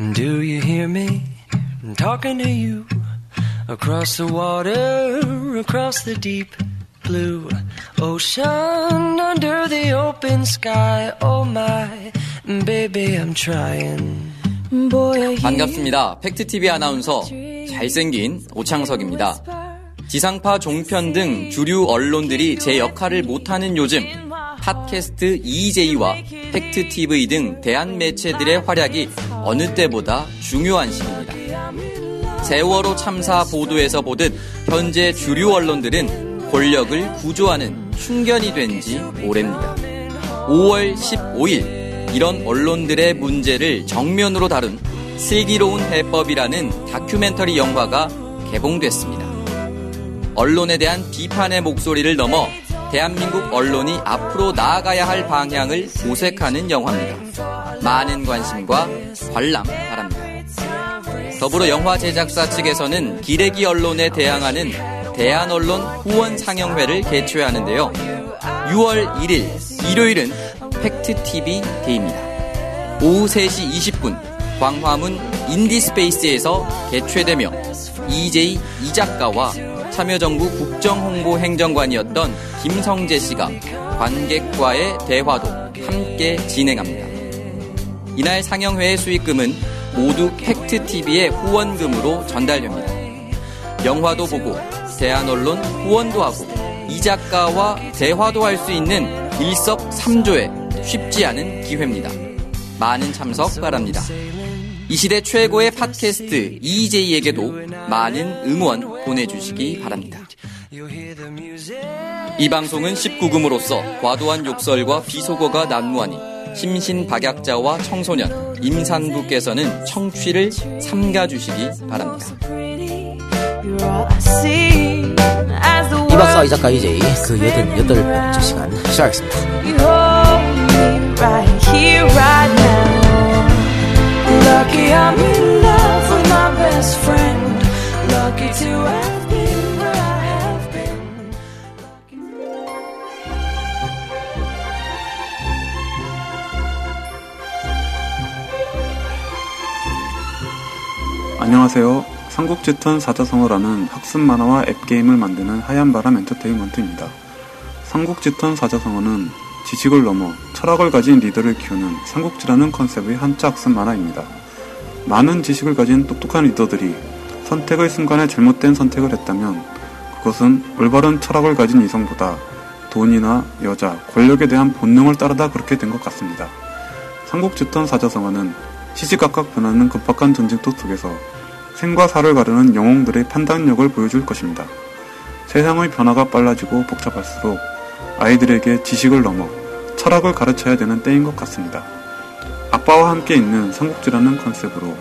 Do you hear me? I'm talking to you across the water, across the deep blue ocean, under the open sky. Oh my, baby, I'm trying. Boy, 반갑습니다. 팩트TV 아나운서 잘생긴 오창석입니다. 지상파 종편 등 주류 언론들이 제 역할을 못하는 요즘 팟캐스트 EJ와 팩트TV 등 대한 매체들의 활약이 어느 때보다 중요한 시기입니다. 세월호 참사 보도에서 보듯 현재 주류 언론들은 권력을 구조하는 충견이 된 지 오래입니다. 5월 15일 이런 언론들의 문제를 정면으로 다룬 슬기로운 해법이라는 다큐멘터리 영화가 개봉됐습니다. 언론에 대한 비판의 목소리를 넘어 대한민국 언론이 앞으로 나아가야 할 방향을 모색하는 영화입니다. 많은 관심과 관람 바랍니다. 더불어 영화 제작사 측에서는 기레기 언론에 대항하는 대한언론 후원 상영회를 개최하는데요. 6월 1일 일요일은 팩트TV 데이입니다. 오후 3시 20분 광화문 인디스페이스에서 개최되며 EJ 이 작가와 참여정부 국정홍보행정관이었던 김성재 씨가 관객과의 대화도 함께 진행합니다. 이날 상영회의 수익금은 모두 팩트TV의 후원금으로 전달됩니다. 영화도 보고 대한언론 후원도 하고 이 작가와 대화도 할 수 있는 일석 삼조의 쉽지 않은 기회입니다. 많은 참석 바랍니다. 이 시대 최고의 팟캐스트 EJ에게도 많은 응원 보내주시기 바랍니다. 이 방송은 19금으로서 과도한 욕설과 비속어가 난무하니 심신박약자와 청소년, 임산부께서는 청취를 삼가주시기 바랍니다. 이 박사 이 작가 이제 그 여든 여덟 번째 시간 시작하겠습니다. 안녕하세요. 삼국지턴 사자성어라는 학습 만화와 앱게임을 만드는 하얀바람 엔터테인먼트입니다. 삼국지턴 사자성어는 지식을 넘어 철학을 가진 리더를 키우는 삼국지라는 컨셉의 한자 학습 만화입니다. 많은 지식을 가진 똑똑한 리더들이 선택의 순간에 잘못된 선택을 했다면 그것은 올바른 철학을 가진 이성보다 돈이나 여자, 권력에 대한 본능을 따르다 그렇게 된 것 같습니다. 삼국지턴 사자성어는 시시각각 변하는 급박한 전쟁터 속에서 생과 사를 가르는 영웅들의 판단력을 보여줄 것입니다. 세상의 변화가 빨라지고 복잡할수록 아이들에게 지식을 넘어 철학을 가르쳐야 되는 때인 것 같습니다. 아빠와 함께 있는 삼국지라는 컨셉으로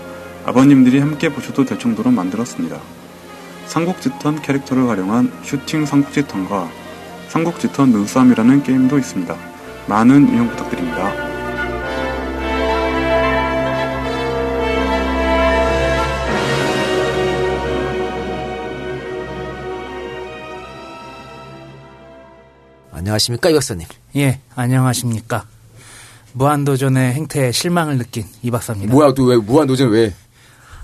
아버님들이 함께 보셔도 될 정도로 만들었습니다. 삼국지턴 캐릭터를 활용한 슈팅 삼국지턴과 삼국지턴 눈싸움이라는 게임도 있습니다. 많은 이용 부탁드립니다. 안녕하십니까 이 박사님. 예, 안녕하십니까. 무한도전의 행태에 실망을 느낀 이 박사입니다. 뭐야, 또 왜, 무한도전 왜?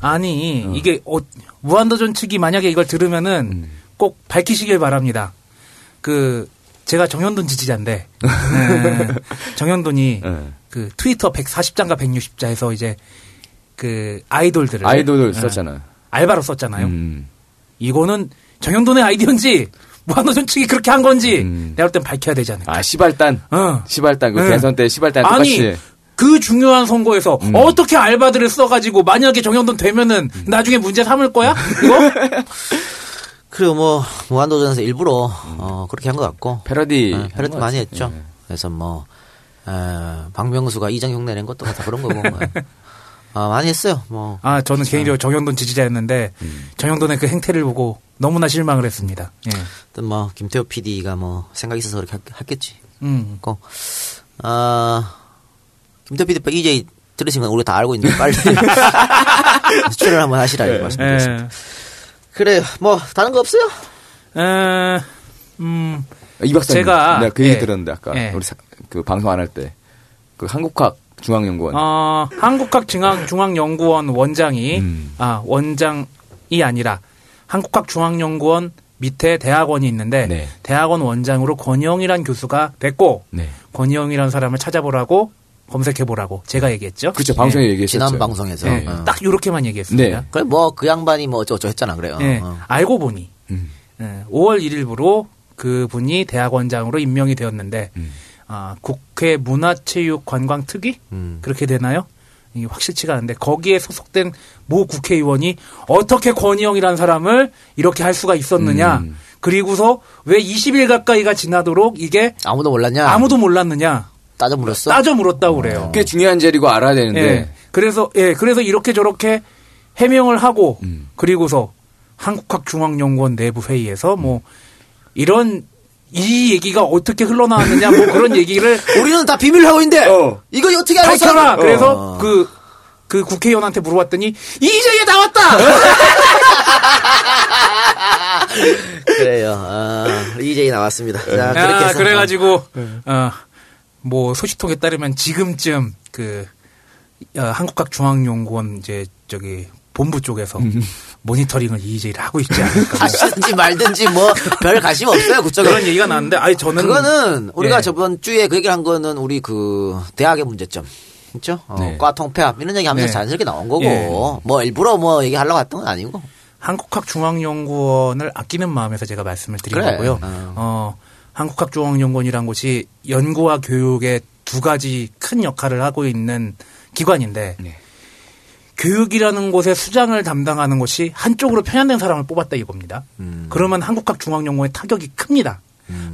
아니, 이게, 어, 무한도전 측이 만약에 이걸 들으면은 음. 꼭 밝히시길 바랍니다. 그, 제가 정현돈 지지자인데, 네, 정현돈이 네. 그 트위터 140자인가 160자에서 이제 그 아이돌들을. 아이돌을 네, 썼잖아. 알바로 썼잖아요. 음. 이거는 정현돈의 아이디어인지, 무한도전 측이 그렇게 한 건지, 음. 내가 볼 땐 밝혀야 되지 않을까. 아, 시발단. 어. 시발단. 그 네. 대선 때 시발단 아니 똑같이. 그 중요한 선거에서 음. 어떻게 알바들을 써가지고 만약에 정현돈 되면은 음. 나중에 문제 삼을 거야? 이거? 그리고 뭐 무한도전에서 일부러 어, 그렇게 한 것 같고 패러디. 어, 한 패러디 것 많이. 했죠. 네. 그래서 뭐 어, 박명수가 이장 흉내 낸 것도 다 그런 거고 뭐. 어, 많이 했어요. 뭐 아 저는 개인적으로 정현돈 지지자였는데 음. 정현돈의 그 행태를 보고 너무나 실망을 했습니다. 예. 어떤 뭐 김태호 PD가 뭐 생각 이 있어서 그렇게 했- 했겠지. 음. 고아 김태호 PD 이제 들으신 건 우리 다 알고 있는데 빨리 출연 한번 하시라 이렇게 말씀드렸습니다. 예. 그래요. 뭐 다른 거 없어요? 에, 음, 이 박사님. 제가- 그 얘기 예. 들었는데, 아까. 예. 우리 사- 그 방송 안 할 때. 그 한국학 중앙연구원. 어, 한국학중앙연구원 원장이 음. 아 원장이 아니라 한국학중앙연구원 밑에 대학원이 있는데 네. 대학원 원장으로 권영이란 교수가 됐고 네. 권영이라는 사람을 찾아보라고 검색해보라고 제가 얘기했죠. 그렇죠. 방송에 얘기했었죠. 지난 방송에서. 네, 어. 딱 이렇게만 얘기했습니다. 네. 그래 뭐 그 양반이 뭐 어쩌고저쩌고 했잖아 그래요. 네, 어. 알고 보니 음. 예, 5월 1일부로 그 분이 대학원장으로 임명이 되었는데 음. 아, 국회 문화체육관광특위 음. 그렇게 되나요? 이게 확실치가 않은데 거기에 소속된 모 국회의원이 어떻게 권희영이라는 사람을 이렇게 할 수가 있었느냐? 음. 그리고서 왜 20일 가까이가 지나도록 이게 아무도 몰랐냐? 아무도 몰랐느냐? 따져 물었어. 따져 물었다고 그래요. 꽤 중요한 자리고 알아야 되는데. 예. 그래서 예, 그래서 이렇게 저렇게 해명을 하고 음. 그리고서 한국학중앙연구원 내부 회의에서 뭐 이런 이 얘기가 어떻게 흘러나왔느냐 뭐 그런 얘기를 우리는 다 비밀 하고인데 어. 이거 어떻게 알았어? 밝혀라. 그래서 어. 그, 그 국회의원한테 물어봤더니 이재에 나왔다! 그래요. 아, 이제 나왔습니다. 자, 아, 그래가지고, 어, 뭐 소식통에 따르면 지금쯤 그, 어, 한국학중앙연구원 이제 저기 본부 쪽에서 모니터링을 이재를 하고 있지 않을까. 뭐 하시든지 말든지 뭐 별 관심 없어요 그쪽에. 그런 얘기가 나왔는데, 아니 저는. 그거는 우리가 예. 저번 주에 그 얘기를 한 거는 우리 그 대학의 문제점. 그죠? 어, 네. 과 통폐합 이런 얘기 하면서 네. 자연스럽게 나온 거고 예. 뭐 일부러 뭐 얘기하려고 했던 건 아니고 한국학중앙연구원을 아끼는 마음에서 제가 말씀을 드린 그래. 거고요. 어. 어, 한국학중앙연구원이란 곳이 연구와 교육의 두 가지 큰 역할을 하고 있는 기관인데 네. 교육이라는 곳의 수장을 담당하는 곳이 한쪽으로 편향된 사람을 뽑았다 이겁니다. 음. 그러면 한국학중앙연구원의 타격이 큽니다.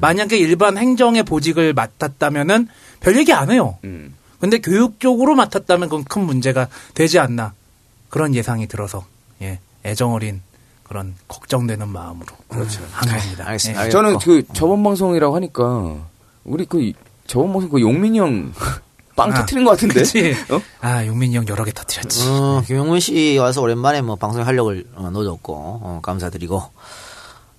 만약에 일반 행정의 보직을 맡았다면은 별 얘기 안 해요. 음. 근데 교육 쪽으로 맡았다면 그건 큰 문제가 되지 않나 그런 예상이 들어서 예 애정어린 그런 걱정되는 마음으로 그렇죠 한 겁니다. 알겠습니다. 예. 저는 어. 그 저번 방송이라고 하니까 우리 그 이- 저번 방송 그 용민이 형 빵 아, 터트린 것 같은데. 그치? 어? 아 용민이 형 여러 개 터뜨렸지. 어, 김용문 씨 와서 오랜만에 뭐 방송에 활력을 어, 넣어줬고 어, 감사드리고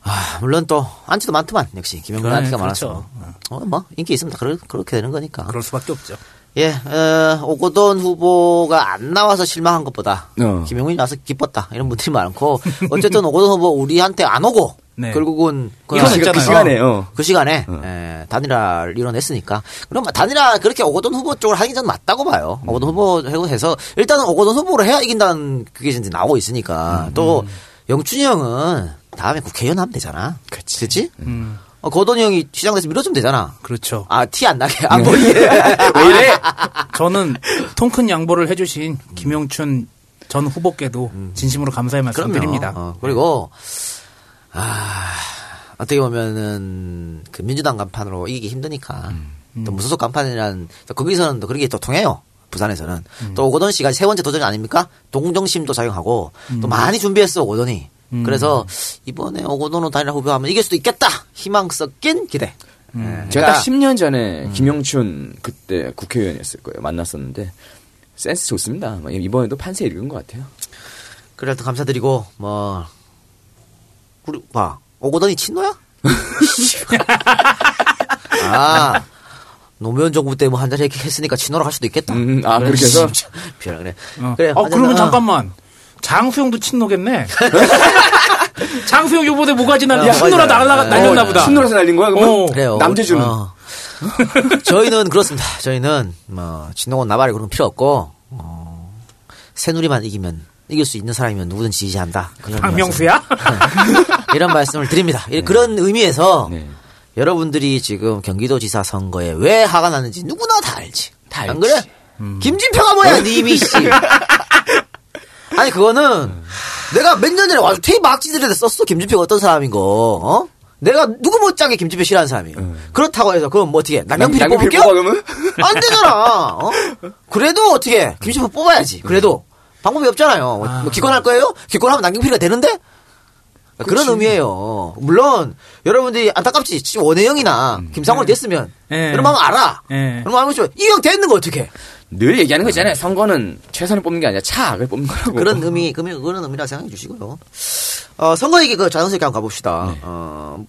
아 물론 또 안티도 많더만 역시 그래, 안티가 그렇죠. 많아서 어, 뭐 인기 있습니다. 그러, 그렇게 되는 거니까. 그럴 수밖에 없죠. 예, 어, 오고돈 후보가 안 나와서 실망한 것보다 어. 김용민이 나와서 기뻤다 이런 분들이 많고 어쨌든 오고돈 후보 우리한테 안 오고 네. 결국은 그, 이건 시- 있잖아요. 그 시간에 어. 그 시간에 예, 단일화를 이뤄냈으니까 그럼 단일화 그렇게 오고돈 후보 쪽으로 하기 전 맞다고 봐요. 오고돈 후보 하고 해서 일단은 오고돈 후보로 해야 이긴다는 그게 이제 나오고 있으니까 또 영춘이 형은 다음에 국회의원 하면 되잖아. 그렇지. 그치? 음, 어, 고돈이 형이 시장 돼서 밀어주면 되잖아. 그렇죠. 아 티 안 나게 안 보이게. 왜 이래? 저는 통 큰 양보를 해주신 김용춘 전 후보께도 진심으로 감사의 말씀 그럼요. 드립니다. 어, 그리고 아 어떻게 보면은 그 민주당 간판으로 이기기 힘드니까 또 무소속 간판이란 또 거기서는 또 그렇게 또 통해요. 부산에서는 또 오고돈 씨가 세 번째 도전이 아닙니까? 동정심도 작용하고 또 많이 준비했어 오고돈이. 그래서 이번에 오고돈으로 단일화 후보하면 이길 수도 있겠다. 희망 섞인 기대. 예, 제가 그러니까 딱 10년 전에 김영춘 그때 국회의원이었을 거예요. 만났었는데 센스 좋습니다. 뭐 이번에도 판세 읽은 것 같아요. 그래 도 감사드리고 뭐 우리 봐 오고돈이 친노야? 아 노무현 정부 때 뭐 한 자리 했으니까 친노로 갈 수도 있겠다. 음, 아, 그렇게 해서? 비라 그래. 어, 그래. 어, 그러면 어. 잠깐만. 장수영도 친노겠네. 장수영 요번에 뭐가지 난 야, 친노라. 날라 네. 날렸나 보다. 신노라서 날린 거야? 그러면? 어. 그래요. 남재준은? 어. 저희는 그렇습니다. 저희는 뭐 진동원 나발이 그런 거 필요 없고 어, 새누리만 이기면 이길 수 있는 사람이면 누구든 지지한다. 그런 박명수야? 말씀, 이런 말씀을 드립니다. 이- 그런 의미에서 네. 여러분들이 지금 경기도지사 선거에 왜 화가 나는지 누구나 다 알지. 다안 알지. 그래? 김진표가 뭐야, 님이 씨. 아니 그거는 내가 몇 년 전에 와서 테이프 악지들에 썼어. 김진표가 어떤 사람인 거. 어? 내가 누구 못지않게 김진표 싫어하는 사람이에요. 그렇다고 해서 그럼 뭐 어떻게 남경필 뽑을게요? 안 되잖아. 어? 그래도 어떻게 김진표 뽑아야지. 그래도 방법이 없잖아요. 뭐 기권할 거예요? 기권하면 남경필이가 되는데? 그런 의미예요. 물론 여러분들이 안타깝지. 지금 원혜영이나 김상훈이 됐으면 예. 그럼 하면 알아. 예. 그럼 하면 좀 이형 됐는 거 어떻게? 늘 얘기하는 거 있잖아요. 선거는 최선을 뽑는 게 아니라 차악을 뽑는 거라고. 그런 의미, 그런, 그런 의미라 생각해 주시고요. 어, 선거 얘기 그 자연스럽게 한번 가봅시다. 어,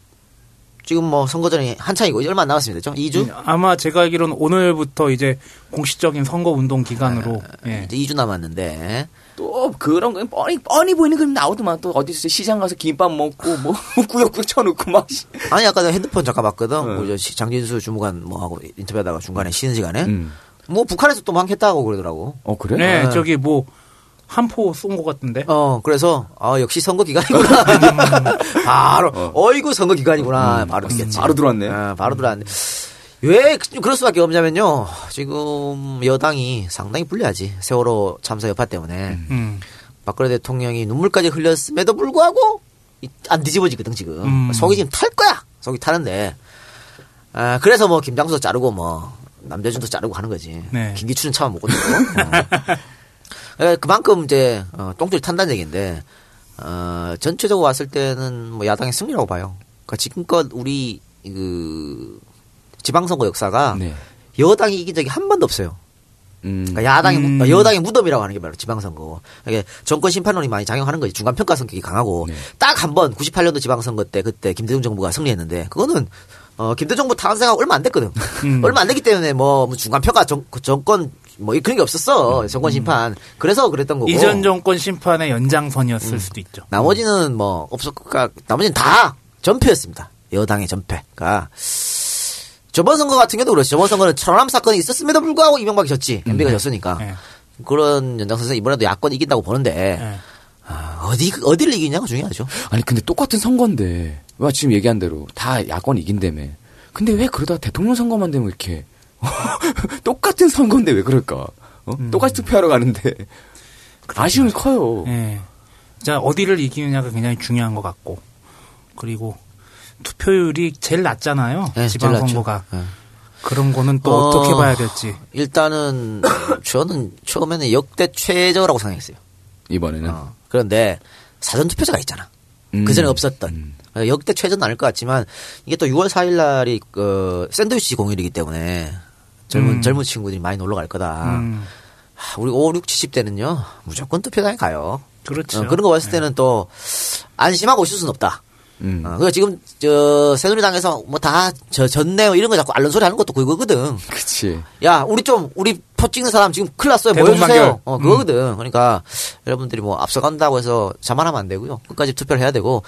지금 뭐 선거전이 한창이고 이제 얼마 안 남았습니다. 그죠? 2주? 아마 제가 알기로는 오늘부터 이제 공식적인 선거 운동 기간으로 예. 이제 2주 남았는데 또 그런 거 뻔히 뻔히 보이는 그림 나오더만 또 어디서 시장 가서 김밥 먹고 뭐 꾸역꾸역 쳐놓고 막 씨. 아니 아까 내가 핸드폰 잠깐 봤거든. 네. 시- 장진수 주무관 뭐 하고 인터뷰하다가 중간에 쉬는 시간에 음. 뭐 북한에서 또 많겠다고 그러더라고. 어 그래? 네, 아. 저기 뭐 한 포 쏜 것 같은데. 어 그래서 아 역시 선거 기간이구나. 바로 어. 이구 선거 기간이구나. 바로 느꼈지. 바로 들어왔네. 아, 바로 들어왔네. 왜 그- 그럴 수밖에 없냐면요. 지금 여당이 상당히 불리하지. 세월호 참사 여파 때문에 음. 박근혜 대통령이 눈물까지 흘렸음에도 불구하고 이- 안 뒤집어지거든 지금. 음. 속이 지금 탈 거야. 속이 타는데. 아 그래서 뭐 김장수도 자르고 뭐 남대준도 자르고 하는 거지. 네. 김기춘은 차마 못 건드고. 어. 에, 그만큼 이제 어, 똥줄이 탄다는 얘기인데 어, 전체적으로 왔을 때는 뭐 야당의 승리라고 봐요. 그러니까 지금껏 우리 그 지방선거 역사가 네. 여당이 이긴 적이 한 번도 없어요. 음. 그러니까 야당의 음. 무- 여당의 무덤이라고 하는 게 바로 지방선거. 이게 정권 심판론이 많이 작용하는 거지. 중간 평가 성격이 강하고 네. 딱한 번 98년도 지방선거 때 그때 김대중 정부가 승리했는데 그거는 어, 김대중 정부 탄생하고 얼마 안 됐거든. 음. 얼마 안 됐기 때문에 뭐, 뭐 중간 평가 정, 그 정권 뭐 그런 게 없었어. 정권 심판. 그래서 그랬던 거고. 음. 이전 정권 심판의 연장선이었을 수도 있죠. 나머지는 뭐 없었고 그러니까 나머지는 다 전패였습니다. 여당의 전패가 저번 선거 같은 경우도 그렇죠. 저번 선거는 천안함 사건이 있었음에도 불구하고 이명박이 졌지. MB가 졌으니까. 네. 그런 연장선에서 이번에도 야권 이긴다고 보는데 네. 아, 어디 어디를 이기냐가 중요하죠. 아니 근데 똑같은 선거인데 왜 지금 얘기한 대로 다 야권 이긴다며. 근데 왜 그러다 대통령 선거만 되면 이렇게 똑같은 선거인데 왜 그럴까? 어? 똑같이 투표하러 가는데 아쉬움이 커요. 예. 자, 어디를 이기느냐가 굉장히 중요한 것 같고. 그리고 투표율이 제일 낮잖아요. 네, 제일 지방선거가. 네. 그런 거는 또 어, 어... 떻게 봐야 될지. 일단은 저는 처음에는 역대 최저라고 생각했어요. 이번에는 어, 그런데 사전 투표제가 있잖아. 음. 그 전에 없었던 음. 어, 역대 최저는 아닐 것 같지만 이게 또 6월 4일 날이 그 샌드위치 공휴일이기 때문에 젊은 음. 젊은 친구들이 많이 놀러 갈 거다. 음, 하, 우리 5, 6, 70대는요 무조건 투표장에 가요. 그렇죠. 어, 그런 거 봤을 때는 또 안심하고 있을 수는 없다. 음. 어, 그 지금 저 새누리당에서 뭐 다 저 전내 뭐 이런 거 자꾸 알른 소리 하는 것도 그거거든. 그치. 야, 우리 좀 우리 표 찍는 사람 지금 큰일 났어요. 보여주세요. 어, 그거거든. 그러니까 여러분들이 뭐 앞서간다고 해서 자만하면 안 되고요. 끝까지 투표를 해야 되고.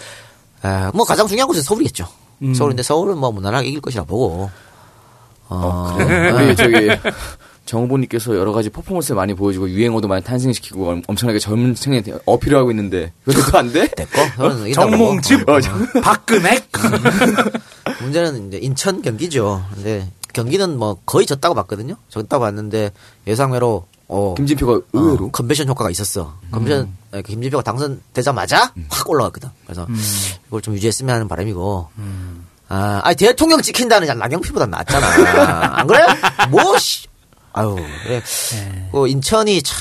에, 뭐 가장 중요한 곳은 서울이겠죠. 음. 서울인데 서울은 뭐 무난하게 이길 것이라 보고. 어, 네. 우리 저기 정후보님께서 여러 가지 퍼포먼스를 많이 보여주고 유행어도 많이 탄생시키고 엄- 엄청나게 젊은 층에 어필을 하고 있는데 그것도 안 돼? 됐고. 서울은 이긴다고 정몽집. 어, 박근혜. 문제는 이제 인천 경기죠. 근데 경기는 뭐 거의 졌다고 봤거든요. 졌다고 봤는데 예상외로 어, 김진표가 의외로 어, 컨벤션 효과가 있었어. 컨벤션 에, 그 김진표가 당선되자마자 확 올라갔거든. 그래서 이걸 좀 유지했으면 하는 바람이고. 아, 아니 대통령 지킨다는 나경피보다 낫잖아. 안 그래? 뭐 씨. 아유, 그래. 그 인천이 참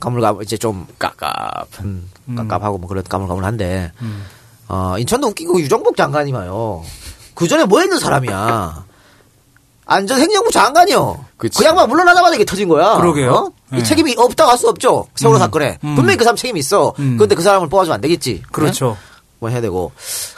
가물가 이제 좀 깝깝. 음, 깝깝하고 뭐 그런 가물가물한데. 어, 인천도 웃기고 유정복 장관이마요. 그 전에 뭐 했는 사람이야. 안전행정부 장관이요. 그치. 그 양반 물러나자마자 이게 터진 거야. 그러게요. 어? 이 네. 책임이 없다고 할 수 없죠. 세월호 사건에. 음. 분명히 그 사람 책임이 있어. 음. 그런데 그 사람을 뽑아주면 안 되겠지. 그렇죠. 네? 뭐 해야 되고.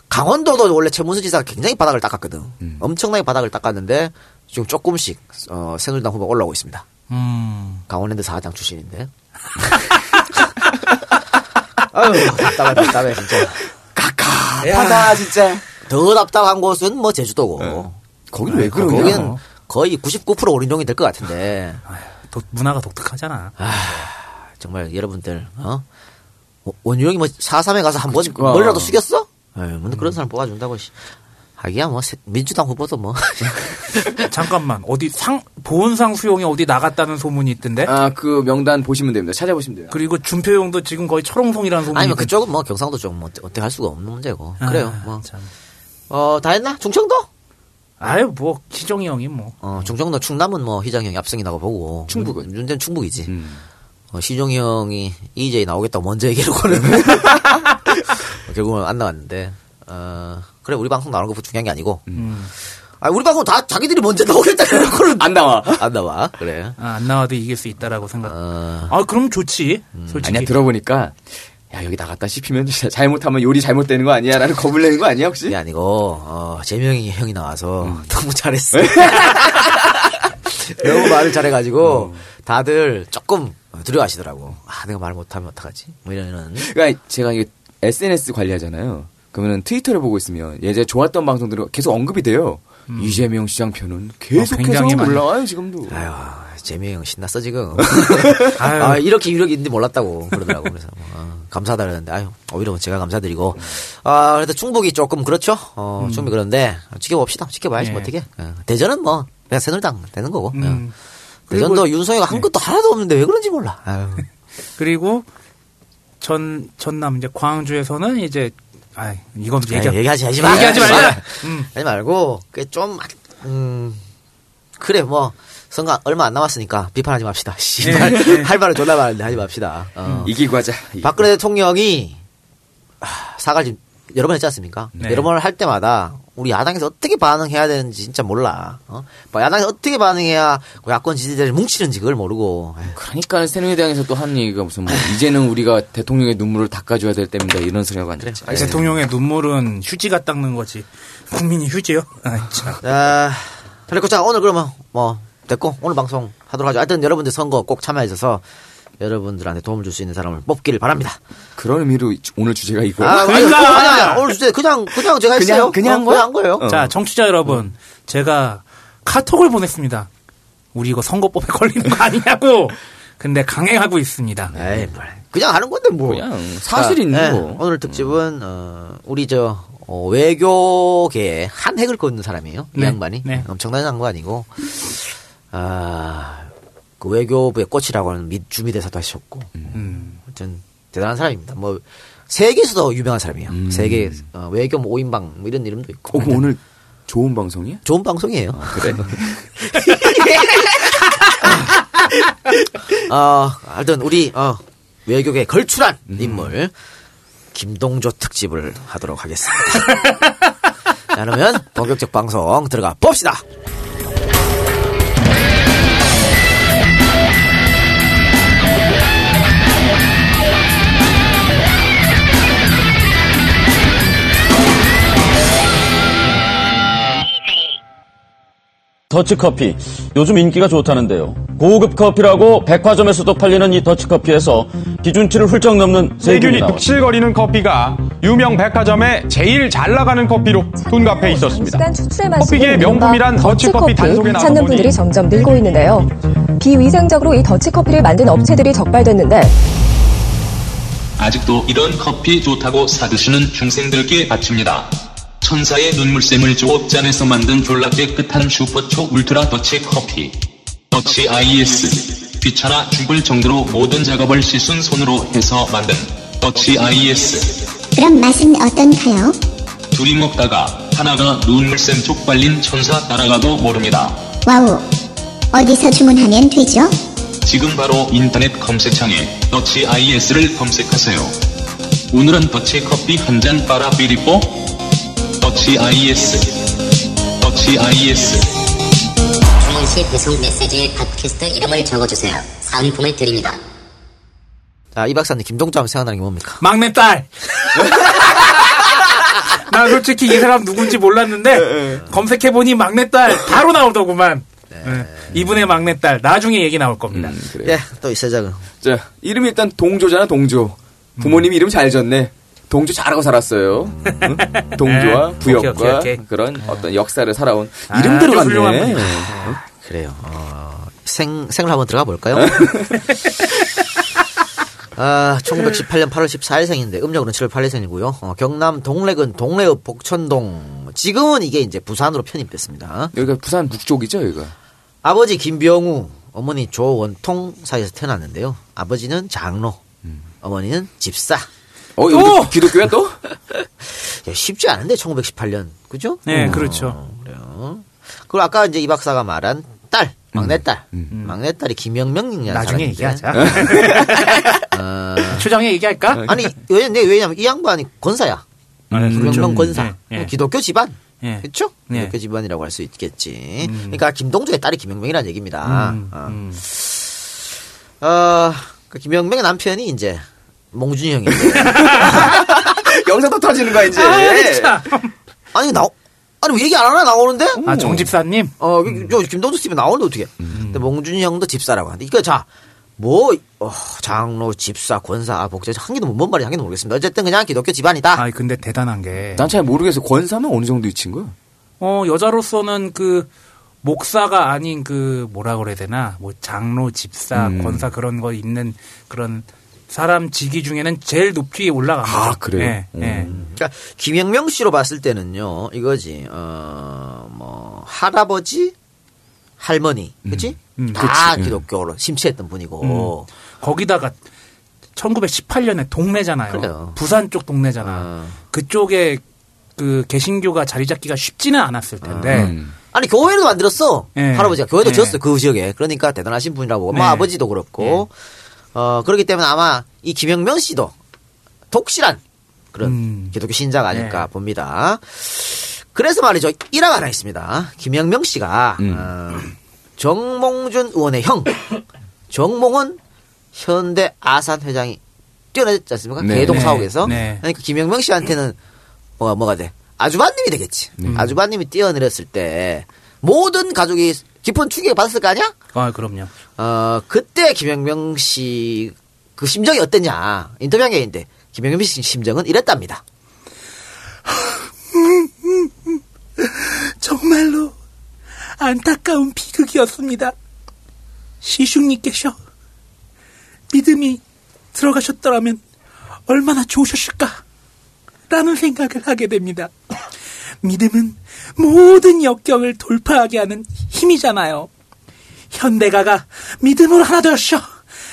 강원도도 원래 최문수 지사가 굉장히 바닥을 닦았거든. 음. 엄청나게 바닥을 닦았는데 지금 조금씩 어, 새누리당 후보가 올라오고 있습니다. 음. 강원랜드 사장 출신인데. 아유, 답답해, 답답해, 진짜. 하다 진짜. 더 답답한 곳은 뭐 제주도고. 거긴 왜 그러냐? 거기는 거의 99% 오린종이 될 것 같은데. 도- 문화가 독특하잖아. 정말 여러분들, 어? 원유형이 뭐 4.3에 가서 한 번. 머리라도 숙였어? 에이, 뭐 그런 사람 뽑아준다고, 씨. 하기야 뭐, 새- 민주당 후보도 뭐. 잠깐만 어디 상 보은상 수용이 어디 나갔다는 소문이 있던데. 아 그 명단 보시면 됩니다. 찾아보시면 돼요. 그리고 준표용도 지금 거의 철옹성이라는 소문이. 아니면. 그쪽은 뭐 경상도 쪽 뭐, 어떻게 할 수가 없는 문제고. 아, 그래요, 뭐. 참. 어, 다 했나? 중청도? 아유 뭐 희정이 형이 뭐. 어, 중청도 충남은 뭐 희장형이 압승이라고 보고. 충북은? 문제는 충북이지. 음. 어, 시종이 형이 EJ 나오겠다고 먼저 얘기해놓고는 결국은 안 나왔는데 어, 그래 우리 방송 나오는 거 중요한 게 아니고 음. 아 우리 방송 다 자기들이 먼저 나오겠다 해놓고는 안 나와. 안 나와 그래 아, 안 나와도 이길 수 있다라고 생각. 어, 아 그럼 좋지. 음. 솔직히. 아니야 들어보니까 야 여기 나갔다 씹히면 진짜 잘못하면 요리 잘못되는 거 아니야라는 겁을 내는 거 아니야 혹시? 그게 아니고 어, 재명이 형이 나와서 너무 잘했어. 너무 말을 잘해가지고 다들 조금 두려워하시더라고. 아 내가 말 못하면 어떡하지? 뭐 이러는. 그러니까 제가 이게 SNS 관리하잖아요. 그러면 트위터를 보고 있으면 예전에 좋았던 방송들이 계속 언급이 돼요. 이재명 시장 편은 계속해서 많이. 올라와요 지금도. 아유 재명이 형 신났어 지금. 아 이렇게 유력이 있는데 몰랐다고 그러더라고. 그래서 뭐, 아, 감사하다 그러는데 아유 오히려 제가 감사드리고. 아 그래도 충북이 조금 그렇죠. 어 충북이 그런데 지켜봅시다. 지켜봐야지 예. 뭐 어떻게. 어, 대전은 뭐 그냥 새누리당 되는 거고. 음. 어. 대전도 그리고- 윤석이가 한 것도 하나도 없는데 왜 그런지 몰라. 아유. 그리고 전 전남 이제 광주에서는 이제 아 이건 얘기 얘기하지 하지 마. 얘기하지 말자. 음. 하지 말고 그좀 음, 그래 뭐 선거 얼마 안 남았으니까 비판하지 맙시다. 씨발 예, 예. 할 말은 존나 많은데 하지 맙시다. 어. 이기고 하자. 박근혜 대통령이 아, 사과를 지금 여러 번 했지 않습니까? 네. 여러 번을 할 때마다 우리 야당에서 어떻게 반응해야 되는지 진짜 몰라. 어? 뭐 야당에서 어떻게 반응해야 그 야권 지지자를 뭉치는지 그걸 모르고. 에휴. 그러니까 새누리당에서 또 한 얘기가 무슨 뭐 이제는 우리가 대통령의 눈물을 닦아줘야 될 때입니다 이런 소리가 안 됐죠. 아니, 대통령의 눈물은 휴지가 닦는 거지. 국민이 휴지요? 아, 참. 자, 그리고 자 오늘 그러면 뭐 됐고 오늘 방송 하도록 하죠. 하여튼 여러분들 선거 꼭 참여하셔서 여러분들한테 도움을 줄 수 있는 사람을 뽑기를 바랍니다. 그런 의미로 오늘 주제가 이거. 아, 그러니까! 아니, 아니, 아니, 아니, 오늘 주제 그냥 그냥 제가 그냥- 했어요. 그냥 어, 한 거야? 그냥 한 거예요. 어. 자, 청취자 여러분, 제가 카톡을 보냈습니다. 우리 이거 선거법에 걸리는 거 아니냐고. 근데 강행하고 있습니다. 에이, 뭘. 그냥 하는 건데 뭐. 그냥 사실 있는 자, 예, 거. 오늘 특집은 어, 우리 저 어, 외교계에 한 획을 긋는 사람이에요. 이 네, 양반이 네. 엄청난 장관이고 아, 그 외교부의 꽃이라고 하는 미, 주미대사도 하셨고 음. 하여튼 대단한 사람입니다. 뭐 세계에서도 유명한 사람이에요. 음. 세계 어, 외교 뭐 5인방 뭐 이런 이름도 있고. 어, 그럼 오늘 좋은 방송이야? 좋은 방송이에요. 그래. 어, 하여튼 우리 어, 외교계 걸출한 음. 인물 김동조 특집을 하도록 하겠습니다. 자, 그러면 본격적 방송 들어가 봅시다. 더치커피 요즘 인기가 좋다는데요. 고급 커피라고 백화점에서도 팔리는 이 더치커피에서 기준치를 훌쩍 넘는 세균이 독실거리는 커피가 유명 백화점에 제일 잘 나가는 커피로 둔갑해 있었습니다. 커피계의 명품이란 더치커피 단속에 보니 분들이 점점 늘고 있는데요. 비위생적으로 이 더치커피를 만든 업체들이 적발됐는데 아직도 이런 커피 좋다고 사드시는 중생들께 바칩니다. 천사의 눈물샘을 조업잔에서 만든 졸라 깨끗한 슈퍼초 울트라 더치 커피. 더치 IS. 귀찮아 죽을 정도로 모든 작업을 씻은 손으로 해서 만든 더치 IS. 그럼 맛은 어떤가요? 둘이 먹다가 하나가 눈물샘 쪽 빨린 천사 따라가도 모릅니다. wow. 어디서 주문하면 되죠? 지금 바로 인터넷 검색창에 더치 IS를 검색하세요. 오늘은 더치 커피 한 잔 빨아 비리뽀 더치 IS 더치 IS 주문 시 배송 메시지에 팟캐스트 이름을 적어주세요. 사은품을 드립니다. 자, 이 박사님 김동조 하면 생각나는 게 뭡니까? 막내딸! 나 솔직히 이 사람 누군지 몰랐는데, 검색해보니 막내딸 바로 나오더구만. 예. 이분의 막내딸, 나중에 얘기 나올 겁니다. 음, 그래. 예, 또 있어요. 자, 이름이 일단 동조잖아, 동조. 부모님 이름 잘 졌네. 동조 잘하고 살았어요. 응? 동조와 네. 부역과 오케이, 오케이, 오케이. 그런 어떤 역사를 살아온 이름대로 훌륭한 갔네. 분이다. 그래요. 어, 생, 생을 한번 들어가 볼까요? 아, 1918년 8월 14일생인데, 음력으로는 7월 8일생이고요. 어, 경남 동래군 동래읍 복천동. 지금은 이게 이제 부산으로 편입됐습니다. 여기가 부산 북쪽이죠, 여기가. 아버지 김병우, 어머니 조원통 사이에서 태어났는데요. 아버지는 장로, 어머니는 집사. 어, 여기 기독교야 또? 야, 쉽지 않은데, 1918년. 그죠? 네, 어, 그렇죠. 그래요. 그리고 아까 이제 이 박사가 말한 딸, 막내딸. 막내딸이 김영명이라는 나중에 사람인데. 얘기하자. 어, 초장에 얘기할까? 아니, 왜냐면, 왜냐면 이 양반이 권사야. 아, 김영명 그렇죠. 권사. 예, 예. 기독교 집안. 예. 그렇죠? 예. 기독교 집안이라고 할 수 있겠지. 그러니까 김동조의 딸이 김영명이라는 얘기입니다. 음, 어. 음. 어, 그 김영명의 남편이 이제 몽준이 형인데. 여기서 또 터지는 거야 이제. 아, 참. 아니 나 아니 왜 얘기 안 하나 나오는데? 아, 정 집사님? 어, 저 김동수 집에 나오는데 어떻게? 근데 몽준이 형도 집사라고 하는데 이거 자. 뭐, 어, 장로, 집사, 권사, 복제, 한 개도, 뭔 말인지 한 개도 모르겠습니다. 어쨌든 그냥 기독교 집안이다. 아, 근데 대단한 게. 난 잘 모르겠어. 권사는 어느 정도 위치인 거야? 어, 여자로서는 그, 목사가 아닌 그, 뭐라 그래야 되나, 뭐, 장로, 집사, 음. 권사 그런 거 있는 그런 사람 직위 중에는 제일 높이 올라간 거죠. 아, 그래요? 예, 예. 그러니까 김영명 씨로 봤을 때는요, 이거지, 어, 뭐, 할아버지, 할머니, 그치? 음, 다 그치. 기독교로 심취했던 분이고, 거기다가 1918년에 동네잖아요. 그래요. 부산 쪽 동네잖아. 그쪽에 그 개신교가 자리 잡기가 쉽지는 않았을 텐데. 음. 아니 교회도 만들었어 예. 할아버지가 교회도 예. 지었어 그 지역에 그러니까 대단하신 분이라고 엄마 네. 아버지도 그렇고 어 그렇기 때문에 아마 이 김영명 씨도 독실한 그런 음. 기독교 신자가 아닐까 네. 봅니다. 그래서 말이죠 일화가 하나 있습니다. 김영명 씨가 음. 어, 정몽준 의원의 형 정몽은 현대 아산 회장이 뛰어나지 않습니까? 네. 개동 네. 사옥에서 네. 그러니까 김영명 씨한테는 뭐가 뭐가 돼? 아주바님이 되겠지. 아주바님이 뛰어내렸을 때 모든 가족이 깊은 충격을 받았을 거 아니야? 아, 그럼요. 어 그때 김영명 씨 그 심정이 어땠냐 인터뷰한 게 있는데 김영명 씨 심정은 이랬답니다. 정말로 안타까운 비극이었습니다. 시숙님께서 믿음이 들어가셨더라면 얼마나 좋으셨을까? 라는 생각을 하게 됩니다. 믿음은 모든 역경을 돌파하게 하는 힘이잖아요. 현대가가 믿음으로 하나 되었어.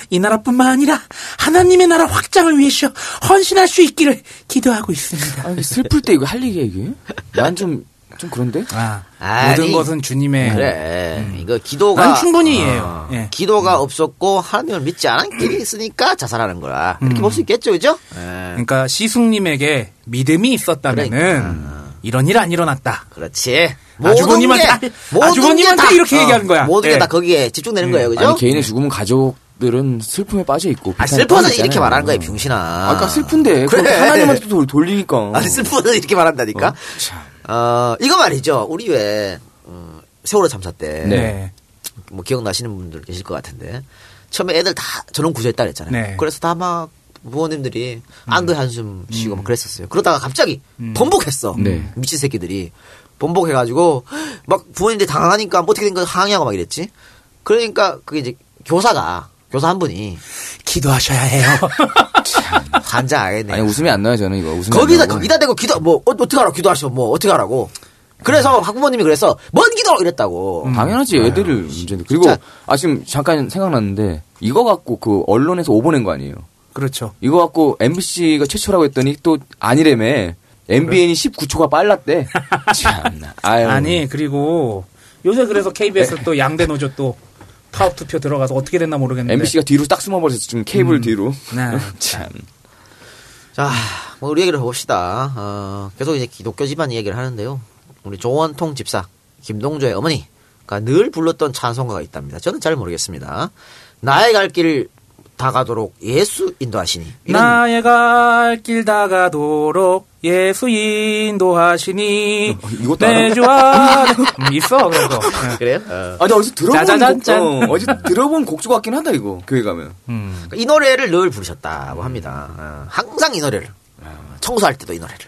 이 나라뿐만 아니라 하나님의 나라 확장을 위해서 헌신할 수 있기를 기도하고 있습니다. 아니, 슬플 때 이거 할 얘기야, 이게? 난 좀, 좀 그런데? 아, 아니, 모든 것은 주님의 그래 이거 기도가 난 충분히 이해해요. 어, 예. 기도가 없었고 하나님을 믿지 않은 길이 있으니까 자살하는 거라 이렇게 음. 볼수 있겠죠, 그죠? 예. 그러니까 시숙님에게 믿음이 있었다면은 그러니까. 이런 일 안 일어났다. 그렇지. 아주버님한테- 아주버님한테 이렇게 얘기하는 거야. 모든 게 예. 다 거기에 집중되는 예. 거예요, 그죠? 아니, 개인의 죽음은 가족 들은 슬픔에 빠져 있고. 아, 슬퍼서 이렇게. 말하는 거야, 병신아. 아까 슬픈데. 그래. 하나님한테 또 돌리니까. 아니, 슬퍼서 이렇게 말한다니까? 어, 참. 어, 이거 말이죠. 우리 왜, 어, 세월호 참사 때, 네. 뭐 기억나시는 분들 계실 것 같은데, 처음에 애들 다 전원 구조했다 그랬잖아요. 네. 그래서 다 막 부모님들이 음. 안도의 한숨 쉬고 막 그랬었어요. 그러다가 갑자기 번복했어. 네. 미친 새끼들이. 번복해가지고, 막 부모님들이 당황하니까 뭐 어떻게 된 거야 항의하고 막 이랬지. 그러니까 그게 이제 교사가, 교사 한 분이 기도하셔야 해요. 환장하겠네. 아니, 웃음이 안 나요, 저는 이거. 웃음이 거기다. 거기다 대고 기도 뭐 어, 어떻게 하라 기도하시면 뭐 어떻게 하라고. 그래서 학부모님이 그래서 뭔 기도 이랬다고. 음. 당연하지, 애들을 문제인데. 그리고. 아, 지금 잠깐 생각났는데, 이거 갖고 그 언론에서 오보낸 거 아니에요? 그렇죠. 이거 갖고 MBC가 최초라고 했더니 또 아니래매. MBN이 19초가 빨랐대. 참나. 아유. 아니 그리고 요새 그래서 KBS 또 양대 노조 또 파업 투표 들어가서 어떻게 됐나 모르겠는데. MBC가 뒤로 딱 숨어버렸어. 지금 케이블 음. 뒤로. 네. 참. 자, 뭐 우리 얘기를 해봅시다. 어, 계속 이제 기독교 집안 이야기를 하는데요. 우리 조원통 집사 김동조의 어머니가 늘 불렀던 찬송가가 있답니다. 저는 잘 모르겠습니다. 나의 갈 길 다가도록 예수 인도하시니. 나의 갈 길 다가도록 예수 인도하시니 이것도 알아? 내 주와 음, 있어 그래도 네. 그래요? 어. 아, 나 어디서 들어본 곡. 어, 어디서 들어본 곡조 같긴 하다, 이거. 교회 가면. 음. 이 노래를 늘 부르셨다고 합니다. 어, 항상 이 노래를 어, 청소할 때도 이 노래를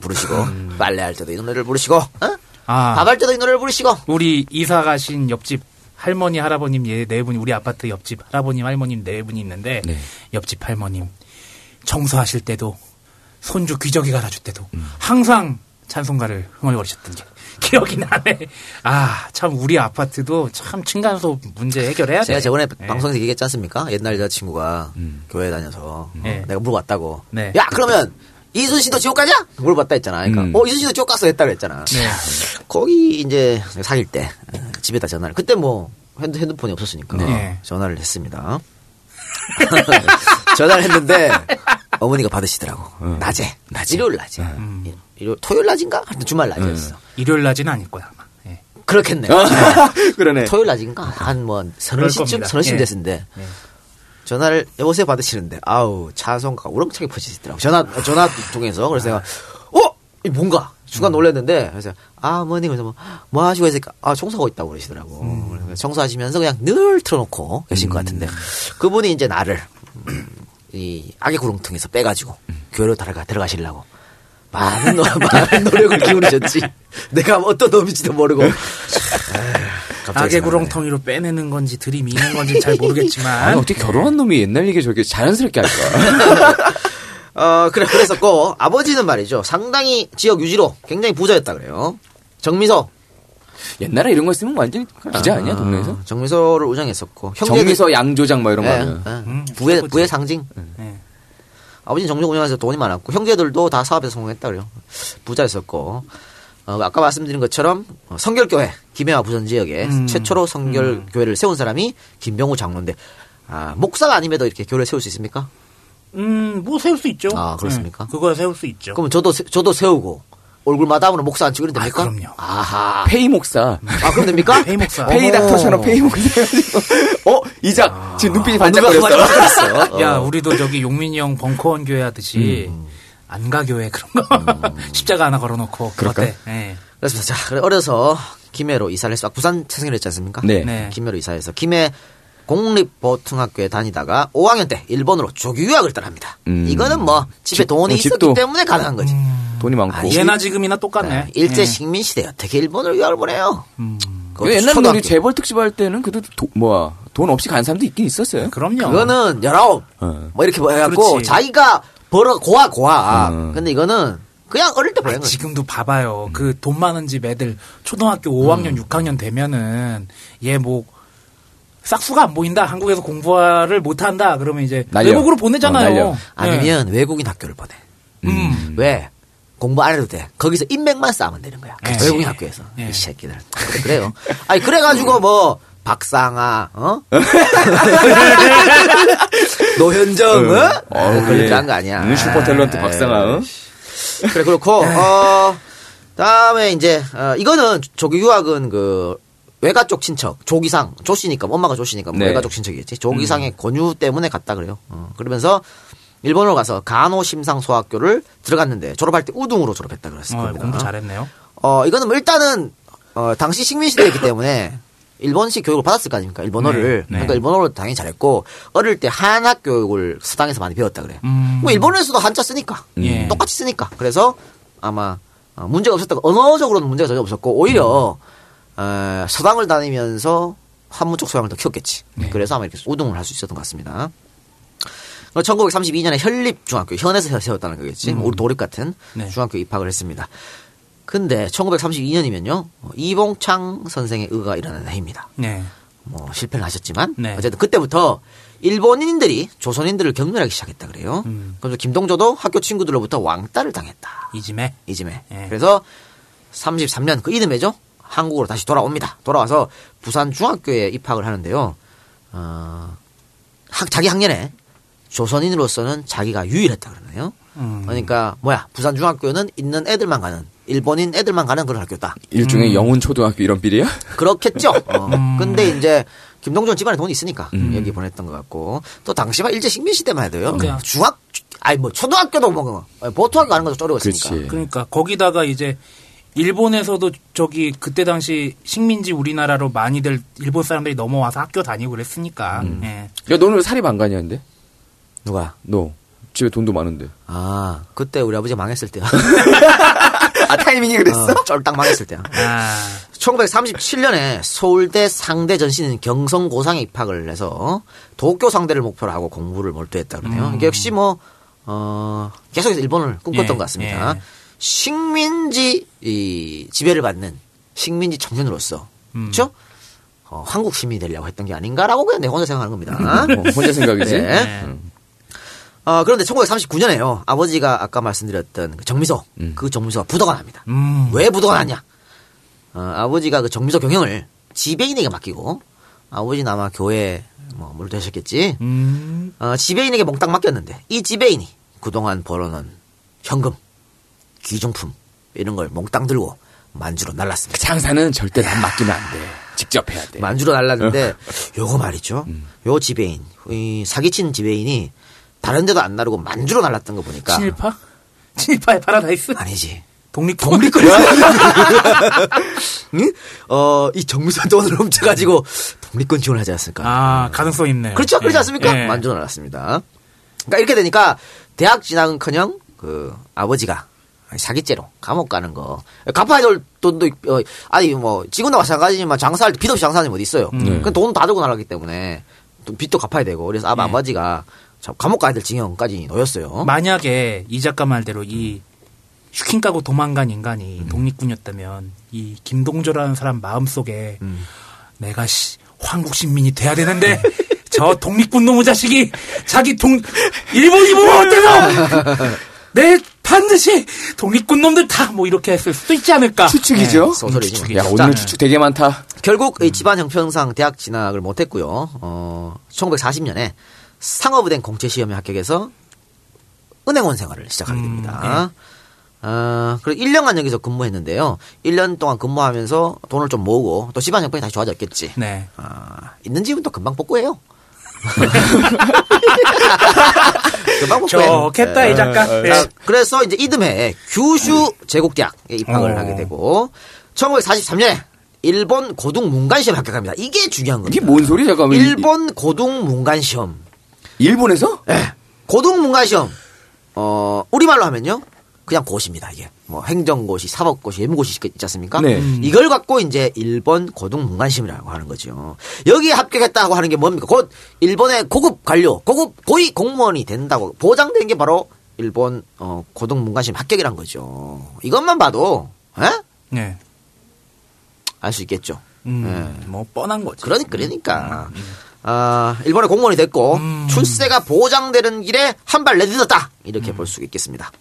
부르시고 빨래할 때도 이 노래를 부르시고 어? 아 밥할 때도 이 노래를 부르시고 우리 이사 가신 옆집 할머니 할아버님 예, 네 분이 우리 아파트 옆집 할아버님 할머님 네 분이 있는데 네. 옆집 할머님 청소하실 때도 손주 귀저귀 갈아줄 때도 항상 찬송가를 흥얼거리셨던 게 기억이 나네. 아 참 우리 아파트도 참 층간소 문제 해결해야 돼. 제가 저번에 네. 방송에서 얘기했지 않습니까? 옛날 여자친구가 음. 교회 다녀서 네. 어, 내가 물어봤다고. 네. 야 그러면 이순 씨도 지옥 가냐? 물어봤다 했잖아. 그러니까 음. 어 이순 씨도 지옥 갔어 했다고 했잖아. 네. 거기 이제 사귈 때 어, 집에다 전화를 그때 뭐 핸드, 핸드폰이 없었으니까 네. 전화를 했습니다. 전화를 했는데 어머니가 받으시더라고. 낮에, 일요일 낮에, 일- 일요일 토요일 낮인가? 하여튼 주말 낮이었어. 일요일 낮은 아닐 거야 아마. 예. 그렇겠네. 그러네. 토요일 낮인가? 한 뭐 서너 그럴 시쯤. 서너 시쯤 예. 됐는데 예. 전화를 여보세요 받으시는데 아우 찬송가 우렁차게 퍼지시더라고 전화 전화 통해서. 그래서 내가 어? 이 뭔가? 순간 놀랐는데 그래서 아 어머니 그래서 뭐, 뭐 하시고 했으니까? 아 청소하고 있다고 그러시더라고. 그래서 청소하시면서 그냥 늘 틀어놓고 계신 것 같은데 그분이 이제 나를 음, 이 악의 구렁텅에서 빼가지고 교회로 들어가 들어가시려고 많은 노, 많은 노력을 기울이셨지 내가 어떤 놈인지도 모르고 악의 생각나네. 구렁텅이로 빼내는 건지 들이미는 건지 잘 모르겠지만 아니 어떻게 결혼한 놈이 옛날 얘기 저렇게 자연스럽게 할까? 어, 그래, 그랬었고, 아버지는 말이죠. 상당히 지역 유지로 굉장히 부자였다 그래요. 정미소. 옛날에 이런 거 있으면 완전 기자 아니야 동네에서? 정미소를 운영했었고. 형제들- 정미서 양조장 뭐 이런 거 예, 하면. 예. 음, 부의. 부의 상징. 네. 아버지는 정미소 운영해서 돈이 많았고, 형제들도 다 사업에서 성공했다 그래요. 부자였었고. 어, 아까 말씀드린 것처럼 어, 성결교회 김해와 부산 지역에 음. 최초로 성결교회를 세운 사람이 김병우 장로인데 아, 목사가 아님에도 이렇게 교회를 세울 수 있습니까? 음, 뭐 세울 수 있죠. 아, 그렇습니까? 네, 그거 세울 수 있죠. 그럼 저도 세- 저도 세우고 얼굴 마담으로 목사 안 치고 이러면 됩니까? 아, 그럼요. 아하. 페이 목사. 아, 그럼 됩니까? 페이 목사. 페이. 닥터처럼 페이 목사 해가지고. 어? 이작. 지금 눈빛이 누가 반짝거렸어. 반짝거렸어? 야, 어. 우리도 저기 용민이 형 벙커원 교회 하듯이 안가 교회 그런 거 십자가 하나 걸어놓고 그럴까? 예. 그렇습니다. 자, 그래, 어려서 김해로 이사를 해서 부산 태생을 했지 않습니까? 네. 네. 김해로 이사해서 김해 공립보통학교에 다니다가 5학년 때 일본으로 조기 유학을 떠납니다. 음. 이거는 뭐 집에 집- 돈이 어, 있었기 때문에 가능한 거지. 돈이 많고. 아, 예나 지금이나 똑같네. 네, 일제 예. 식민 시대 어떻게 일본으로 유학을 보내요? 그것도 옛날에 초등학교. 우리 재벌 특집 할 때는 그래도 도, 뭐야 돈 없이 간 사람도 있긴 있었어요. 그럼요. 그거는 열아홉 어. 뭐 이렇게 해갖고 그렇지. 자기가 벌어 고아 고아. 어. 근데 이거는 그냥 어릴 때 보낸 아니, 거지. 지금도 봐봐요. 그돈 많은 집 애들 초등학교 5학년, 음. 6학년 되면은 얘뭐 싹수가 안 보인다. 한국에서 공부를 못 한다. 그러면 이제 날려. 외국으로 보내잖아요. 어. 네. 아니면 외국인 학교를 보내. 음. 왜? 공부 안 해도 돼. 거기서 인맥만 쌓으면 되는 거야. 그치. 외국인 학교에서. 예. 이 새끼들. 그래, 그래요. 아니, 그래가지고 뭐, 박상아, 어? 노현정, 어? 어, 그렇게 그래. 한거 아니야. 음, 슈퍼 탤런트 박상아. 어? 그래, 그렇고, 어, 다음에 이제, 어, 이거는 조기 유학은 그, 외가 쪽 친척, 조기상, 조씨니까, 엄마가 조씨니까, 뭐 네. 외가 쪽 친척이겠지. 조기상의 권유 때문에 갔다 그래요. 어, 그러면서, 일본으로 가서 간호 심상 소학교를 들어갔는데, 졸업할 때 우등으로 졸업했다 그랬을 어, 겁니다. 공부 잘했네요. 어, 이거는 뭐 일단은, 어, 당시 식민 시대였기 때문에, 일본식 교육을 받았을 거 아닙니까? 일본어를. 네, 네. 그러니까 일본어를 당연히 잘했고, 어릴 때 한학 교육을 수당에서 많이 배웠다 그래. 음. 뭐 일본에서도 한자 쓰니까. 예. 똑같이 쓰니까. 그래서 아마 어, 문제가 없었다고, 언어적으로는 문제가 전혀 없었고, 오히려, 어, 서당을 다니면서 한문 쪽 소양을 더 키웠겠지. 네. 그래서 아마 이렇게 우등을 할 수 있었던 것 같습니다. 1932년에 현립중학교, 현에서 세웠다는 거겠지. 우리 도립 같은 네. 중학교 입학을 했습니다. 근데 1932년이면요, 이봉창 선생의 의가 일어나는 해입니다. 네. 뭐 실패는 하셨지만 네. 어쨌든 그때부터 일본인들이 조선인들을 경멸하기 시작했다 그래요. 음. 그래서 김동조도 학교 친구들로부터 왕따를 당했다. 이즘에. 예. 그래서 33년 그 이듬해죠. 한국으로 다시 돌아옵니다. 돌아와서 부산 중학교에 입학을 하는데요. 어, 학, 자기 학년에 조선인으로서는 자기가 유일했다 그러네요. 음. 그러니까 뭐야 부산 중학교는 있는 애들만 가는 일본인 애들만 가는 그런 학교다. 일종의 영훈 초등학교 이런 빌이야? 그렇겠죠. 어. 음. 근데 이제 김동준 집안에 돈이 있으니까 여기 보냈던 것 같고 또 당시만 일제 식민 시대만 해도요. 네. 중학 아니 뭐 초등학교도 뭐 보통학교 가는 것도 쪼려웠으니까. 그렇지. 그러니까 거기다가 이제 일본에서도 저기 그때 당시 식민지 우리나라로 많이들 일본 사람들이 넘어와서 학교 다니고 그랬으니까. 음. 예. 야 너는 왜 사립 안 가냐는데? 누가? 너 집에 돈도 많은데. 아 그때 우리 아버지가 망했을 때야. 아 타이밍이 그랬어? 어, 쫄딱 망했을 때야. 아. 1937년에 서울대 상대 전신인 경성고상에 입학을 해서 도쿄 상대를 목표로 하고 공부를 몰두했다 그러네요. 이게 역시 뭐, 어, 계속해서 일본을 꿈꿨던 예, 것 같습니다. 예. 식민지, 이, 지배를 받는 식민지 청년으로서, 그죠? 어, 한국 시민이 되려고 했던 게 아닌가라고 그냥 내 혼자 생각하는 겁니다. 어, 혼자 생각이지? 네. 네. 어, 그런데 1939년에요. 아버지가 아까 말씀드렸던 그 정미소, 그 정미소가 부도가 납니다. 음. 왜 부도가 났냐? 어, 아버지가 그 정미소 경영을 지배인에게 맡기고, 아버지는 아마 교회 뭐 몰두하셨겠지. 음. 어, 지배인에게 몽땅 맡겼는데, 이 지배인이 그동안 벌어놓은 현금, 귀중품, 이런 걸 몽땅 들고 만주로 날랐습니다. 장사는 절대 남 맡기면 안 돼. 직접 해야 돼. 만주로 날랐는데 요거 말이죠. 요 지배인, 이 사기친 지배인이 다른 데도 안 나르고 만주로 날랐던 거 보니까 친일파? 친일파의 파라다이스? 아니지. 독립 독립군. 응? 어, 이 정무선 돈을 훔쳐가지고 독립군 지원하지 않았을까? 아, 가능성 있네요. 그렇죠. 그렇지 예. 않습니까? 예. 만주로 날랐습니다. 그러니까 이렇게 되니까 대학 진학은커녕 그 아버지가 사기죄로 감옥 가는 거 갚아야 될 돈도 어, 아니 뭐 지금도 마찬가지지만 장사할 때 빚 없이 장사하는 분 어디 있어요. 네. 그돈 다 들고 나가기 때문에 또 빚도 갚아야 되고 그래서 아마 네. 아버지가 참 감옥 가야 될 징역까지 놓였어요. 만약에 이 작가 말대로 이 슈킹 까고 도망간 인간이 음. 독립군이었다면 이 김동조라는 사람 마음속에 음. 내가 씨 황국 신민이 돼야 되는데 저 독립군 놈의 자식이 자기 동 일본이 보면 어때서 내 반드시 독립군 놈들 다 뭐 이렇게 했을 수도 있지 않을까 추측이죠? 네, 소설이지. 추측이죠. 야, 오늘 추측 되게 많다. 결국 이 집안 형편상 대학 진학을 못했고요. 어, 1940년에 상업은행 공채 시험에 합격해서 은행원 생활을 시작하게 됩니다. 어, 그리고 1년간 여기서 근무했는데요. 1년 동안 근무하면서 돈을 좀 모으고 또 집안 형편이 다시 좋아졌겠지. 네. 아, 있는 집은 또 금방 복구해요. 좋겠다 이 작가 자, 네. 그래서 이제 이듬해 규슈 제국대학에 입학을 어. 하게 되고 1943년에 일본 고등 문관 시험 합격합니다. 이게 중요한 겁니다. 이게 뭔 소리 잠깐만. 일본 고등 문관 시험. 일본에서? 예. 고등 문관 시험. 어, 우리말로 하면요. 그냥 고시입니다, 이게. 뭐 행정고시, 사법고시, 예무고시 있지 않습니까? 네. 이걸 갖고 이제 일본 고등 문관 시험이라고 하는 거죠. 여기에 합격했다고 하는 게 뭡니까? 곧 일본의 고급 관료, 고급 고위 공무원이 된다고 보장된 게 바로 일본 어, 고등 문관 시험 합격이란 거죠. 이것만 봐도 예? 네. 알 수 있겠죠. 음, 예. 뭐 뻔한 거지 그러니 그러니까 아 일본의 공무원이 됐고 출세가 보장되는 길에 한 발 내딛었다 이렇게 볼 수 있겠습니다.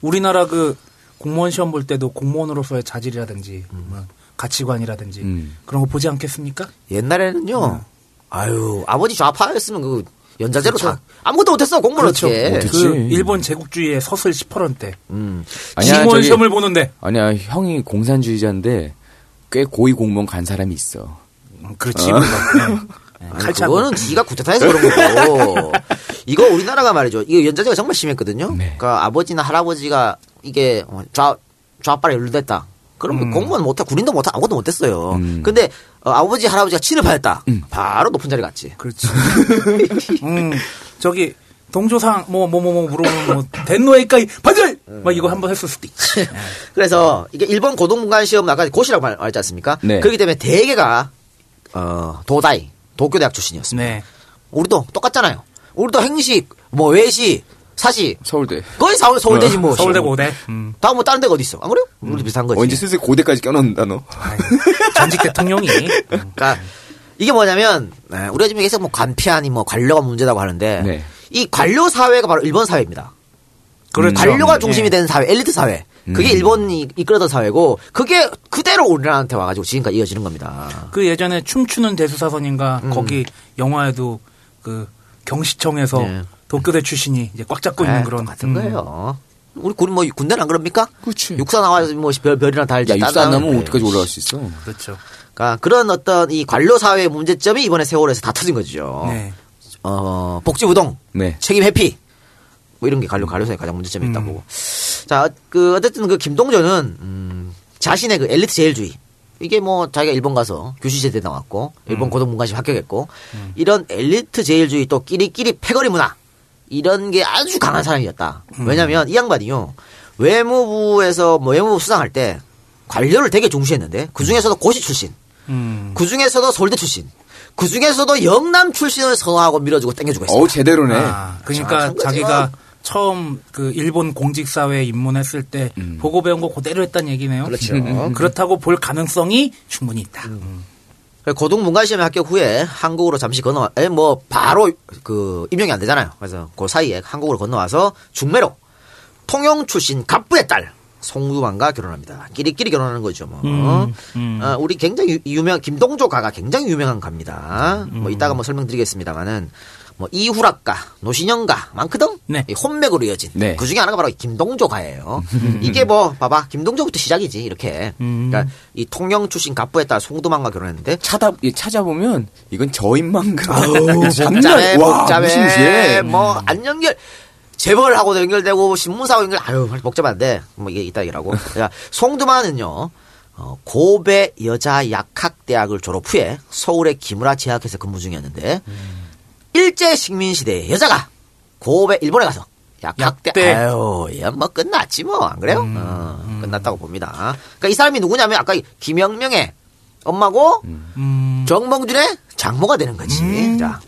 우리나라 그 공무원 시험 볼 때도 공무원으로서의 자질이라든지 뭐 가치관이라든지 음. 그런 거 보지 않겠습니까? 옛날에는요. 아유 아버지 좌파였으면 그 연자제로 다 아무것도 못했어 공무원 그렇죠. 어떻게? 그 일본 제국주의의 서슬 10%런 때 음. 아니야, 공무원 저기- 시험을 보는데 아니야, 형이 공산주의자인데 꽤 고위 공무원 간 사람이 있어. 그렇지 어. 네. 칼차고 그거는 지가 구태타해서 그런 거고. 이거 우리나라가 말이죠. 이거 연자제가 정말 심했거든요. 네. 그러니까 아버지나 할아버지가 이게 어, 좌 좌빨에 연루됐다. 그러면 음. 공무원 못해, 군인도 못해, 아무것도 못했어요. 음. 근데 어, 아버지 할아버지가 친일파였다. 음. 바로 높은 자리 갔지. 그렇지. 음, 저기 동조상 뭐 뭐 뭐 뭐 물어보면 뭐 den노에이까이 반절 막 이거 한번 했을 수도 있지. 그래서 이게 일본 고등문관 시험 아까 고시라고 말, 말했지 않습니까? 네. 그렇기 때문에 대개가 어, 도다이 도쿄 대학 출신이었습니다. 네. 우리도 똑같잖아요. 우리도 행식, 뭐 외시, 사시 서울대. 거의 서울 서울대지 뭐. 서울대 고대. 음. 다음 뭐 다른 데가 어디 있어? 안 그래요? 우리도 비슷한 거지. 어, 이제 슬슬 고대까지 껴넣는다, 너. 아이, 전직 대통령이 그러니까 이게 뭐냐면 네, 우리가 지금 계속 뭐 관피아니 뭐 관료가 문제라고 하는데 네. 이 관료 사회가 바로 일본 사회입니다. 그렇죠. 관료가 중심이 예. 되는 사회, 엘리트 사회. 그게 음. 일본이 이끌었던 사회고 그게 그대로 우리나라한테 와가지고 지금까지 이어지는 겁니다. 그 예전에 춤추는 대수사선인가 음. 거기 영화에도 그 경시청에서 네. 도쿄대 출신이 이제 꽉 잡고 있는 네, 그런 같은 음. 거예요. 우리 군, 뭐, 군대는 안 그럽니까? 그치. 육사 나와서 뭐, 별, 별이나 달지. 야, 육사 안 나면. 어디까지 올라갈 수 있어? 그렇죠. 그러니까 그런 어떤 이 관료 사회의 문제점이 이번에 세월에서 다 터진 거죠. 네. 어, 복지부동, 네. 책임 회피, 뭐 이런 게 관료, 관료사에 가장 문제점이 있다고 음. 보고. 자, 그, 어쨌든 그 김동조는, 음, 자신의 그 엘리트 제일주의. 이게 뭐 자기가 일본 가서 교수제대 나왔고, 일본 고등문관시 합격했고, 이런 엘리트 제일주의 또 끼리끼리 패거리 문화. 이런 게 아주 강한 사람이었다. 왜냐면 이 양반이요. 외무부에서 뭐 외무부 수상할 때 관료를 되게 중시했는데, 그 중에서도 고시 출신. 음. 그 중에서도 서울대 출신. 그 중에서도 영남 출신을 선호하고 밀어주고 땡겨주고 있어요. 어우, 제대로네. 아, 그러니까 거죠. 자기가 처음 그 일본 공직 사회에 입문했을 때 음. 보고 배운 거 그대로 했다는 얘기네요. 그렇죠. 그렇다고 볼 가능성이 충분히 있다. 고등 문관시험에 합격 후에 한국으로 잠시 건너와, 에, 뭐, 바로 그, 임용이 안 되잖아요. 그래서 그 사이에 한국으로 건너와서 중매로 통영 출신 갑부의 딸, 송유만과 결혼합니다. 끼리끼리 결혼하는 거죠, 뭐. 음, 음. 어, 우리 굉장히 유- 유명, 김동조 가가 굉장히 유명한 가입니다. 뭐, 이따가 뭐 설명드리겠습니다만은, 뭐 이후락가, 노신영가 많거든. 네. 이 혼맥으로 이어진 네. 그 중에 하나가 바로 김동조가예요. 이게 뭐 봐봐 김동조부터 시작이지 이렇게. 음. 그러니까 이 통영 출신 갑부에 따라 송두만과 결혼했는데 찾아 예, 찾아보면 이건 저인만가. 복잡해 와, 복잡해 무시무시해. 뭐 안 연결 재벌하고도 연결되고 신문사하고 연결 아유 복잡한데 뭐 이게 이따기라고 자 송두만은요 어, 고베 여자 약학대학을 졸업 후에 서울의 기무라 제약회사 근무 중이었는데 일제 식민 시대에 여자가 고베 일본에 가서 약학대 약대. 아유 얘뭐 끝났지 뭐 안 그래요? 어, 끝났다고 봅니다. 그러니까 이 사람이 누구냐면 아까 이 김영명의 엄마고 정몽준의 장모가 되는 거지. 자,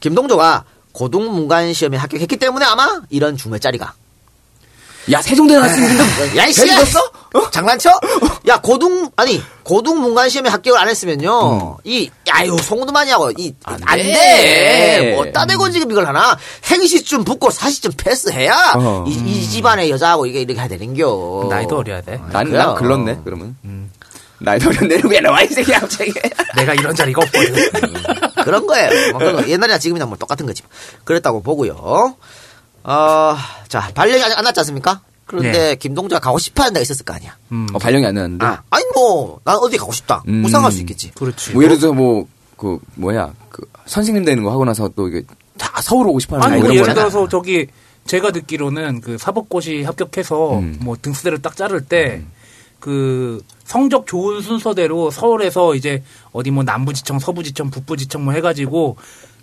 김동조가 고등문관 시험에 합격했기 때문에 아마 이런 중매짜리가. 야 세종대 나왔으면 야, 이씨! 장난쳐? 야, 고등, 아니, 고등 문관 시험에 합격을 안 했으면요, 이, 야유, 송두만이하고, 이, 안, 돼. 돼. 뭐, 따대고 지금 이걸 하나, 행시쯤 붙고 사시쯤 패스해야, 어. 이, 이 집안의 여자하고 이게 이렇게 해야 되는겨. 나이도 어려야 돼. 난, 그래요. 난 글렀네 그러면. 나이도 어렸네 왜 나와 이 새끼야 갑자기. 내가 이런 자리가 없거든. 그런 거예요. 뭐 그런 거. 옛날이나 지금이나 뭐 똑같은 거지. 그랬다고 보고요. 어, 자, 발령이 아직 안 났지 않습니까? 그런데 네. 김동조가 가고 싶어 하는 데가 있었을 거 아니야. 어, 발령이 안 나는데. 아, 아니 뭐, 난 어디 가고 싶다. 음. 무상할 수 있겠지. 그렇지. 뭐 예를 들어서 뭐그 뭐야 그 선생님 되는 거 하고 나서 또 이게 다 서울 오고 싶어 하는 아니 거뭐 예를 거잖아. 들어서 저기 제가 듣기로는 그 사법고시 합격해서 음. 뭐 등수대를 딱 자를 때그 성적 좋은 순서대로 서울에서 이제 어디 뭐 남부지청, 서부지청, 북부지청 뭐 해가지고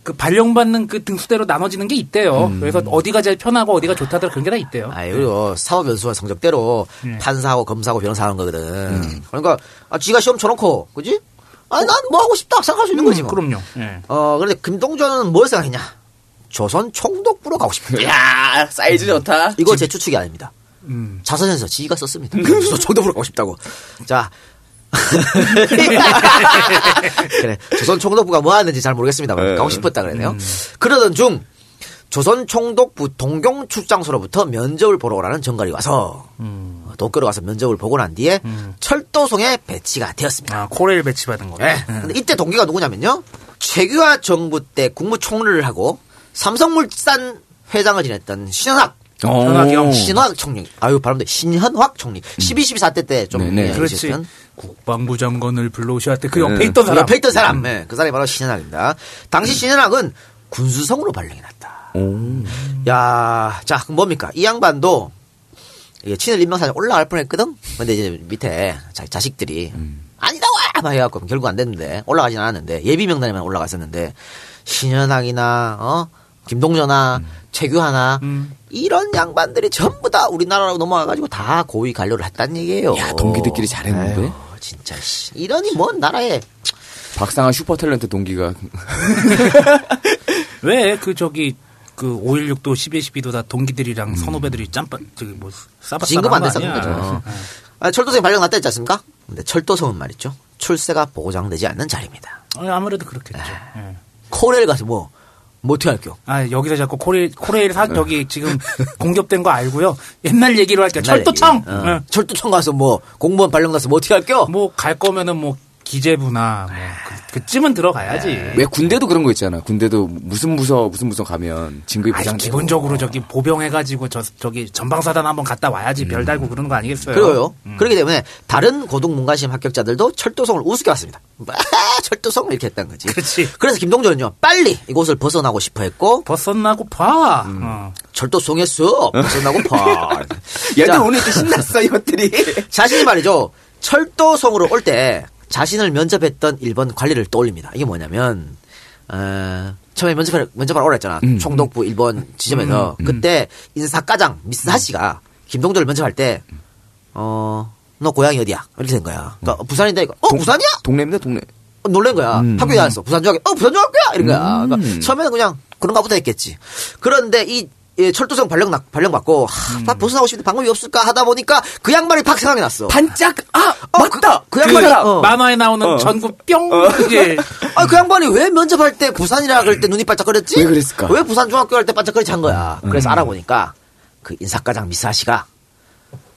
그 발령받는 그 등수대로 나눠지는 게 있대요. 음. 그래서 어디가 제일 편하고 어디가 좋다들 그런 게 다 있대요. 아, 그리고 사법 연수원 성적대로 네. 판사하고 검사하고 변호사하는 거거든. 음. 그러니까, 아, 지가 시험 쳐놓고, 그지? 아니, 난 뭐 하고 싶다 생각할 수 있는 거지 뭐. 그럼요. 예. 어, 근데 김동조는 뭘 생각했냐? 조선 총독부로 가고 싶다. 야 사이즈 좋다. 이거 제 추측이 아닙니다. 음. 자서전에서 지가 썼습니다. 조선 총독부로 가고 싶다고. 자. 그래. 조선 총독부가 뭐 하는지 잘 모르겠습니다. 네. 가고 싶었다 그러네요. 그러던 중 조선 총독부 동경 출장소로부터 면접을 보러 오라는 전갈이 와서 어, 도쿄로 가서 면접을 보고 난 뒤에 철도송에 배치가 되었습니다. 아, 코레일 배치받은 거. 네. 근데 이때 동기가 누구냐면요. 최규하 정부 때 국무총리를 하고 삼성물산 회장을 지냈던 신현학. 현학이요? 신현학 총리. 아유, 발음돼. 신현학 총리. 12, 12 사태 때 좀. 네네. 예, 그렇지. 국방부 장관을 불러오셔야 때그 옆에 네. 있던 사람. 옆에 있던 사람. 네, 그 사람이 바로 신현학입니다. 당시 신현학은 군수성으로 발령이 났다. 야, 자, 그럼 뭡니까? 이 양반도 이게 친일 임명사에 올라갈 뻔했거든. 근데 이제 밑에 자, 자식들이 아니다 와! 막 해갖고 결국 안 됐는데 올라가진 않았는데 예비 명단에만 올라갔었는데 신현학이나 어 김동전아 최규하나 음. 이런 양반들이 전부 다 우리나라로 넘어와가지고 다 고위 관료를 했단 얘기예요. 야, 동기들끼리 잘했는데? 에휴, 진짜 씨. 이러니 뭔 나라에 박상한 슈퍼 탤런트 동기가 왜 그 저기 그 516도 1212도 다 동기들이랑 선후배들이 짬바 저기 뭐 싸바 진급 안거 아니야. 거죠. 아, 철도성이 발령 났다 했지 않습니까? 근데 철도성은 말이죠. 출세가 보장되지 않는 자리입니다. 어, 아무래도 그렇겠죠. 예. 코레일 가서 뭐, 뭐 어떻게 할게요? 아 여기서 자꾸 코레일 코레일 사 저기 지금 공격된 거 알고요. 옛날 얘기로 할게요. 철도청. 얘기. 어. 예. 철도청 가서 뭐, 공무원 발령 가서 뭐 어떻게 할게요? 뭐갈 거면은 뭐 기재부나 뭐 그, 그쯤은 들어가야지. 왜 군대도 그런 거 있잖아. 군대도 무슨 부서 무슨 부서 가면 진급이 보장되고. 기본적으로 저기 보병해가지고 저 저기 전방사단 한번 갔다 와야지 별 달고 그러는 거 아니겠어요? 그래요. 그렇기 때문에 다른 고등 문과시험 합격자들도 철도성을 우습게 봤습니다. 아, 철도성 이렇게 했던 거지. 그렇지. 그래서 김동조는요, 빨리 이곳을 벗어나고 싶어 했고, 벗어나고 봐. 어. 철도성에서 벗어나고 봐. 얘들 자, 오늘 또 신났어 이것들이. 자신이 말이죠. 철도성으로 올 때 자신을 면접했던 일본 관리를 떠올립니다. 이게 뭐냐면, 어, 처음에 면접하러, 면접하러 오라 했잖아. 음. 총독부 일본 지점에서. 그때 인사과장 미스 하씨가 김동조를 면접할 때, 어, 너 고향이 어디야? 이렇게 된 거야. 그러니까 부산인데, 이거, 어, 부산이야? 동네입니다 동네. 어, 놀란 거야. 음. 학교에 다녔어. 부산 중학교, 어, 부산 중학교야! 이런 거야. 음. 그러니까 처음에는 그냥 그런가 보다 했겠지. 그런데 이, 예, 철도성 발령, 나- 발령 받고, 하, 나 벗어나고 싶은데 방법이 없을까 하다 보니까 그 양반이 팍 생각이 났어. 반짝 아 어, 맞다. 그, 그 양반이, 사람. 어. 만화에 나오는 어. 전구 뿅 이제 아, 그 양반이 왜 면접할 때 부산이라 그럴 때 눈이 반짝거렸지? 왜 그랬을까? 왜 부산 중학교 할 때 반짝거리지 한 거야? 그래서 알아보니까 그 인사과장 미사 씨가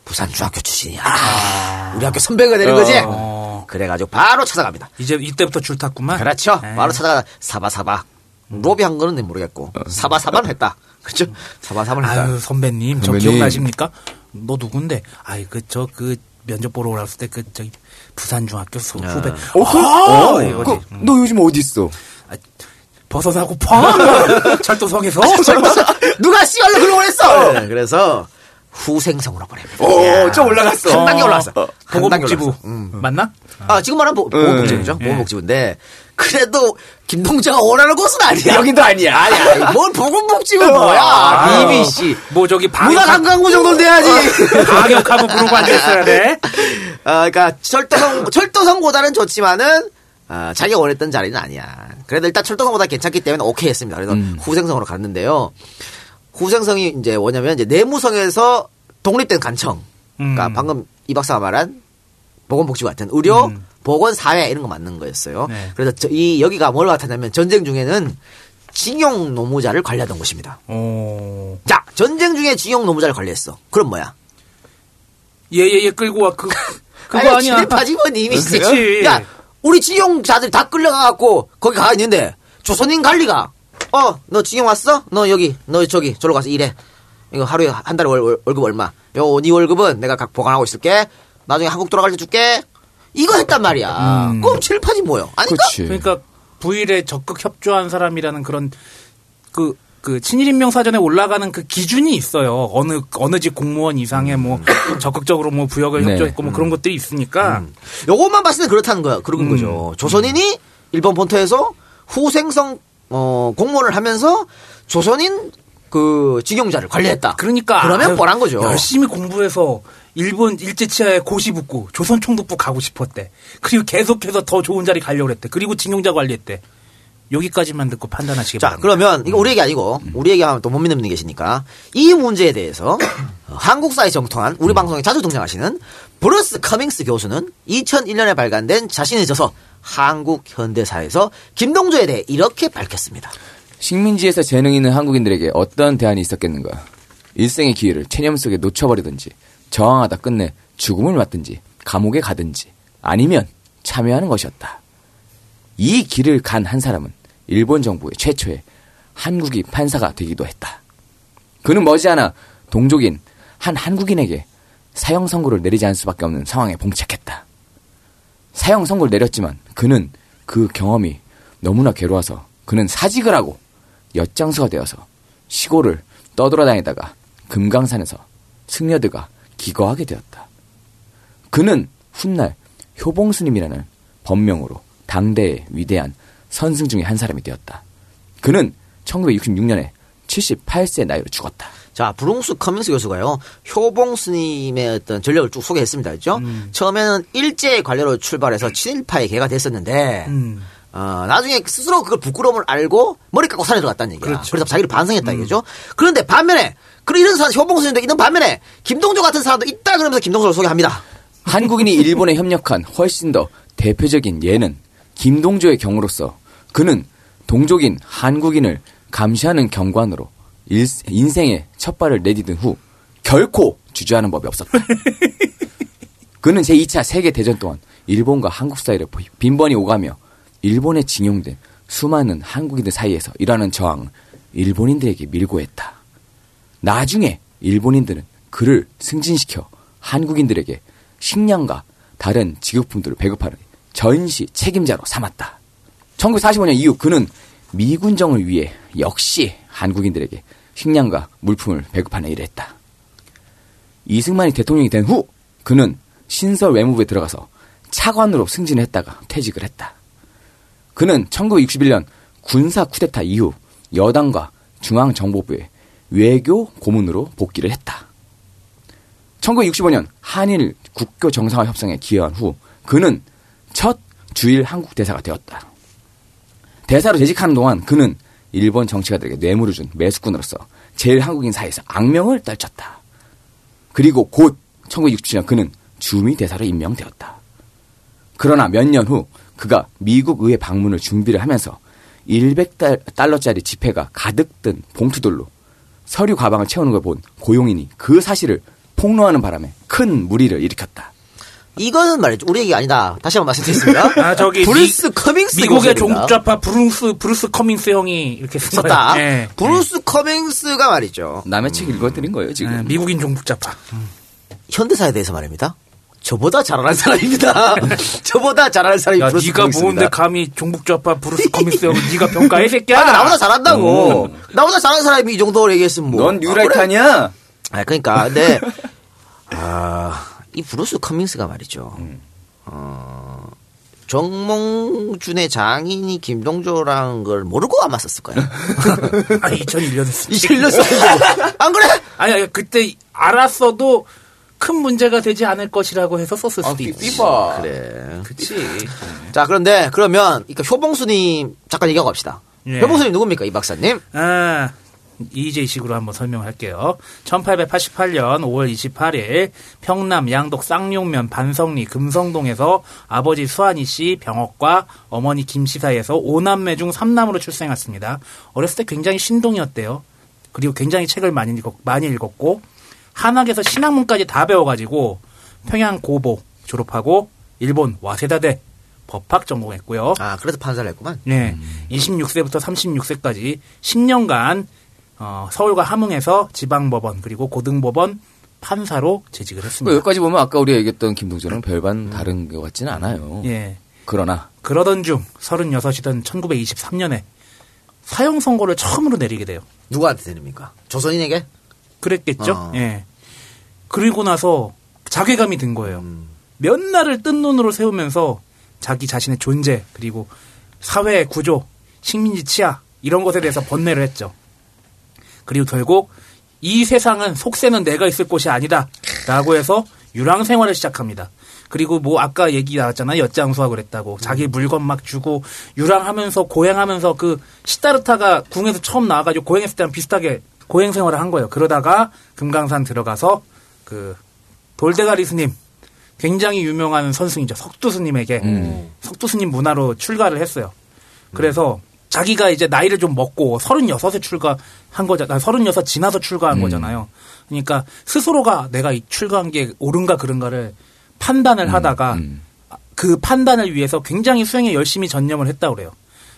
부산 중학교 출신이야. 우리 학교 선배가 되는 거지? 어. 그래가지고 바로 찾아갑니다. 이제 이때부터 줄 탔구만. 그렇죠. 네. 바로 찾아가 사바사바. 로비 한 거는 난 모르겠고 사바사바는 했다. 그죠? 사바사바는 했다. 아유 선배님 저 선배님. 기억나십니까? 너 누군데? 아이 그 저 그 면접 보러 올랐을 때 그 저기 부산 중학교 소- 야. 후배. 어, 그, 아, 어. 그, 너 요즘 어디 있어? 벗어나고 펑 철도성에서 누가 씨발로 그걸 원했어? 네, 그래서 후생성으로 보냅니다. 어, 좀 올라갔어. 한 단계 올라갔어. 어, 한 보건복지부 올라갔어. 음. 맞나? 아, 지금 말하는 보, 보건복지부죠. 예. 보건복지부인데, 그래도 김동자가 원하는 곳은 아니야. 여기도 아니야. 아니야. 뭔 보건복지부 뭐야. 아유, BBC. 뭐 저기 방역 문화관광부 정도는 돼야지. 방역하고 부르고 앉아있어야 돼. 아, 그러니까 철도성 철도성보다는 좋지만은 아, 자기가 원했던 자리는 아니야. 그래도 일단 철도성보다 괜찮기 때문에 오케이 했습니다. 그래서 후생성으로 갔는데요. 후생성이 이제 뭐냐면 이제 내무성에서 독립된 간청. 그러니까 음. 방금 이 박사가 말한 보건복지부 같은 의료, 보건, 사회 이런 거 맞는 거였어요. 네. 그래서 저- 이 여기가 뭘 같았냐면 전쟁 중에는 징용 노무자를 관리하던 곳입니다. 어. 자, 전쟁 중에 징용 노무자를 관리했어. 그럼 뭐야? 예예예 끌고 와 그 그거 아니, 아니야. 친일파지 뭐 님이 진짜. 그치. 야 우리 징용자들 다 끌려가갖고 거기 가 있는데 조선인 관리가 어 너 징용 왔어? 너 여기 너 저기 저로 가서 일해. 이거 하루에 한 월- 월급 얼마? 요 네 월급은 내가 각 보관하고 있을게. 나중에 한국 돌아갈 때 줄게. 이거 했단 말이야. 음. 그럼 친일파지 뭐요? 아닌가? 그치. 그러니까 부일에 적극 협조한 사람이라는 그런 그, 그 친일인명 사전에 올라가는 그 기준이 있어요. 어느 어느 직 공무원 이상의 뭐 적극적으로 뭐 부역을 네. 협조했고 뭐 그런 것들이 있으니까 요것만 봤을 때 그렇다는 거야. 그런 거죠. 조선인이 일본 본토에서 후생성 어, 공무원을 하면서 조선인 그 징용자를 관리했다. 그러니까 그러면 아유, 뻔한 거죠. 열심히 공부해서 일본 일제치하에 고시 붙고 조선 총독부 가고 싶었대. 그리고 계속해서 더 좋은 자리 가려고 했대. 그리고 징용자 관리했대. 여기까지만 듣고 판단하시기 자, 바랍니다. 그러면 이거 우리 얘기 아니고 우리 얘기하면 또 못 믿는 분이 계시니까 이 문제에 대해서 어, 한국사에 정통한 우리 방송에 자주 등장하시는 브루스 커밍스 교수는 2001년에 발간된 자신의 저서 한국 현대사에서 김동조에 대해 이렇게 밝혔습니다. 식민지에서 재능 있는 한국인들에게 어떤 대안이 있었겠는가? 일생의 기회를 체념 속에 놓쳐버리든지 저항하다 끝내 죽음을 맞든지 감옥에 가든지 아니면 참여하는 것이었다. 이 길을 간 한 사람은 일본 정부의 최초의 한국이 판사가 되기도 했다. 그는 머지않아 동족인 한 한국인에게 사형 선고를 내리지 않을 수밖에 없는 상황에 봉착했다. 사형 선고를 내렸지만 그는 그 경험이 너무나 괴로워서 그는 사직을 하고 엿장수가 되어서 시골을 떠돌아다니다가 금강산에서 승려들과 기거하게 되었다. 그는 훗날 효봉스님이라는 법명으로 당대의 위대한 선승 중의 한 사람이 되었다. 그는 1966년에 78세 나이로 죽었다. 자, 브루스 커밍스 교수가요, 효봉 스님의 어떤 전력을 쭉 소개했습니다. 그죠? 처음에는 일제 관료로 출발해서 친일파의 개가 됐었는데, 음. 어, 나중에 스스로 그걸 부끄러움을 알고 머리 깎고 산에 들어갔다는 얘기야. 그렇죠. 그래서 자기를 반성했다 이거죠. 그런데 반면에, 그런 이런 사람, 효봉 스님도 있는 반면에, 김동조 같은 사람도 있다 그러면서 김동조를 소개합니다. 한국인이 일본에 협력한 훨씬 더 대표적인 예는 김동조의 경우로서 그는 동족인 한국인을 감시하는 경관으로 일- 인생의 첫 발을 내디딘 후 결코 주저하는 법이 없었다. 그는 제2차 세계대전 동안 일본과 한국 사이를 빈번히 오가며 일본에 징용된 수많은 한국인들 사이에서 일하는 저항을 일본인들에게 밀고 했다. 나중에 일본인들은 그를 승진시켜 한국인들에게 식량과 다른 지급품들을 배급하는 전시 책임자로 삼았다. 1945년 이후 그는 미군정을 위해 역시 한국인들에게 식량과 물품을 배급하는 일을 했다. 이승만이 대통령이 된 후 그는 신설 외무부에 들어가서 차관으로 승진했다가 퇴직을 했다. 그는 1961년 군사 쿠데타 이후 여당과 중앙정보부의 외교 고문으로 복귀를 했다. 1965년 한일 국교 정상화 협상에 기여한 후 그는 첫 주일 한국 대사가 되었다. 대사로 재직하는 동안 그는 일본 정치가들에게 뇌물을 준 매수꾼으로서 제일 한국인 사이에서 악명을 떨쳤다. 그리고 곧 1967년 그는 주미 대사로 임명되었다. 그러나 몇 년 후 그가 미국 의회 방문을 준비를 하면서 100달러짜리 지폐가 가득 든 봉투들로 서류 가방을 채우는 걸 본 고용인이 그 사실을 폭로하는 바람에 큰 물의를 일으켰다. 이거는 말이죠. 우리 얘기 아니다. 다시 한번 말씀드리겠습니다. 아 저기 브루스 미, 커밍스 미국의 종북 좌파 브루스 브루스 커밍스 형이 이렇게 쓴 썼다. 거예요. 예. 브루스 커밍스가 말이죠. 남의 책 읽어드린 거예요 지금. 예, 미국인 종북 좌파. 현대사에 대해서 말입니다. 저보다 잘 아는 사람입니다. 저보다 잘 아는 사람이 야, 브루스 네가. 뭔데 감히 종북 좌파 브루스 커밍스 형을 네가 평가해 새끼야? 아, 나보다 잘 안다고. 나보다 잘 아는 사람이 이 정도로 얘기했으면 뭐. 넌 뉴라이트 아, 그래? 아, 그러니까, 근데, 아, 이 브루스 커밍스가 말이죠. 어, 정몽준의 장인이 김동조란 걸 모르고 아마 썼을 거예요. 아 2001년 2001년 썼는데. 안 그래? 아니, 아니 그때 알았어도 큰 문제가 되지 않을 것이라고 해서 썼을 수도 있고. 삐빠. 그래. 그치. 자, 그런데, 그러면, 그러니까 효봉수님, 잠깐 얘기하고 갑시다. 예. 효봉수님 누굽니까, 이 박사님? 아, EJ식으로 한번 설명할게요. 1888년 5월 28일 평남 양덕 쌍용면 반성리 금성동에서 아버지 수환이 씨 병옥과 어머니 김씨 사이에서 5남매 중 3남으로 출생했습니다. 어렸을 때 굉장히 신동이었대요. 그리고 굉장히 책을 많이, 읽었, 많이 읽었고 한학에서 신학문까지 다 배워가지고 평양 고보 졸업하고 일본 와세다대 법학 전공했고요. 아, 그래서 판사를 했구만. 네. 26세부터 36세까지 10년간 어, 서울과 함흥에서 지방법원 그리고 고등법원 판사로 재직을 뭐 했습니다. 여기까지 보면 아까 우리가 얘기했던 김동조랑 별반 다른 것 같지는 않아요. 예. 그러나 그러던 중 36이던 1923년에 사형 선고를 처음으로 내리게 돼요. 누구한테 내립니까? 조선인에게? 그랬겠죠? 어. 예. 그리고 나서 자괴감이 든 거예요. 음. 몇 날을 뜬 눈으로 세우면서 자기 자신의 존재 그리고 사회의 구조, 식민지 치하 이런 것에 대해서 번뇌를 했죠. 그리고 결국 이 세상은 속세는 내가 있을 곳이 아니다라고 해서 유랑 생활을 시작합니다. 그리고 뭐 아까 얘기 나왔잖아요. 엿장수하고 그랬다고. 자기 물건 막 주고 유랑하면서 고행하면서 그 시타르타가 궁에서 처음 나와가지고 고행했을 때랑 비슷하게 고행 생활을 한 거예요. 그러다가 금강산 들어가서 그 돌대가리 스님 굉장히 유명한 선승이죠. 석두 스님에게 석두 스님 문화로 출가를 했어요. 그래서 자기가 이제 나이를 좀 먹고 36에 출가한 거잖아요. 36 지나서 출가한 거잖아요. 그러니까 스스로가 내가 이 출가한 게 옳은가 그른가를 판단을 하다가 그 판단을 위해서 굉장히 수행에 열심히 전념을 했다고 그래요.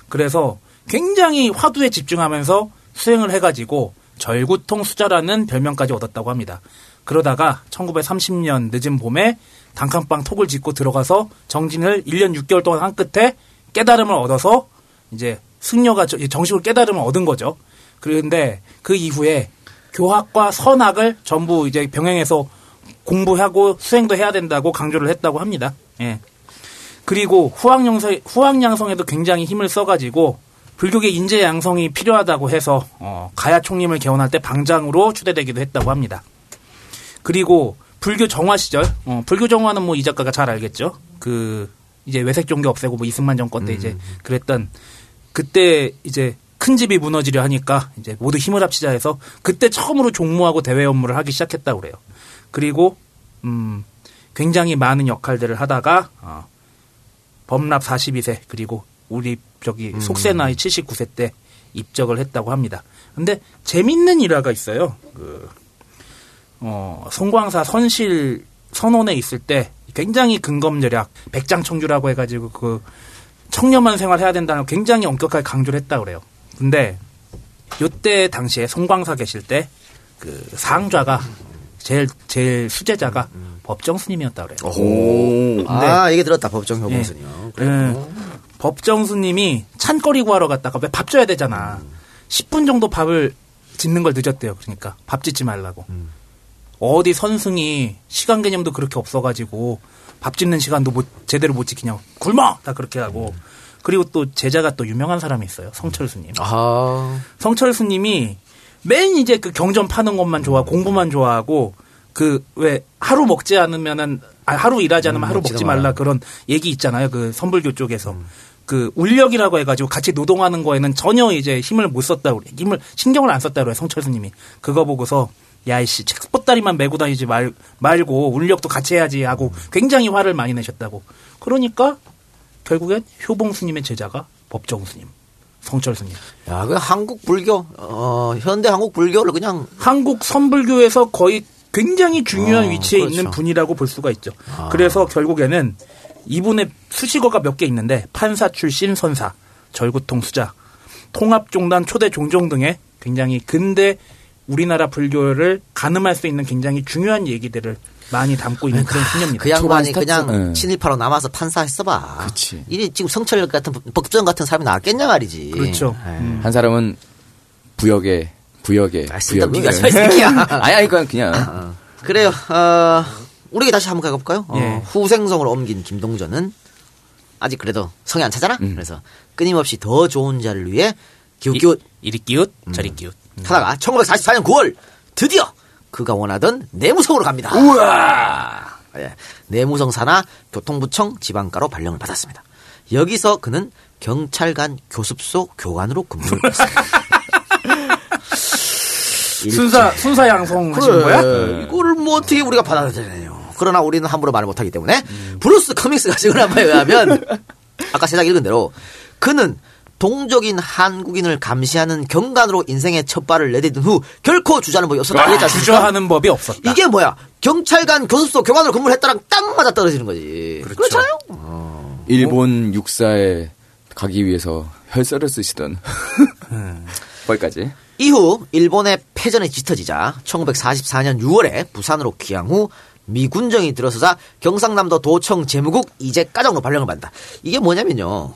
그래서 굉장히 화두에 집중하면서 수행을 해가지고 절구통 수자라는 별명까지 얻었다고 합니다. 그러다가 1930년 늦은 봄에 단칸방 톡을 짓고 들어가서 정진을 1년 6개월 동안 한 끝에 깨달음을 얻어서 이제 승려가 저- 정식으로 깨달음을 얻은 거죠. 그런데 그 이후에 교학과 선학을 전부 이제 병행해서 공부하고 수행도 해야 된다고 강조를 했다고 합니다. 예. 그리고 후학양성, 후학양성에도 굉장히 힘을 써가지고 불교계 인재 양성이 필요하다고 해서 어, 가야 총림을 개원할 때 방장으로 추대되기도 했다고 합니다. 그리고 불교 정화 시절, 어, 불교 정화는 뭐 이 작가가 잘 알겠죠. 그 이제 외색 종교 없애고 뭐 이승만 정권 때 이제 그랬던 그때 이제 큰 집이 무너지려 하니까 이제 모두 힘을 합치자 해서 그때 처음으로 종무하고 대외 업무를 하기 시작했다고 그래요. 그리고 음 굉장히 많은 역할들을 하다가 어, 범랍 42세 그리고 우리 저기 속세 나이 79세 때 입적을 했다고 합니다. 근데 재밌는 일화가 있어요. 그 어, 송광사 선실 선원에 있을 때 굉장히 근검절약 백장청주라고 해가지고 그 청렴한 생활 해야 된다는 걸 굉장히 엄격하게 강조를 했다 그래요. 근데 요때 당시에 송광사 계실 때 그 상좌가 제일 제일 수제자가 법정 스님이었다 그래요. 오. 아, 얘기 들었다, 법정 효봉순이요. 그래. 예. 법정 스님이 찬거리 구하러 갔다가 왜 밥 줘야 되잖아. 10분 정도 밥을 짓는 걸 늦었대요. 그러니까 밥 짓지 말라고. 어디 선승이 시간 개념도 그렇게 없어가지고 밥 짓는 시간도 못, 제대로 못 지키냐고. 굶어! 다 그렇게 하고. 그리고 또 제자가 또 유명한 사람이 있어요. 성철 스님. 아. 성철 스님이 맨 이제 그 경전 파는 것만 좋아, 공부만 좋아하고 그 왜 하루 먹지 않으면은 아, 하루 일하지 않으면 하루 먹지도 먹지 말라 마라. 그런 얘기 있잖아요. 그 선불교 쪽에서. 그 울력이라고 해가지고 같이 노동하는 거에는 전혀 이제 힘을 못 썼다고 그래. 힘을 신경을 안 썼다고 그래 성철 스님이. 그거 보고서 야이씨 책 보따리만 메고 다니지 말, 말고 울력도 같이 해야지 하고 굉장히 화를 많이 내셨다고. 그러니까 결국엔 효봉 스님의 제자가 법정 스님, 성철 스님. 야, 그 한국 불교, 어, 현대 한국 불교를 그냥 한국 선불교에서 거의 굉장히 중요한 어, 위치에 그렇죠. 있는 분이라고 볼 수가 있죠. 그래서 결국에는 이분의 수식어가 몇 개 있는데 판사 출신 선사, 절구통 수자, 통합종단 초대 종종 등의 굉장히 근대 우리나라 불교를 가늠할 수 있는 굉장히 중요한 얘기들을 많이 담고 있는 그런 신녀입니다. 그 양반이 그냥 예. 친일파로 남아서 판사했어봐. 그치. 이리 지금 성철 같은 법전 같은 사람이 나왔겠냐 말이지. 그렇죠. 예. 음. 한 사람은 부역에 부역에 아, 마, 이 새끼야. 아니 아니 그냥 그냥 그래요. 어, 우리 다시 한번 가볼까요? 어, 예. 후생성으로 옮긴 김동전은 아직 그래도 성이 안 차잖아. 음. 그래서 끊임없이 더 좋은 자를 위해 기웃기웃 이리 끼웃, 저리 끼웃. 하다가 1944년 9월 드디어 그가 원하던 내무성으로 갑니다. 우와! 예, 내무성 산하 교통부청 지방가로 발령을 받았습니다. 여기서 그는 경찰관 교습소 교관으로 근무를 했습니다. 순사 순사 양성 하신 그래, 거야? 이거를 뭐 어떻게 우리가 받아들여요. 그러나 우리는 함부로 말을 못하기 때문에 브루스 커밍스가 증언한 바에 의하면 아까 서적 읽은 대로 그는 동족인 한국인을 감시하는 경관으로 인생의 첫 발을 내딛은 후 결코 주저하는 법이 없었다. 않습니까? 주저하는 법이 없었다. 이게 뭐야? 경찰관 교습소 교관으로 근무를 했다랑 딱 맞아 떨어지는 거지. 그렇죠. 그렇잖아요. 일본 육사에 가기 위해서 혈서를 쓰시던 거기까지 이후 일본의 패전이 짙어지자 1944년 6월에 부산으로 귀향 후 미군정이 들어서자 경상남도 도청 재무국 이재과장으로 발령을 받는다. 이게 뭐냐면요.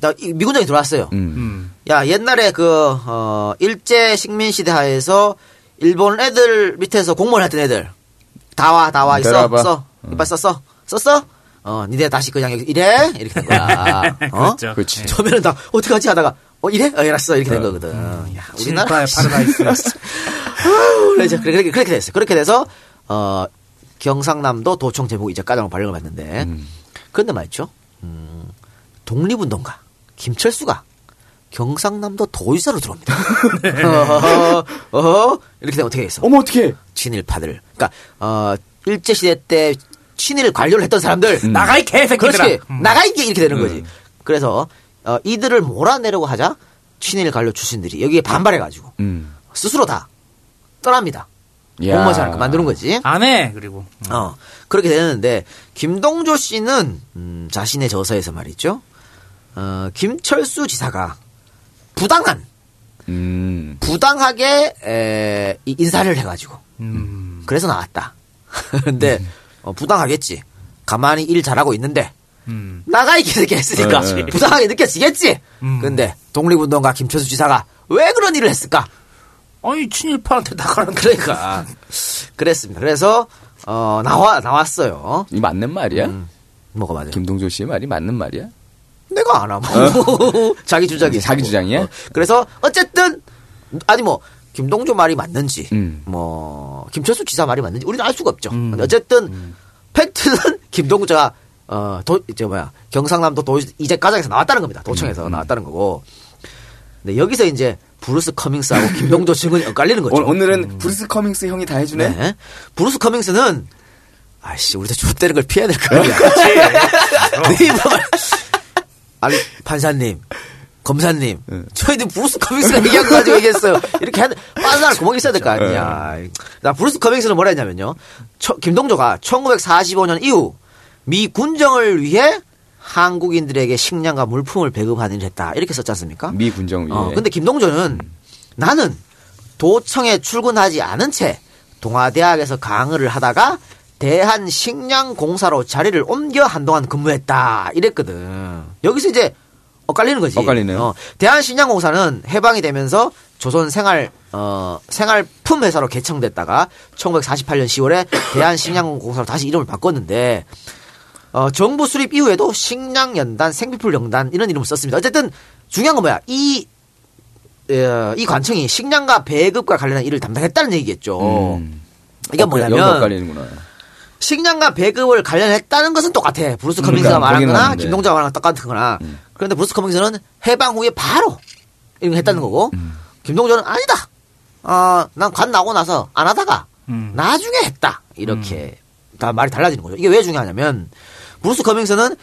나이 미군정이 들어왔어요. 음. 야 옛날에 그 어, 일제 식민 시대 하에서 일본 애들 밑에서 공무원 했던 애들 다와 다와 있어. 써 이빨 썼어 썼어 어 니네 다시 그냥 여기 이래 이렇게 된 거야 어 그렇죠. 그렇지. 처음에는 다 어떻게 하지 하다가 어 이래 어 이랬어 이렇게 된 거거든 야, 우리나라 친일파의 파라다이스. 그래서 그렇게, 됐어요. 그렇게 돼서, 어, 경상남도 도청 제목 이제 까장으로 발령을 받는데, 음. 그런데 말이죠. 음, 독립운동가, 김철수가 경상남도 도의사로 들어옵니다. 어허, 어허, 이렇게 되면 어떻게 했어? 어머 어떻게 친일파들. 그러니까, 어, 일제 시대 때 친일 관료를 했던 사람들. 나가 이 개새끼들아. 그렇지. 음. 나가 이게 이렇게 되는 거지. 그래서, 어, 이들을 몰아내려고 하자, 친일 관료 출신들이 여기에 반발해가지고, 음. 스스로 다 떠납니다. 야. 공무원 생활 만드는 거지. 안 해. 그리고 어, 그렇게 되는데, 김동조 씨는, 음, 자신의 저서에서 말이죠. 어, 김철수 지사가 부당한, 음. 부당하게, 에, 이 인사를 해가지고. 음. 그래서 나왔다. 근데, 어, 부당하겠지. 가만히 일 잘하고 있는데, 음. 나가 이렇게 이렇게 했으니까 네, 네. 부당하게 느껴지겠지. 음. 근데 독립운동가 김철수 지사가 왜 그런 일을 했을까? 아니 친일파한테 나가는 그러니까 그랬습니다. 그래서 어 나와 나왔어요. 이 맞는 말이야? 음, 뭐가 맞아요? 김동조 씨의 말이 맞는 말이야? 내가 안 하고 자기 주장이 자기 주장이야? 어, 그래서 어쨌든 아니 뭐 김동조 말이 맞는지 음. 뭐 김철수 지사 말이 맞는지 우리는 알 수가 없죠. 음. 어쨌든 팩트는 김동조가 어도저 뭐야 경상남도 도 이제 과장에서 나왔다는 겁니다. 도청에서 나왔다는 거고. 근데 여기서 이제 브루스 커밍스하고 김동조 증언이 엇갈리는 거죠. 오, 오늘은 브루스 커밍스 형이 다 해주네. 네. 브루스 커밍스는 아씨 우리도 좆되는 걸 피해야 될 거 아니야. 네 입을 아니 판사님, 검사님, 저희들 브루스 커밍스가 얘기한 거 가지고 얘기했어요. 이렇게 하는 빠져나갈 구멍이 있어야 될 거 아니야. 나 브루스 커밍스는 뭐라 했냐면요. 처- 김동조가 1945년 이후 미 군정을 위해 한국인들에게 식량과 물품을 배급하는 일을 했다. 이렇게 썼지 않습니까? 미 군정 위에. 어, 근데 김동조는 나는 도청에 출근하지 않은 채 동아대학에서 강의를 하다가 대한식량공사로 자리를 옮겨 한동안 근무했다. 이랬거든. 여기서 이제 엇갈리는 거지. 엇갈리네요. 어, 대한식량공사는 해방이 되면서 조선 생활 어, 생활품 회사로 개청됐다가 1948년 10월에 대한식량공사로 다시 이름을 바꿨는데 어, 정부 수립 이후에도 식량영단, 생필품영단 이런 이름을 썼습니다. 어쨌든 중요한 건 뭐야? 이, 어, 이 관청이 식량과 배급과 관련한 일을 담당했다는 얘기겠죠. 음. 이게 어, 뭐냐면. 식량과 배급을 관련했다는 것은 똑같아. 브루스 커밍스가 그러니까, 말한 거나. 김동조가 말한 거 똑같은 거나. 음. 그런데 브루스 커밍스는 해방 후에 바로 이런 거 했다는 거고 음. 김동조는 아니다. 어, 난관 나오고 나서 안 하다가 음. 나중에 했다. 이렇게 다 말이 달라지는 거죠. 이게 왜 중요하냐면 브루스 커밍스는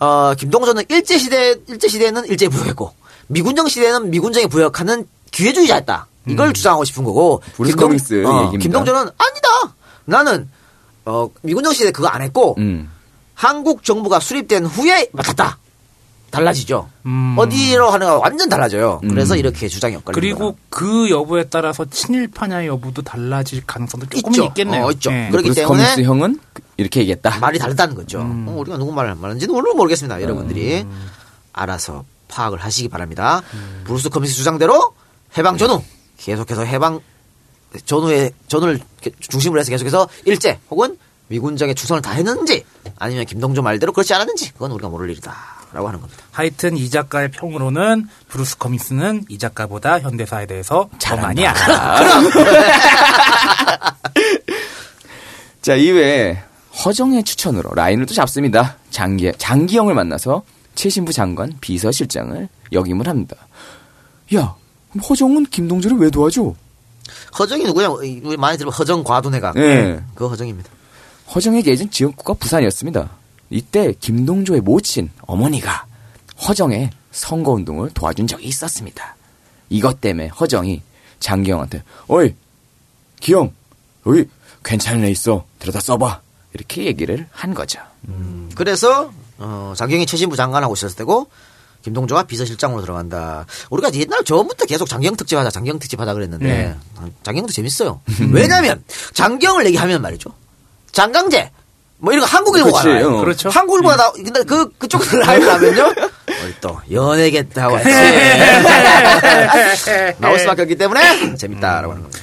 어, 김동조는 일제 시대 일제 시대에는 일제 부역했고 미군정 시대에는 미군정에 부역하는 기회주의자였다. 이걸 주장하고 싶은 거고. 브루스 김동- 커밍스 어, 얘기입니다. 김동조는 아니다. 나는 어, 미군정 시대 그거 안 했고 음. 한국 정부가 수립된 후에 맡았다. 달라지죠. 음. 어디로 하는가 완전 달라져요. 그래서 음. 이렇게 주장이 엇갈리는 그리고 그 여부에 따라서 친일파냐 여부도 달라질 가능성도 조금 있죠. 있겠네요. 어, 있죠. 예. 그렇기 브루스 때문에 커밍스 형은 이렇게 얘기했다. 말이 다르다는 거죠. 음. 어, 우리가 누구 말을 말하는지는 오늘 모르겠습니다. 여러분들이 음. 알아서 파악을 하시기 바랍니다. 브루스 커밍스 주장대로 해방 전후 계속해서 해방 전후에 전후를 중심으로 해서 계속해서 일제 혹은 미군정의 충성을 다 했는지 아니면 김동조 말대로 그렇지 않았는지 그건 우리가 모를 일이다 라고 하는 겁니다. 하여튼 이 작가의 평으로는 브루스 커밍스는 이 작가보다 현대사에 대해서 더 많이 알아. 자, 이외에 허정의 추천으로 라인을 또 잡습니다. 장기, 장기영을 만나서 체신부 장관 비서실장을 역임을 합니다. 야, 허정은 김동조를 왜 도와줘? 허정이 누구냐? 우리 많이 들으면 허정 과도내각 네. 그 허정입니다. 허정의 예전 지역구가 부산이었습니다. 이때 김동조의 모친 어머니가 허정의 선거운동을 도와준 적이 있었습니다. 이것 때문에 허정이 장기영한테 어이 기영 여기 괜찮은 애 있어 들여다 써봐 이렇게 얘기를 한 거죠. 그래서 어, 장경이 최신부 장관하고 있었을 때고 김동조가 비서실장으로 들어간다. 우리가 옛날 전부터 계속 장경 특집하자, 장경 특집하자 그랬는데 네. 어, 장경도 재밌어요. 왜냐하면 장경을 얘기하면 말이죠. 장강제 뭐 이런 거 한국일보가 그치, 나와요. 어. 그렇죠. 한국일보가 나 근데 그 그쪽을 하려면요. 우리 또 연예계하고 같이 나올 수밖에 없기 때문에 재밌다라고 하는 겁니다.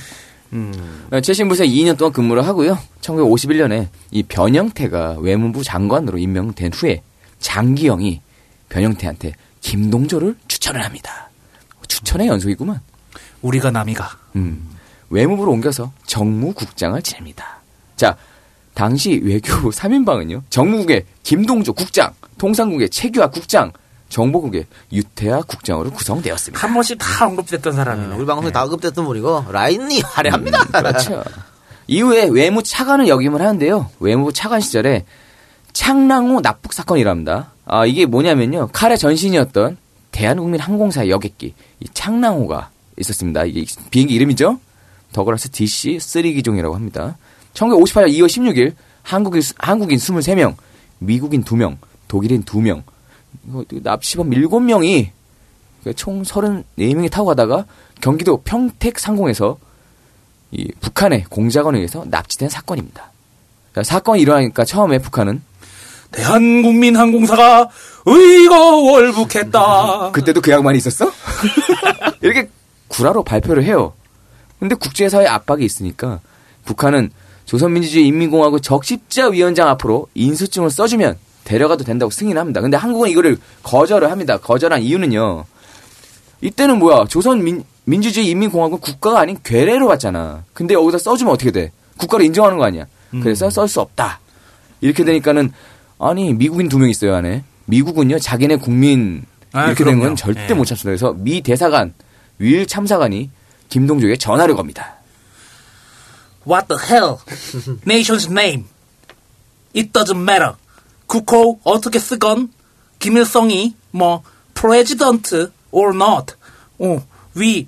어, 최신부에서 2년 동안 근무를 하고요. 1951년에 이 변형태가 외무부 장관으로 임명된 후에 장기영이 변형태한테 김동조를 추천을 합니다. 추천의 연속이구만. 우리가 남이가. 음, 외무부로 옮겨서 정무국장을 지냅니다. 자, 당시 외교부 3인방은요. 정무국의 김동조 국장, 통상국의 최규하 국장, 정보국의 유태하 국장으로 구성되었습니다. 한 번씩 다 언급됐던 사람이네. 우리 방송에 다 언급됐던 분이고 라인이 화려합니다. 그렇죠. 이후에 외무 차관을 역임을 하는데요. 외무부 차관 시절에 창랑호 납북 사건이랍니다. 아, 이게 뭐냐면요. 칼의 전신이었던 대한국민 항공사의 여객기, 이 창랑호가 있었습니다. 이게 비행기 이름이죠? 더글라스 DC 3 기종이라고 합니다. 1958년 2월 16일 한국인, 한국인 23명, 미국인 2명, 독일인 2명, 이거 납치범 7명이 총 34명이 타고 가다가 경기도 평택 상공에서 이 북한의 공작원에 의해서 납치된 사건입니다. 자, 사건이 일어나니까 처음에 북한은 대한국민 항공사가 의거 월북했다. 그때도 그 양반이 있었어? 이렇게 구라로 발표를 해요. 근데 국제사회 압박이 있으니까 북한은 조선민주주의 인민공화국 적십자 위원장 앞으로 인수증을 써주면 데려가도 된다고 승인합니다. 근데 한국은 이거를 거절을 합니다. 거절한 이유는요. 이때는 뭐야? 조선민주주의 인민공화국 국가가 아닌 괴뢰로 갔잖아. 근데 여기다 써주면 어떻게 돼? 국가를 인정하는 거 아니야. 그래서 쓸수 없다. 이렇게 되니까는 아니 미국인 두 명 있어요 안에. 미국은요 자기네 국민 아, 이렇게 된. 건 절대 예. 못 참습니다. 그래서 미 대사관 윌 참사관이 김동조에게 전화를 겁니다. What the hell? Nation's name. It doesn't matter. 국호 어떻게 쓰건 김일성이 뭐 president or not. 어, we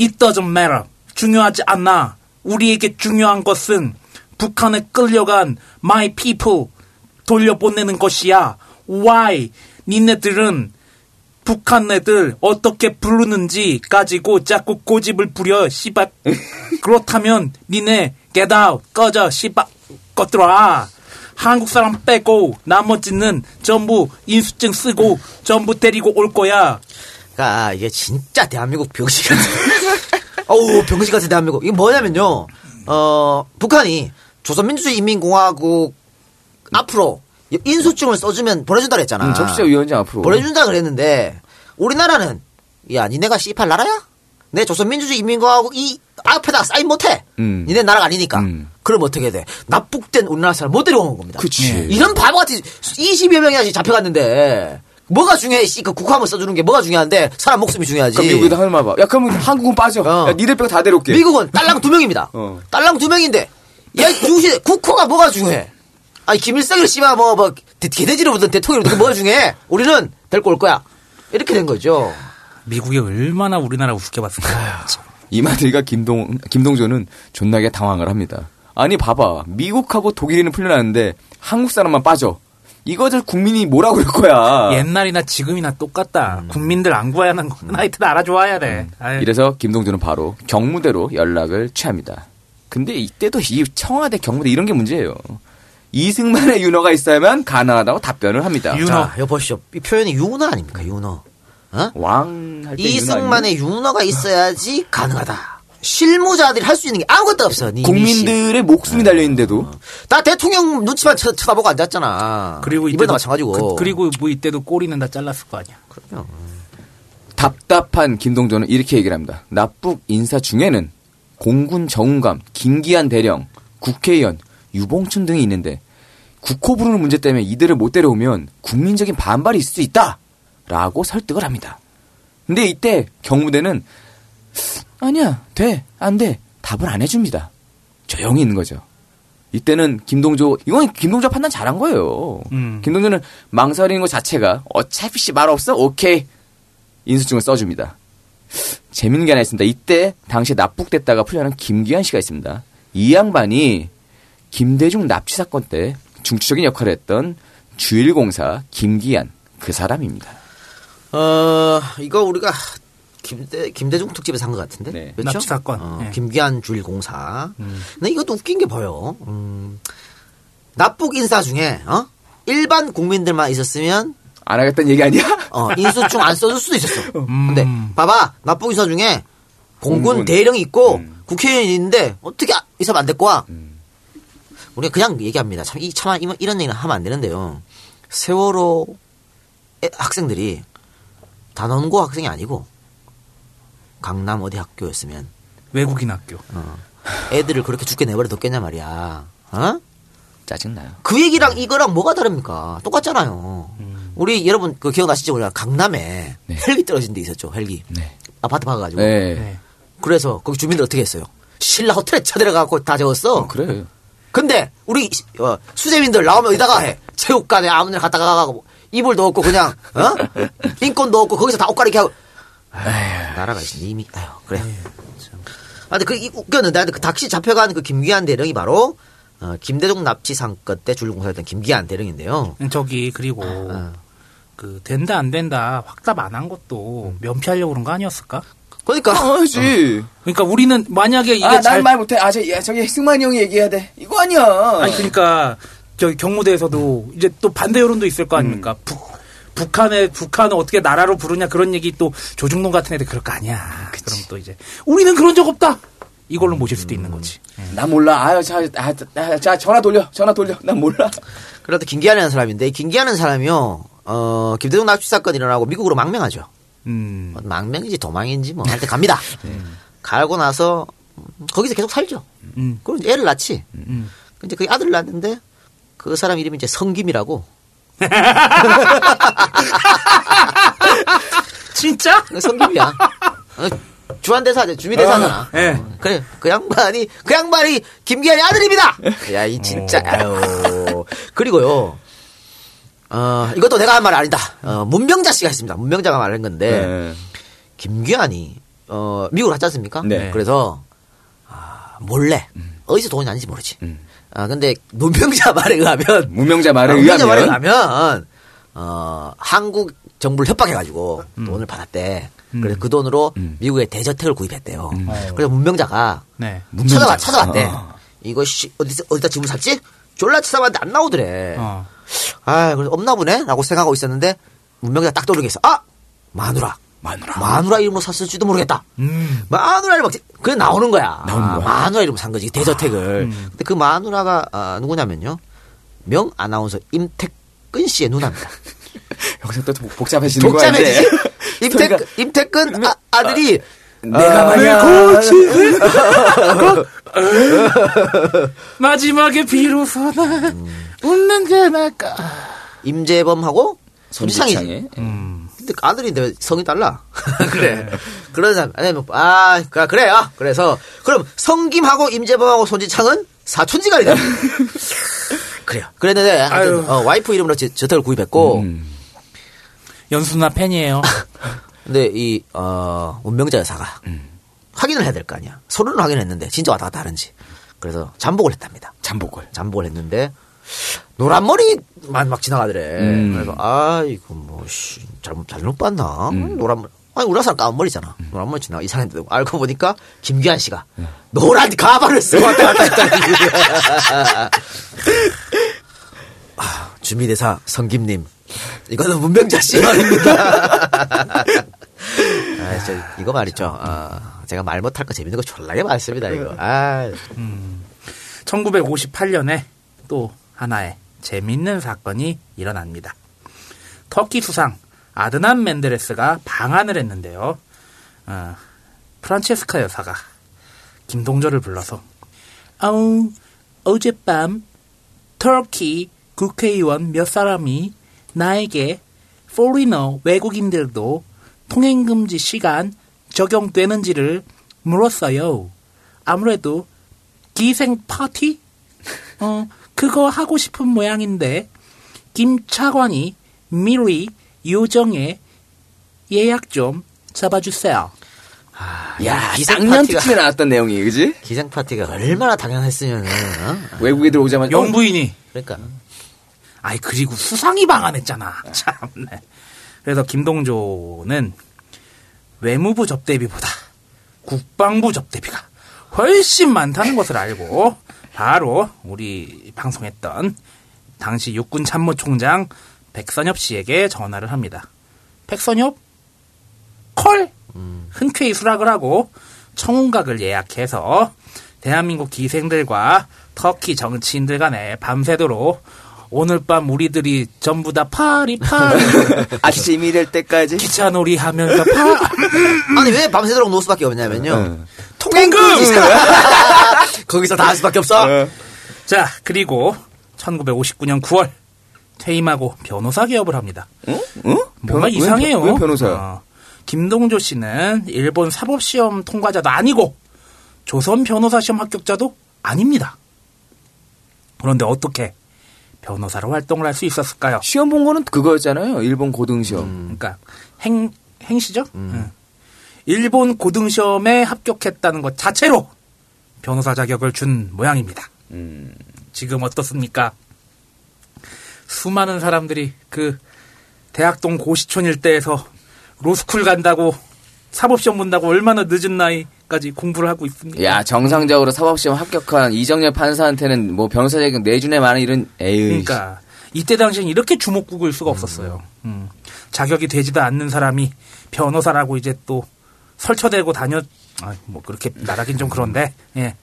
it doesn't matter. 중요하지 않나. 우리에게 중요한 것은 북한에 끌려간 my people 돌려보내는 것이야. Why? 니네들은 북한 애들 어떻게 부르는지 가지고 자꾸 고집을 부려 씨발 그렇다면 니네 get out 꺼져 씨발 꺼들아 한국 사람 빼고 나머지는 전부 인수증 쓰고 전부 데리고 올 거야 그러니까 이게 진짜 대한민국 병신 같은. 어우 병신 같은 대한민국. 이게 뭐냐면요. 어 북한이 조선민주주의 인민공화국 앞으로 인수증을 써주면 보내준다 그랬잖아. 음, 적시자위원장 앞으로 보내준다 그랬는데 우리나라는 야 니네가 씨팔 나라야? 내 조선민주주의 인민공화국 이 앞에다 사인 못해. 음. 니네 나라가 아니니까. 음. 그럼 어떻게 돼? 납북된 우리나라 사람 못 데려오는 겁니다. 그치. 이런 바보같이 20여 명이 잡혀갔는데 뭐가 중요해? 씨, 그 국화만 써주는 게 뭐가 중요한데 사람 목숨이 중요하지. 그럼 미국에다 하는 말 봐. 야, 그럼 한국은 빠져. 어. 야, 니들 빼고 다 데려올게. 미국은 딸랑 두 명입니다. 어. 딸랑 두 명인데 야 중시 국호가 뭐가 중요해? 아니 김일성을 씨발 뭐 뭐 개돼지로 보든 대통령으로 뭐가 중요해? 우리는 데리고 올 거야. 이렇게 된 거죠. 미국이 얼마나 우리나라 우습게 봤을까 이마들과 김동 김동조는 존나게 당황을 합니다. 아니 봐봐 미국하고 독일이는 풀려나는데 한국 사람만 빠져. 이거들 국민이 뭐라고 그럴 거야. 옛날이나 지금이나 똑같다. 국민들 안 구해야 하는 거. 하여튼 알아줘야 돼. 아유. 이래서 김동조는 바로 경무대로 연락을 취합니다. 근데 이때도 이 청와대 경무대 이런 게 문제예요. 이승만의 윤허가 있어야만 가능하다고 답변을 합니다. 자, 여기 보시죠. 이 표현이 윤허 아닙니까? 윤허. 어? 왕할 때 이승만의 윤허가 있어야지 가능하다. 실무자들이 할 수 있는 게 아무것도 없어. 니 국민들의 목숨이 달려 있는데도 나 대통령 눈치만 쳐, 쳐다보고 앉았잖아. 그리고 이때도 마찬가지고. 그, 리고뭐 이때도 꼬리는 다 잘랐을 거 아니야. 그럼요. 답답한 김동조는 이렇게 얘기를 합니다. 납북 인사 중에는 공군 정감감 김기한 대령, 국회의원, 유봉춘 등이 있는데 국호 부르는 문제 때문에 이들을 못 데려오면 국민적인 반발이 있을 수 있다! 라고 설득을 합니다. 근데 이때 경무대는 아니야, 돼, 안 돼. 답을 안 해줍니다. 조용히 있는 거죠. 이때는 김동조, 이건 김동조 판단 잘한 거예요. 음. 김동조는 망설이는 것 자체가 어차피 씨 말 없어? 오케이. 인수증을 써줍니다. 재밌는 게 하나 있습니다. 이때 당시에 납북됐다가 풀려난 김기한 씨가 있습니다. 이 양반이 김대중 납치 사건 때 중추적인 역할을 했던 주일공사 김기한 그 사람입니다. 어, 이거 우리가 김대, 김대중 특집에서 한것 같은데? 네. 그렇죠? 납치 사건. 어, 네. 김기한 주일공사. 근데 이것도 웃긴 게 보여. 음, 납북 인사 중에, 어? 일반 국민들만 있었으면, 안 하겠다는 얘기 아니야? 어, 인수증 안 써줄 수도 있었어. 근데, 봐봐. 납북 인사 중에 공군, 공군. 대령이 있고, 음. 국회의원이 있는데, 어떻게 아- 이 사람 안 데리고 와? 우리가 그냥 얘기합니다. 참, 이, 참, 이런- 이런 얘기는 하면 안 되는데요. 세월호 애- 학생들이 단원고 학생이 아니고 강남 어디 학교였으면 외국인 학교. 애들을 그렇게 죽게 내버려 뒀겠냐 말이야. 어? 짜증나요. 그 얘기랑 이거랑 뭐가 다릅니까? 똑같잖아요. 우리 여러분 그 기억나시죠? 몰라 강남에 네. 헬기 떨어진 데 있었죠. 헬기 네. 아파트 박아가지고. 네. 네. 그래서 거기 주민들 어떻게 했어요? 신라 호텔에 쳐들어가고 다 적었어. 그래. 근데 우리 어, 수재민들 나오면 어디다가 해? 체육관에 아무 데나 갔다가 가고 이불도 없고 그냥 어? 인권도 없고 거기서 다 옷 가리게 하고 아휴, 나라가 있으니 이미 아유 그래. 참. 아 근데 그 이- 웃겼는데 근데 그 닥시 잡혀간 그 김기한 대령이 바로 어, 김대중 납치 사건 때 줄공사였던 김기한 대령인데요. 저기 그리고 어. 그 된다 안 된다 확답 안 한 것도 면피하려고 그런 거 아니었을까? 그러니까 아지. 그러니까 우리는 만약에 이게 아, 잘 난말 못해. 아, 저, 야, 저기 승만이 형이 얘기해야 돼. 이거 아니야. 아니 그러니까 저기 경무대에서도 이제 또 반대 여론도 있을 거 아닙니까? 북 북한에 북한을 어떻게 나라로 부르냐 그런 얘기 또 조중동 같은 애들 그럴 거 아니야. 그럼 또 이제 우리는 그런 적 없다. 이걸로 모실 수도 있는 거지. 난 몰라. 아유, 자, 아, 아, 자, 전화 돌려. 전화 돌려. 난 몰라. 그래도 김기한이라는 사람인데 이 김기한은 사람이요. 어, 김대중 납치 사건 일어나고 미국으로 망명하죠. 음. 뭐 망명인지 도망인지 뭐 할 때 갑니다. 가고 나서 음, 거기서 계속 살죠. 음. 그럼 이제 애를 낳지. 음. 근데 그 아들을 낳았는데 그 사람 이름이 이제 성김이라고. 진짜? 성김이야. 어, 주한대사, 주미대사잖아. 예. 어, 그래. 그 양반이, 그 양반이 김기한의 아들입니다! 야, 이 진짜, 아유. 그리고요, 어, 이것도 내가 한 말 아니다. 어, 문명자 씨가 했습니다. 문명자가 말한 건데, 네. 김기한이, 어, 미국을 갔지 않습니까? 네. 그래서, 아, 몰래, 어디서 돈이 났는지 모르지. 음. 아, 근데, 문명자 말에 의하면, 문명자 말에 아, 문명자 말에 의하면 의하면, 어, 한국 정부를 협박해가지고 돈을 받았대. 그래서 그 돈으로 음. 미국에 대저택을 구입했대요. 음. 그래서 문명자가 네. 문명자. 찾아와, 찾아왔대. 아. 이거 씨, 어디서, 어디다 집을 샀지? 졸라 찾아봤는데 안 나오더래. 어. 아, 그래서 없나 보네? 라고 생각하고 있었는데, 문명자가 딱 떠오르는 게 있어. 아! 마누라. 마누라. 마누라 이름으로 샀을지도 모르겠다. 음. 마누라 이름 막, 그게 나오는 거야. 나오는 아, 거야. 마누라 이름 산 거지, 대저택을. 음. 근데 그 마누라가, 아, 누구냐면요. 명 아나운서 임택근 씨의 누나입니다. 여기서 또 복- 복잡해지는 거야. 이제. 임택, 임택근 아, 아들이 내가 말이야. 마지막에 비로소 난 웃는 게 나을까. 임재범하고 손지창이지. 음. 근데 그 아들인데 성이 달라. 그래. 그런 사람. 아니면, 아, 그- 그래 요. 그래서, 그럼 성김하고 임재범하고 손지창은 사촌지간이 다 그래요. 그랬는데, 하여튼. 어, 와이프 이름으로 저- 저택을 구입했고, 음. 연수나 팬이에요. 근데 이, 어, 운명자 여사가, 확인을 해야 될 거 아니야. 서류는 확인했는데 진짜 왔다 갔다 하는지. 그래서 잠복을 했답니다. 잠복을. 잠복을 했는데 노란 머리만 막 지나가더래. 음. 그래서 아 이거 뭐 씨, 잘못 잘못 봤나? 노란 머리. 아니 우리 사람 까만 머리잖아. 노란 머리 지나가 이상했는데 알고 보니까 김규한 씨가 노란 가발을 쓰고 왔다 갔다 거야. 아, 주미대사 성김님 이거는 문병자 씨 말입니다. 아, 저, 이거 말이죠. 아, 제가 말 못할 거 재밌는 거 졸라게 많습니다, 이거. 아, 1958년에 또 하나의 재밌는 사건이 일어납니다. 터키 수상 아드난 멘데레스가 방한을 했는데요. 어, 프란체스카 여사가 김동조를 불러서 어, 어젯밤 터키 국회의원 몇 사람이 나에게 포리너 외국인들도 통행금지 시간 적용되는지를 물었어요. 아무래도 기생 파티? 어, 그거 하고 싶은 모양인데, 김 차관이 미리 요정에 예약 좀 잡아주세요. 야, 기생 작년 파티가- 특집에 나왔던 내용이, 그지? 기생 파티가 얼마나 당연했으면은, 어? 외국인들 오자마자. 영부인이. 그러니까. 아이, 그리고 수상이 방한했잖아. 참네. 그래서 김동조는 외무부 접대비보다 국방부 접대비가 훨씬 많다는 것을 알고 바로 우리 방송했던 당시 육군 참모총장 백선엽 씨에게 전화를 합니다. 백선엽? 콜! 흔쾌히 수락을 하고 청운각을 예약해서 대한민국 기생들과 터키 정치인들 간에 밤새도록 오늘 밤 우리들이 전부 다 파리 파리 아침이 될 때까지. 기차놀이 하면서 파 아니, 왜 밤새도록 놀 수밖에 없냐면요. 응. 통행금지! 거기서 다 할 수밖에 없어. 자, 그리고 1959년 9월 퇴임하고 변호사 개업을 합니다. 응? 응? 뭔가 변호- 이상해요. 왜, 왜 변호사야? 어, 김동조 씨는 일본 사법시험 통과자도 아니고 조선 변호사 시험 합격자도 아닙니다. 그런데 어떻게 변호사로 활동을 할 수 있었을까요? 시험 본 거는 그거였잖아요. 일본 고등시험. 그러니까 행 행시죠. 응. 일본 고등시험에 합격했다는 것 자체로 변호사 자격을 준 모양입니다. 음. 지금 어떻습니까? 수많은 사람들이 그 대학동 고시촌 일대에서 로스쿨 간다고 사법시험 본다고 얼마나 늦은 나이까지 공부를 하고 있습니까? 야, 정상적으로 사법시험 합격한 이정열 판사한테는 뭐 변호사 자격 내준에 많은 이런, 에이. 그러니까 이때 당시엔 이렇게 주목국일 수가 없었어요. 음. 자격이 되지도 않는 사람이 변호사라고 이제 또 설쳐대고 다녔. 아, 뭐 그렇게 말하긴 좀 그런데 예,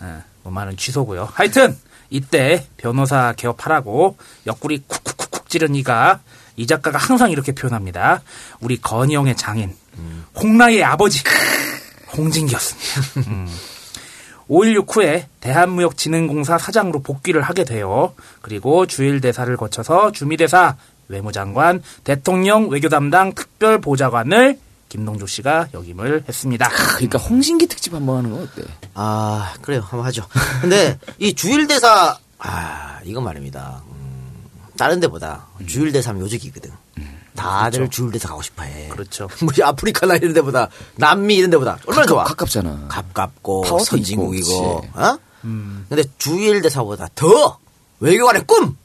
아, 뭐 많은 취소고요. 하여튼 이때 변호사 개업하라고 옆구리 쿡쿡쿡쿡 찌른 이가 이 작가가 항상 이렇게 표현합니다. 우리 건희영의 장인 홍라의 아버지 홍진기였습니다. 음. 5.16 후에 대한무역진흥공사 사장으로 복귀를 하게 돼요. 그리고 주일대사를 거쳐서 주미대사, 외무장관, 대통령 외교담당 특별보좌관을 김동조 씨가 역임을 했습니다. 그러니까 홍진기 특집 한번 하는 건 어때? 아, 그래요. 한번 하죠. 근데 이 주일대사, 아, 이건 말입니다. 음, 다른 데보다 주일대사면 요직이거든. 다들 주일대사 가고 싶어 해. 그렇죠. 뭐 아프리카나 이런 데보다 남미 이런 데보다 얼마나 좋아. 가깝잖아. 가깝고 선진국이고. 있고, 어? 근데 주일대사보다 더 외교관의 꿈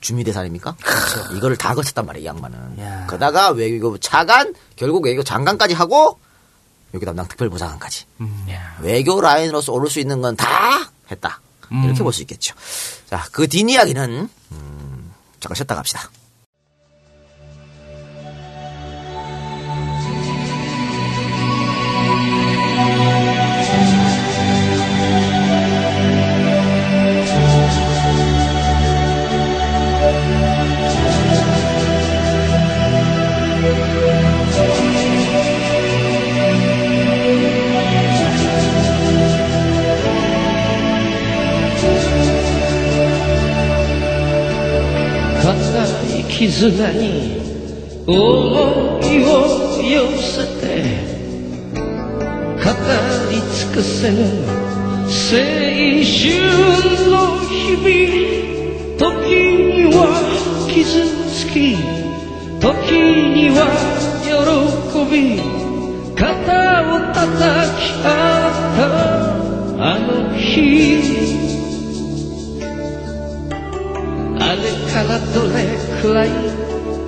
주미대사 아닙니까? 그렇죠. 이거를 다 거쳤단 말이야, 이 양반은. 야. 그러다가 외교부 차관, 결국 외교 장관까지 하고 외교 담당 특별보좌관까지. 외교 라인으로서 오를 수 있는 건 다 했다. 이렇게 볼 수 있겠죠. 자, 그 뒷이야기는 음, 잠깐 쉬었다 갑시다. 絆に思いを寄せて語り尽くせぬ青春の日々時には傷つき時には喜び肩を叩き合ったあの日。れ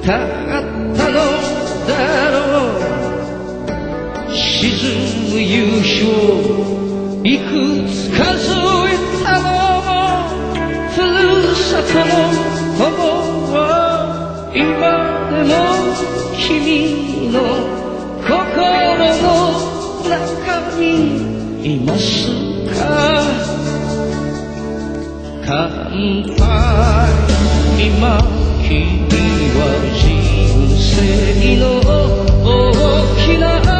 かったのだろう沈む夕日をいくつ数えたの。もふるさとの友は今でも君の心の中にいますか？乾杯。今君は人生の大きな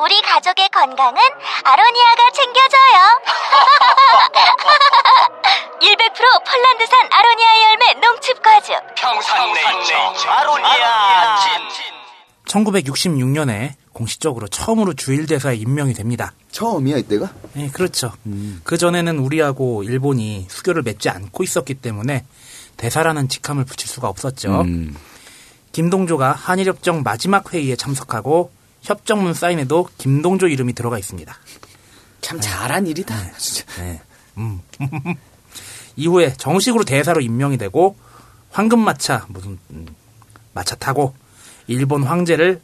우리 가족의 건강은 아로니아가 챙겨줘요. 100% 폴란드산 아로니아 열매 농축 과즙. 평산네이처 아로니아 진. 1966년에 공식적으로 처음으로 주일대사에 임명이 됩니다. 처음이야 이때가? 네, 그렇죠. 그 전에는 우리하고 일본이 수교를 맺지 않고 있었기 때문에 대사라는 직함을 붙일 수가 없었죠. 음. 김동조가 한일협정 마지막 회의에 참석하고 협정문 사인에도 김동조 이름이 들어가 있습니다. 참 잘한 일이다. 진짜. 네. 음. 이후에 정식으로 대사로 임명이 되고 황금마차 무슨 음, 마차 타고 일본 황제를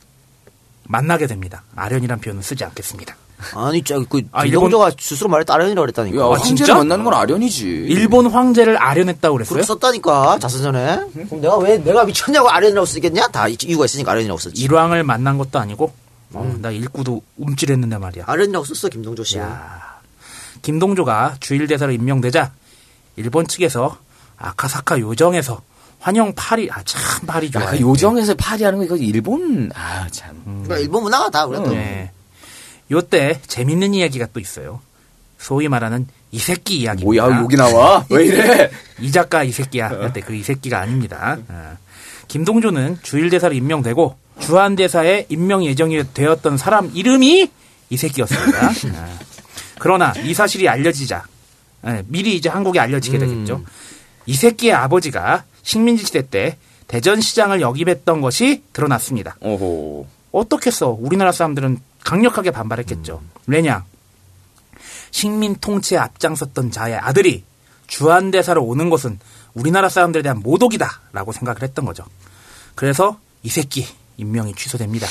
만나게 됩니다. 아련이란 표현은 쓰지 않겠습니다. 아니, 저, 그, 아, 김동조가 스스로 말했다 아련이라고 그랬다니까. 야, 황제를 만나는 건 아련이지. 일본 황제를 아련했다고 그랬어요? 그렇게 썼다니까, 자서전에. 그럼 내가 왜, 내가 미쳤냐고 아련이라고 쓰겠냐? 다 이- 이유가 있으니까 아련이라고 썼지. 일왕을 만난 것도 아니고 어, 나 일구도 움찔했는데 말이야. 아련이라고 썼어, 김동조 씨. 김동조가 주일 대사로 임명되자 일본 측에서 아카사카 요정에서 환영 파리 아 참 파리 좋아. 야, 그 요정에서 파리 하는 거 이거 일본 아 참. 그러니까 일본 문화가 다 그래도. 네. 요때 재밌는 이야기가 또 있어요. 소위 말하는 이 새끼 이야기. 뭐야, 여기 나와? 왜 이래? 이 작가 이 새끼야. 그때 그 이 새끼가 아닙니다. 어. 김동조는 주일 대사로 임명되고 주한 대사에 임명 예정이 되었던 사람 이름이 이 새끼였습니다. 어. 그러나 이 사실이 알려지자 예, 미리 이제 한국에 알려지게 되겠죠. 이 새끼의 아버지가 식민지 시대 때 대전시장을 역임했던 것이 드러났습니다. 오호. 어떻겠어? 우리나라 사람들은 강력하게 반발했겠죠. 왜냐? 식민 통치에 앞장섰던 자의 아들이 주한대사로 오는 것은 우리나라 사람들에 대한 모독이다라고 생각을 했던 거죠. 그래서 이 새끼 임명이 취소됩니다.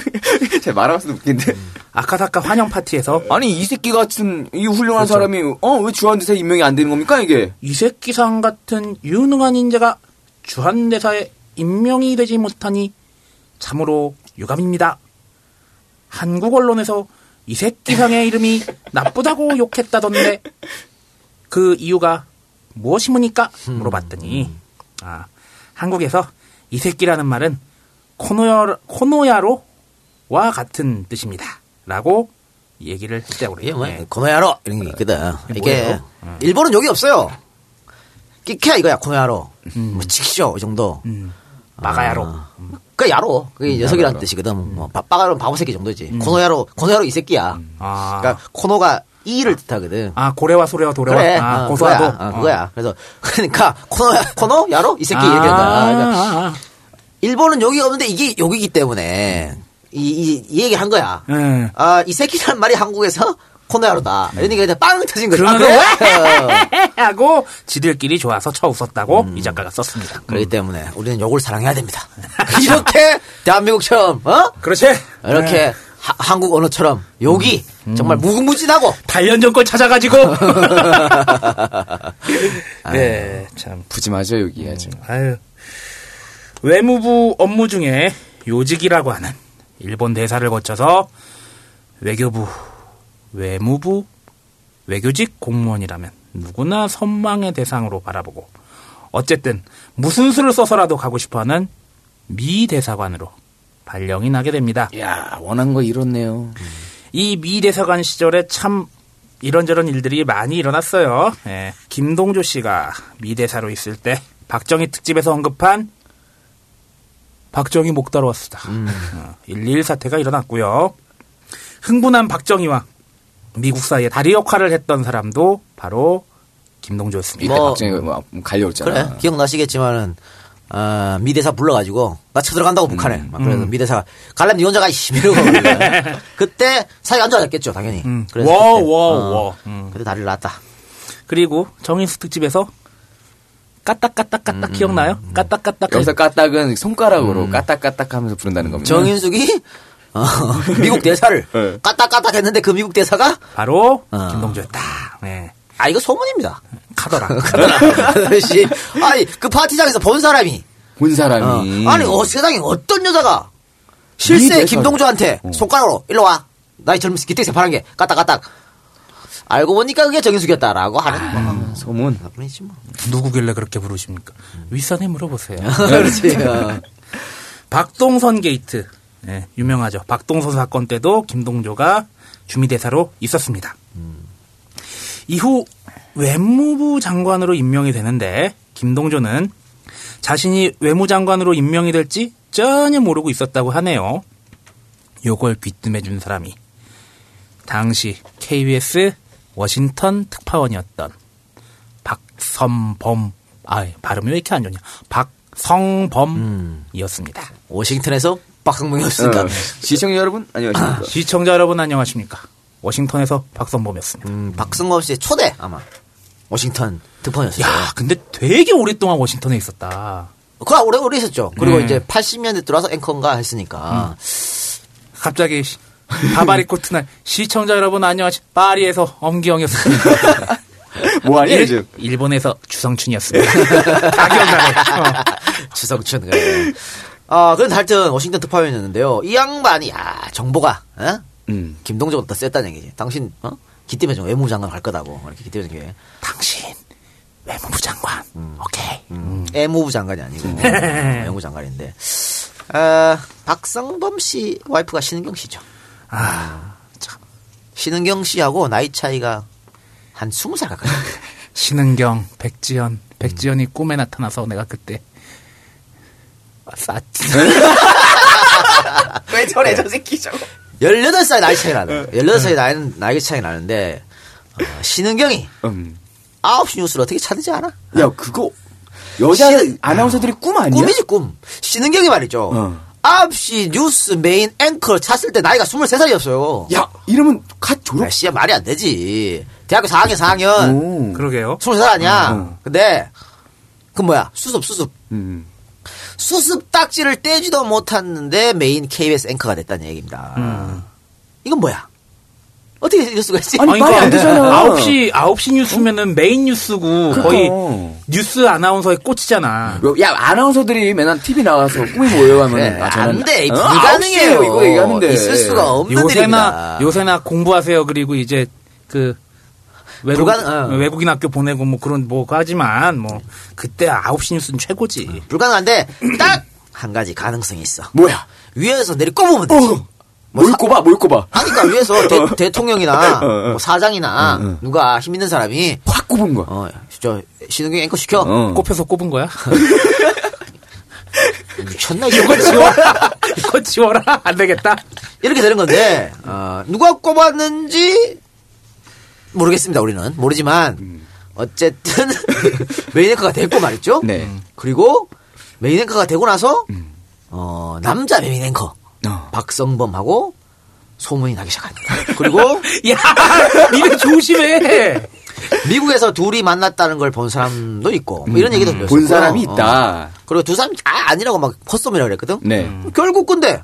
제 말하면서 웃긴데. 아카사카 환영 파티에서 아니 이 새끼 같은 이 훌륭한 사람이 어 왜 주한대사 임명이 안 되는 겁니까 이게? 이 새끼상 같은 유능한 인재가 주한대사에 임명이 되지 못하니 참으로 유감입니다. 한국 언론에서 이 새끼상의 이름이 나쁘다고 욕했다던데 그 이유가 무엇이므니까 물어봤더니 아, 한국에서 이 새끼라는 말은 코노야, 코노야로와 같은 뜻입니다. 라고 얘기를 했다고 그래요. 뭐, 네. 코노야로 이런 게 있거든. 이게 뭐예요? 일본은 욕이 없어요. 끼케야 이거야 코노야로. 뭐 칙쇼 이 정도. 마가야로. 그 야로. 그게 녀석이라는 뜻이거든. 뭐 바- 빠가로는 바보 새끼 정도지. 코노야로 코노야로 이 새끼야. 아. 그러니까 코노가 이를 뜻하거든. 아, 고래와 소래와 도래와. 그래, 아, 어, 고소하도. 그거야. 어, 그거야. 그래서 그러니까 코노 코노 야로 이 새끼 아, 얘기한 거야. 그러니까 아, 아. 일본은 욕이 없는데 이게 욕이기 때문에 이, 이, 이 얘기 한 거야. 네. 아, 이 새끼란 말이 한국에서 코노야로다. 이러니까 그냥 빵 터진 거죠. 그러면서 아, 그래? 어. 하고 지들끼리 좋아서 쳐 웃었다고 이 작가가 썼습니다. 그렇기 때문에 우리는 욕을 사랑해야 됩니다. 이렇게 대한민국처럼 어? 그렇지. 이렇게 네. 하- 한국 언어처럼 욕이 정말 무궁무진하고 단련전 걸 찾아가지고. 네, 참. 부지마죠 여기 아주. 아유. 외무부 업무 중에 요직이라고 하는 일본 대사를 거쳐서 외교부, 외무부, 외교직 공무원이라면 누구나 선망의 대상으로 바라보고 어쨌든 무슨 수를 써서라도 가고 싶어하는 미 대사관으로 발령이 나게 됩니다. 야 원한 거 이렇네요. 이 미 대사관 시절에 참 이런저런 일들이 많이 일어났어요. 예, 김동조 씨가 미 대사로 있을 때 박정희 특집에서 언급한 박정희 목 따라왔다. 어, 1.2.1 사태가 일어났고요. 흥분한 박정희와 미국 사이에 다리 역할을 했던 사람도 바로 김동조였습니다. 이때 뭐- 박정희가 뭐 갈려왔잖아. 그래 기억나시겠지만은 아, 미대사 불러가지고 나 쳐들어간다고 북한에 막 그래서 음. 미대사 갈라면 니 혼자 가 이씨 이러고 그때 사이가 안 좋아졌겠죠 당연히 그래서 와, 그때, 와, 어, 와. 음. 그때 다리를 놨다 그리고 정인수 특집에서 까딱까딱 까딱 기억나요? 까딱까딱. 여기서 까딱은 손가락으로 까딱까딱 하면서 부른다는 겁니다. 정인숙이 어, 미국 대사를 네. 까딱까딱 했는데 그 미국 대사가 바로 어. 김동조였다. 네. 아 이거 소문입니다 카더라. 씨, 아니 그 파티장에서 본 사람이 본 사람이. 어, 아니 어, 세상에 어떤 여자가 실세 김동조한테 어. 손가락으로 일로 와 나이 젊은 기택새 파란 게 까딱까딱 알고 보니까 그게 정인숙이었다라고 하는 뭐. 소문. 나뿐이지 뭐. 누구길래 그렇게 부르십니까? 윗선에 물어보세요. 그렇지. 어. 박동선 게이트. 네, 유명하죠. 박동선 사건 때도 김동조가 주미대사로 있었습니다. 이후 외무부 장관으로 임명이 되는데 김동조는 자신이 외무장관으로 임명이 될지 전혀 모르고 있었다고 하네요. 요걸 귀뜸해 준 사람이 당시 KBS 워싱턴 특파원이었던 박선범 아 발음이 왜 이렇게 안 좋냐 박성범이었습니다. 워싱턴에서 박성범이었으니까 어, 시청자 여러분 안녕하십니까. 시청자 여러분 안녕하십니까? 워싱턴에서 박성범이었습니다. 음, 박성범 씨의 초대 아마 워싱턴 특파원이었어요. 야, 근데 되게 오랫동안 워싱턴에 있었다. 그 오래 오래 있었죠. 그리고 네. 이제 80년대 들어와서 앵커인가 했으니까 갑자기 시- 바바리 코트날 시청자 여러분 안녕하십 파리에서 엄기영이었습니다. 뭐하니 일- 요즘? 일본에서 주성춘이었습니다. 다 기억나네. 어. 주성춘. 그래. 아, 그런데 하여튼 워싱턴 특파원이었는데요. 이 양반이 야 정보가 어? 음. 김동조보다 더 셌다는 얘기지. 당신 어? 기때문에 좀 외무장관 갈 거다고 이렇게 기때문에 게 당신 외무부 장관. 오케이. 애무부 장관이 아니고 외무부 장관인데. 아, 박성범 씨 와이프가 신은경 씨죠. 아, 신은경 씨하고 나이 차이가 한 20살 가까이. 신은경, 백지연, 백지연이 꿈에 나타나서 내가 그때 아, 쌌지. 왜 저래 저 새끼 저거. 18살 나이 차이 나는. 18살 나이, 나이 차이 나는데 어, 신은경이 음. 9시 뉴스를 어떻게 찼는지 알아? 야 그거 여자 아나운서들이 꿈 아니야? 꿈이지 꿈. 신은경이 말이죠. 어. 9시 뉴스 메인 앵커를 찼을 때 나이가 23살이었어요. 야 이러면 갓 졸업. 야, 씨야 말이 안 되지. 대학교 4학년 4학년. 오. 그러게요. 23살 아니야. 어. 근데 그 뭐야? 수습 수습. 음. 수습 딱지를 떼지도 못했는데 메인 KBS 앵커가 됐다는 얘기입니다. 음. 이건 뭐야? 어떻게 이럴 수가 있지? 아니, 말이 안 되잖아. 9시, 9시 뉴스면은 메인 뉴스고 거의 뉴스 아나운서에 꽂히잖아. 야 아나운서들이 맨날 TV 나와서 꿈이 뭐예요 하면 네, 아, 저는 안 돼. 어, 불가능해요. 아홉 시에요. 이거 얘기하는데 있을 수가 없는 요새나 일입니다. 요새나 공부하세요. 그리고 이제 그 외국 불가능- 어. 외국인 학교 보내고 뭐 그런 뭐 하지만 뭐 그때 9시 뉴스는 최고지. 불가능한데 딱 한 가지 가능성이 있어. 뭐야? 위에서 내리 꼽으면 되지. 뭘 꼽아 뭘 꼽아 그러니까 위에서 대, 대통령이나 어, 어. 뭐 사장이나 어, 어. 누가 힘 있는 사람이 확 꼽은 거야. 어, 저 신은경 앵커 시켜. 어. 꼽혀서 꼽은 거야? 미쳤나 이거 지워라. 이거 지워라. 안 되겠다. 이렇게 되는 건데 어, 누가 꼽았는지 모르겠습니다. 우리는 모르지만 어쨌든 메인 앵커가 됐고 말이죠. 네. 그리고 메인 앵커가 되고 나서 어, 남자 메인 앵커 어. 박성범하고 소문이 나기 시작합니다. 그리고 야, 니네 조심해. 미국에서 둘이 만났다는 걸 본 사람도 있고 뭐 이런 얘기도 들렸어요. 본 사람이 있다. 그리고 두 사람이 아 아니라고 막 헛소리라 그랬거든. 네. 결국 근데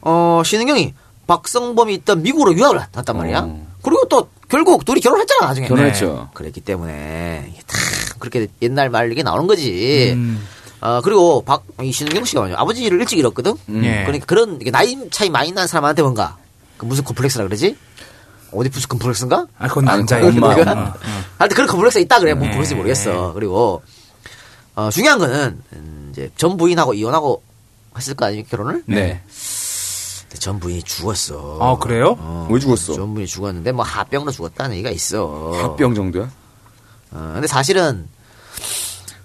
어 신은경이 박성범이 있던 미국으로 유학을 갔단 말이야. 어. 그리고 또 결국 둘이 결혼했잖아 나중에. 결혼했죠. 그랬기 때문에 다 그렇게 옛날 말 이게 나오는 거지. 음. 어 그리고 박 이 신은경 씨가 말이야 아버지를 일찍 잃었거든. 예. 그러니까 그런 나이 차이 많이 난 사람한테 뭔가 그 무슨 콤플렉스라 그러지? 오디푸스 콤플렉스인가? 아, 그건 남자야. 엄마, 엄마. 하여튼 그런 컴플렉스가 있다 그래. 뭐 네. 모르지 모르겠어. 그리고 어, 중요한 거는 음, 이제 전 부인하고 이혼하고 했을 거 아닙니까 결혼을? 네. 근데 전 부인이 죽었어. 아, 그래요? 어, 왜 죽었어? 전 부인이 죽었는데 뭐 합병으로 죽었다는 얘기가 있어. 합병 정도야? 어, 근데 사실은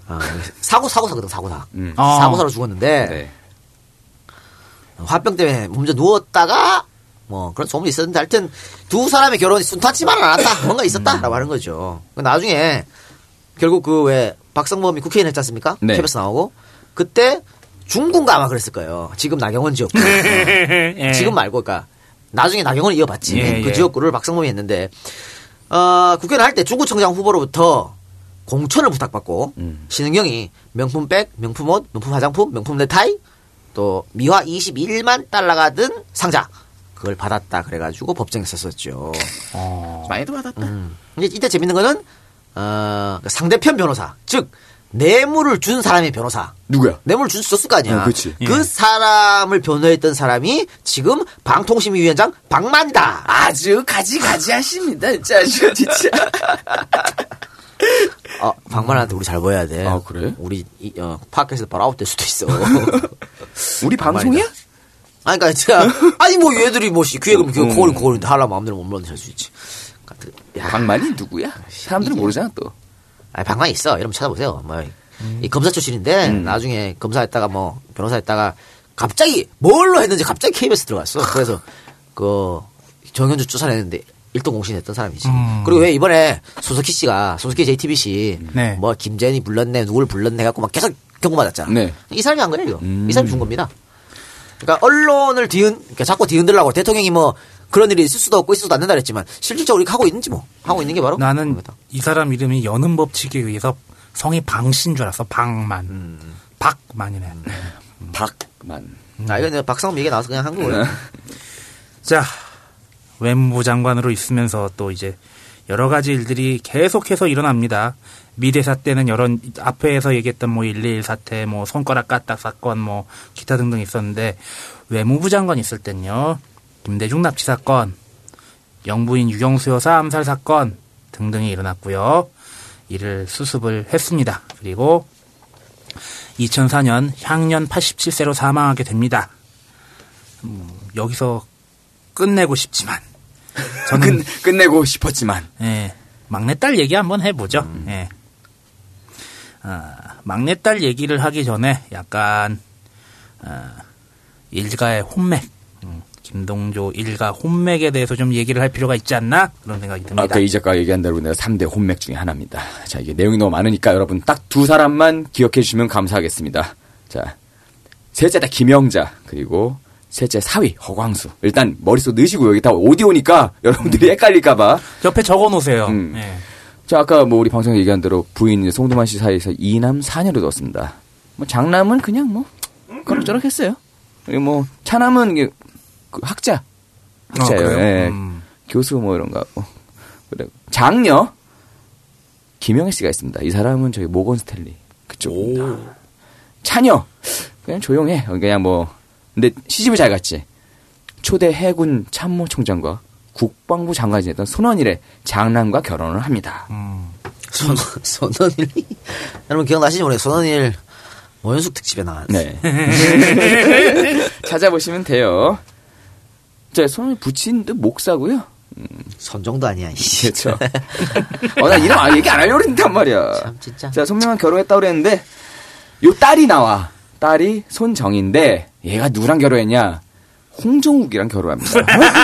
어, 사고 사고 사거든 사고 사. 음. 어. 사고 사로 죽었는데 네. 화병 때문에 먼저 누웠다가 뭐 그런 소문이 있었는데 하여튼 두 사람의 결혼이 순탄치만은 않았다 뭔가 있었다라고 하는 거죠 그 나중에 결국 그 왜 박성범이 국회의원 했지 않습니까 네. KBS 나오고 그때 중군가 아마 그랬을 거예요 지금 나경원 지역구 예. 지금 말고 그러니까 나중에 나경원이 이어봤지 예, 그 예. 지역구를 박성범이 했는데 어 국회의원 할 때 중구청장 후보로부터 공천을 부탁받고 음. 신은경이 명품 백, 명품 옷, 명품 화장품, 명품 넥타이 또 미화 21만 달러가 든 상자 그걸 받았다 그래가지고 법정에 썼었죠. 어. 많이도 받았다. 음. 이제 이때 재밌는 거는 어, 상대편 변호사 즉 뇌물을 준 사람이 변호사. 누구야? 뇌물을 준 줬을 거 아니야. 어, 그치. 그 사람을 변호했던 사람이 지금 방통심위원장 박만이다. 아주 가지가지 하십니다. 진짜 아주 진짜. 어, 박만한테 우리 잘 보여야 돼. 아, 그래? 우리 이, 어, 팟캐스트 바로 아웃될 수도 있어. 우리 방송이야? 아니, 그러니까 제가 아니 뭐 얘들이 뭐 씨, 기획은 그 음. 거울 거울인데 하려 마음대로 못 만들 수 있지. 방만이 누구야? 사람들은 모르잖아 또. 아니 방망이 있어. 이러면 찾아보세요. 뭐, 이 검사 출신인데 음. 나중에 검사했다가 뭐 변호사했다가 갑자기 뭘로 했는지 갑자기 KBS 들어갔어. 그래서 그 정현주 쫓아내는데 1등 공신했던 사람이지. 음. 그리고 왜 이번에 소석희 씨가 소석희 JTBC 네. 뭐 김재현이 불렀네 누굴 불렀네 해갖고 막 계속 경고 받았잖아. 네. 이 사람이 한 거예요. 이 사람이 준 겁니다. 그러니까 언론을 뒤흔, 그러니까 자꾸 뒤흔들라고 대통령이 뭐 그런 일이 있을 수도 없고 있어도 안 된다 그랬지만 실질적으로 이렇게 하고 있는지 뭐 하고 있는 게 바로 나는 이 사람 이름이 여는 법칙에 의해서 성이 방신 줄 알았어. 방만. 음. 박만이네. 박만. 아 이거 내가 박상훈 얘기 나와서 그냥 한 거예요. 자, 외무부 장관으로 있으면서 또 이제 여러 가지 일들이 계속해서 일어납니다. 미대사 때는 여러 앞에서 얘기했던 뭐121 사태, 뭐 손가락 까딱 사건, 뭐 기타 등등 있었는데 외무부 장관 있을 땐요. 김대중 납치 사건, 영부인 유경수 여사 암살 사건 등등이 일어났고요. 이를 수습을 했습니다. 그리고 2004년 향년 87세로 사망하게 됩니다. 음, 여기서 끝내고 싶지만 저는 끝, 끝내고 싶었지만. 예, 막내딸 얘기 한번 해보죠. 예. 아, 막내딸 얘기를 하기 전에 약간 아, 일가의 혼맥, 음, 김동조 일가 혼맥에 대해서 좀 얘기를 할 필요가 있지 않나 그런 생각이 듭니다. 아까 이 작가 얘기한 대로 내가 3대 혼맥 중에 하나입니다. 자, 이게 내용이 너무 많으니까 여러분 딱 두 사람만 기억해 주시면 감사하겠습니다. 자, 셋째 다 김영자, 그리고 셋째 사위 허광수. 일단 머릿속 넣으시고 여기 다 오디오니까 여러분들이 헷갈릴까봐. 옆에 적어 놓으세요. 음. 예. 자, 아까 뭐 우리 방송에 얘기한 대로 부인 송도만 씨 사이에서 이남사녀를 뒀습니다. 뭐 장남은 그냥 뭐 그럭저럭 했어요. 그리고 뭐 차남은 이게 그 학자. 학자예요. 아? 예. 음. 교수 뭐 이런 거 하고. 그래. 장녀 김영애 씨가 있습니다. 이 사람은 저희 모건 스탠리 그쪽입니다. 차녀 그냥 조용해. 그냥 뭐 근데 시집을 잘 갔지. 초대 해군 참모총장과 국방부 장관이 지냈던 손원일의 장남과 결혼을 합니다. 손, 손원일. 여러분 기억나시지 모르겠어요. 손원일 원숙 특집에 나왔 네. 찾아보시면 돼요. 자, 붙인 듯 목사고요. 선 정도 아니야. 이씨. 그렇죠. 어, 나 이름 아, 얘기 안 하려고 그랬단 말이야. 참 진짜. 자, 손명한 결혼했다고 그랬는데 요 딸이 나와. 딸이 손정인데 얘가 누구랑 결혼했냐? 홍정욱이랑 결혼합니다.